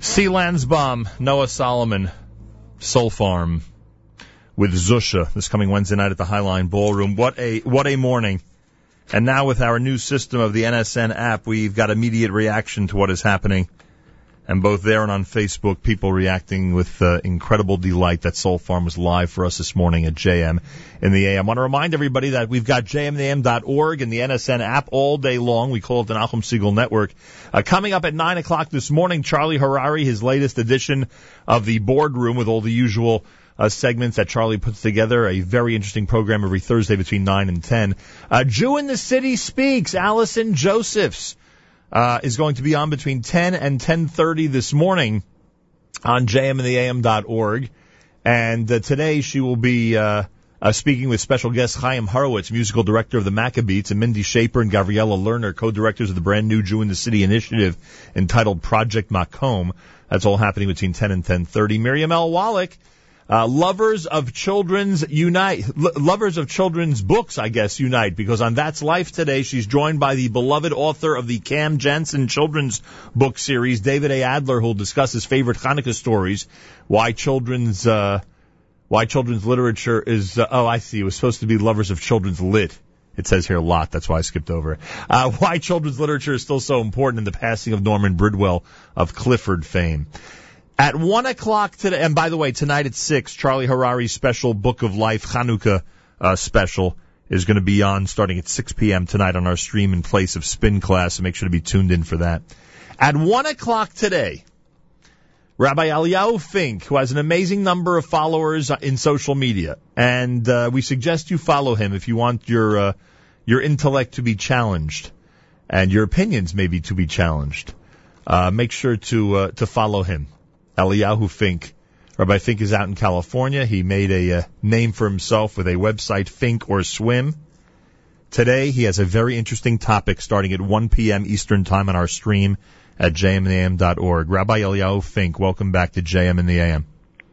[SPEAKER 1] C. Lanzbom, Noah Solomon, Soulfarm with Zusha this coming Wednesday night at the Highline Ballroom. What a what a morning! And now with our new system of the NSN app, we've got immediate reaction to what is happening. And both there and on Facebook, people reacting with uh, incredible delight that Soulfarm was live for us this morning at JM in the AM. I want to remind everybody that we've got jmintheam.org and the NSN app all day long. We call it the Nachum Segal Network. Uh, coming up at 9 o'clock this morning, Charlie Harary, his latest edition of the boardroom with all the usual uh, segments that Charlie puts together. A very interesting program every Thursday between 9 and 10. Uh, Jew in the City Speaks, Allison Josephs uh, is going to be on between 10 and 10:30 this morning on jmintheam.org. And uh, today she will be uh, uh, speaking with special guest Chaim Horowitz, musical director of the Maccabeats, and Mindy Shaper and Gabriella Lerner, co-directors of the brand new Jew in the City initiative entitled Project Makom. That's all happening between 10 and 10:30. Miriam L. Wallach. Uh, lovers of children's unite, L- lovers of children's books, I guess, unite, because on That's Life today, she's joined by the beloved author of the Cam Jansen children's book series, David A. Adler, who'll discuss his favorite Hanukkah stories, why children's, uh, why children's literature is, uh, oh, I see, it was supposed to be lovers of children's lit. It says here a lot, that's why I skipped over. Uh, why children's literature is still so important in the passing of Norman Bridwell of Clifford fame. At one o'clock today, and by the way, tonight at six, Charlie Harary's special Book of Life Chanukah uh, special is going to be on starting at 6 p.m. tonight on our stream in place of Spin Class. So make sure to be tuned in for that. At one o'clock today, Rabbi Eliyahu Fink, who has an amazing number of followers in social media, and uh, we suggest you follow him if you want your uh, your intellect to be challenged and your opinions maybe to be challenged. Uh, make sure to uh, to follow him. Eliyahu Fink. Rabbi Fink is out in California. He made a uh, name for himself with a website, Fink or Swim. Today, he has a very interesting topic starting at 1 p.m. Eastern Time on our stream at jmandam.org. Rabbi Eliyahu Fink, welcome back to JM in the AM.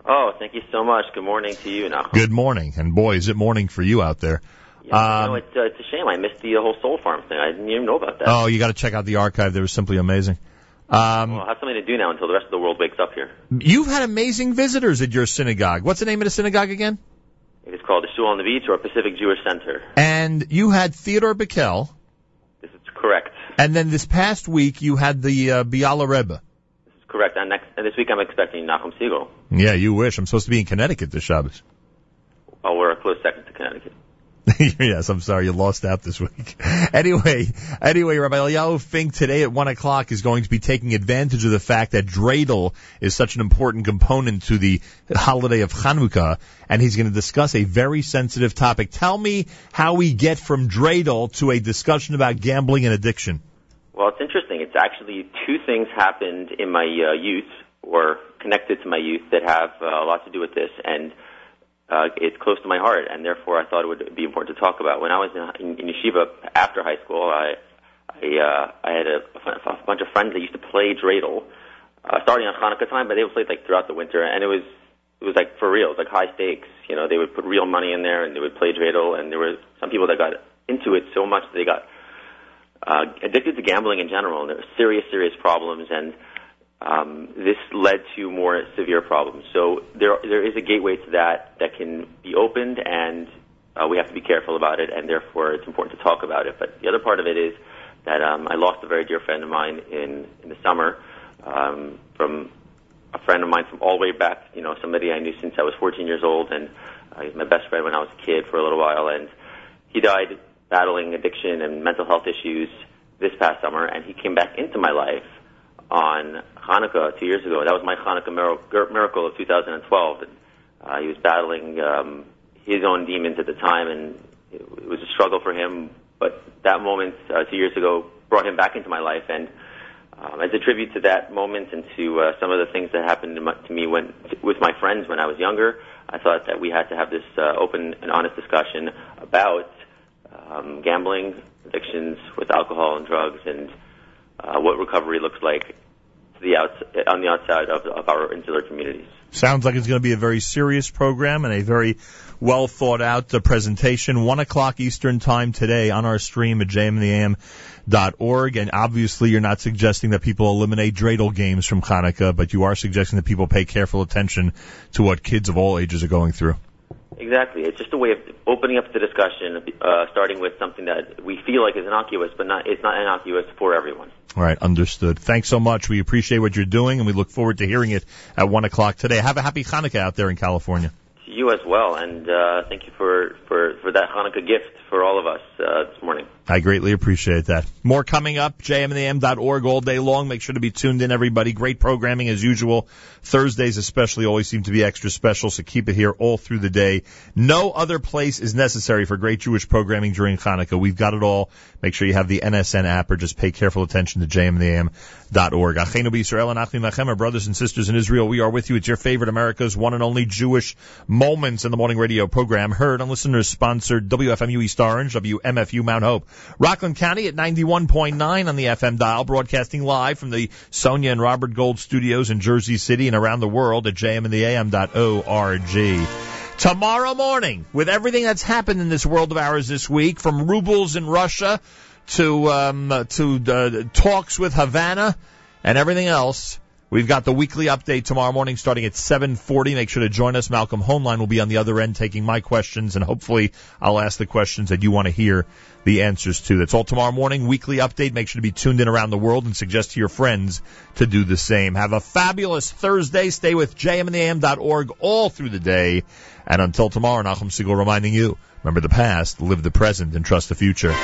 [SPEAKER 22] Oh, thank you so much. Good morning to you, Nachum.
[SPEAKER 1] Good morning. And boy, is it morning for you out there.
[SPEAKER 22] Yeah,
[SPEAKER 1] Um,
[SPEAKER 22] no, it's, uh, it's a shame I missed the whole Soulfarm thing. I didn't even know about that.
[SPEAKER 1] oh, you got to check out the archive. They were simply amazing. Um,
[SPEAKER 22] well, I have something to do now until the rest of the world wakes up here.
[SPEAKER 1] you've had amazing visitors at your synagogue. What's the name of the synagogue again?
[SPEAKER 22] It is called the Shul on the Beach or Pacific Jewish Center.
[SPEAKER 1] And you had Theodore Bikel.
[SPEAKER 22] This is correct.
[SPEAKER 1] And then this past week, you had the uh, Biala Rebbe.
[SPEAKER 22] This is correct. And next and this week I'm expecting Nachum Segal.
[SPEAKER 1] Yeah, you wish. I'm supposed to be in Connecticut this Shabbos.
[SPEAKER 22] Oh, we're a close second to Connecticut.
[SPEAKER 1] yes, I'm sorry you lost out this week. anyway, anyway, Rabbi Eliyahu Fink today at one o'clock is going to be taking advantage of the fact that dreidel is such an important component to the holiday of Hanukkah, and he's going to discuss a very sensitive topic. Tell me how we get from dreidel to a discussion about gambling and addiction.
[SPEAKER 22] Well, it's interesting. It's actually two things happened in my uh, youth or connected to my youth that have uh, a lot to do with this, and uh, it's close to my heart, and therefore I thought it would be important to talk about. When I was in, in, in yeshiva after high school, I I, uh, I had a, a bunch of friends that used to play dreidel, uh, starting on Hanukkah time, but they would play like throughout the winter, and it was it was like for real, it was like high stakes. You know, they would put real money in there, and they would play dreidel, and there were some people that got into it so much that they got uh, addicted to gambling in general, and there were serious, serious problems, and um, this led to more severe problems. So there, there is a gateway to that that can be opened, and uh, we have to be careful about it, and therefore it's important to talk about it. But the other part of it is that um, I lost a very dear friend of mine in in the summer um, from a friend of mine from all the way back. You know, somebody I knew since I was 14 years old, and uh, he was my best friend when I was a kid for a little while, and he died battling addiction and mental health issues this past summer, and he came back into my life on Hanukkah two years ago. That was my Hanukkah miracle of 2012. And, uh, he was battling um, his own demons at the time, and it, was a struggle for him. But that moment uh, two years ago brought him back into my life, and um, as a tribute to that moment and to uh, some of the things that happened to, my, to me when with my friends when I was younger, I thought that we had to have this uh, open and honest discussion about um, gambling, addictions with alcohol and drugs, and uh, what recovery looks like the outs- on the outside of, of our insular communities.
[SPEAKER 1] Sounds like it's going to be a very serious program and a very well thought out uh, presentation. One o'clock Eastern time today on our stream at jmintheam.org. And obviously, you're not suggesting that people eliminate dreidel games from Hanukkah, but you are suggesting that people pay careful attention to what kids of all ages are going through.
[SPEAKER 22] Exactly. It's just a way of opening up the discussion, uh, starting with something that we feel like is innocuous, but not it's not innocuous for everyone.
[SPEAKER 1] All right, understood. Thanks so much. We appreciate what you're doing, and we look forward to hearing it at one o'clock today. Have a happy Hanukkah out there in California.
[SPEAKER 22] To you as well, and uh, thank you for, for, for that Hanukkah gift for all of us uh, this morning.
[SPEAKER 1] I greatly appreciate that. More coming up, jmandam.org all day long. Make sure to be tuned in, everybody. Great programming as usual. Thursdays especially always seem to be extra special, so keep it here all through the day. No other place is necessary for great Jewish programming during Hanukkah. We've got it all. Make sure you have the NSN app or just pay careful attention to jmandam.org. Achenu b'Yisrael and Achim Lachem, our brothers and sisters in Israel. We are with you. It's your favorite America's one and only Jewish Moments in the Morning Radio program, heard on listeners sponsored WFMU East Orange, WMFU Mount Hope. Rockland County at 91.9 on the FM dial, broadcasting live from the Sonia and Robert Gold studios in Jersey City and around the world at jmintheam.org. Tomorrow morning, with everything that's happened in this world of ours this week, from rubles in Russia to um, to uh, talks with Havana and everything else, We've got the weekly update tomorrow morning starting at 7:40. Make sure to join us. Malcolm Hoenlein will be on the other end taking my questions and hopefully I'll ask the questions that you want to hear the answers to. That's all tomorrow morning. Weekly update. Make sure to be tuned in around the world and suggest to your friends to do the same. Have a fabulous Thursday. Stay with jmintheam.org all through the day. And until tomorrow, Nachum Segal reminding you, remember the past, live the present, and trust the future.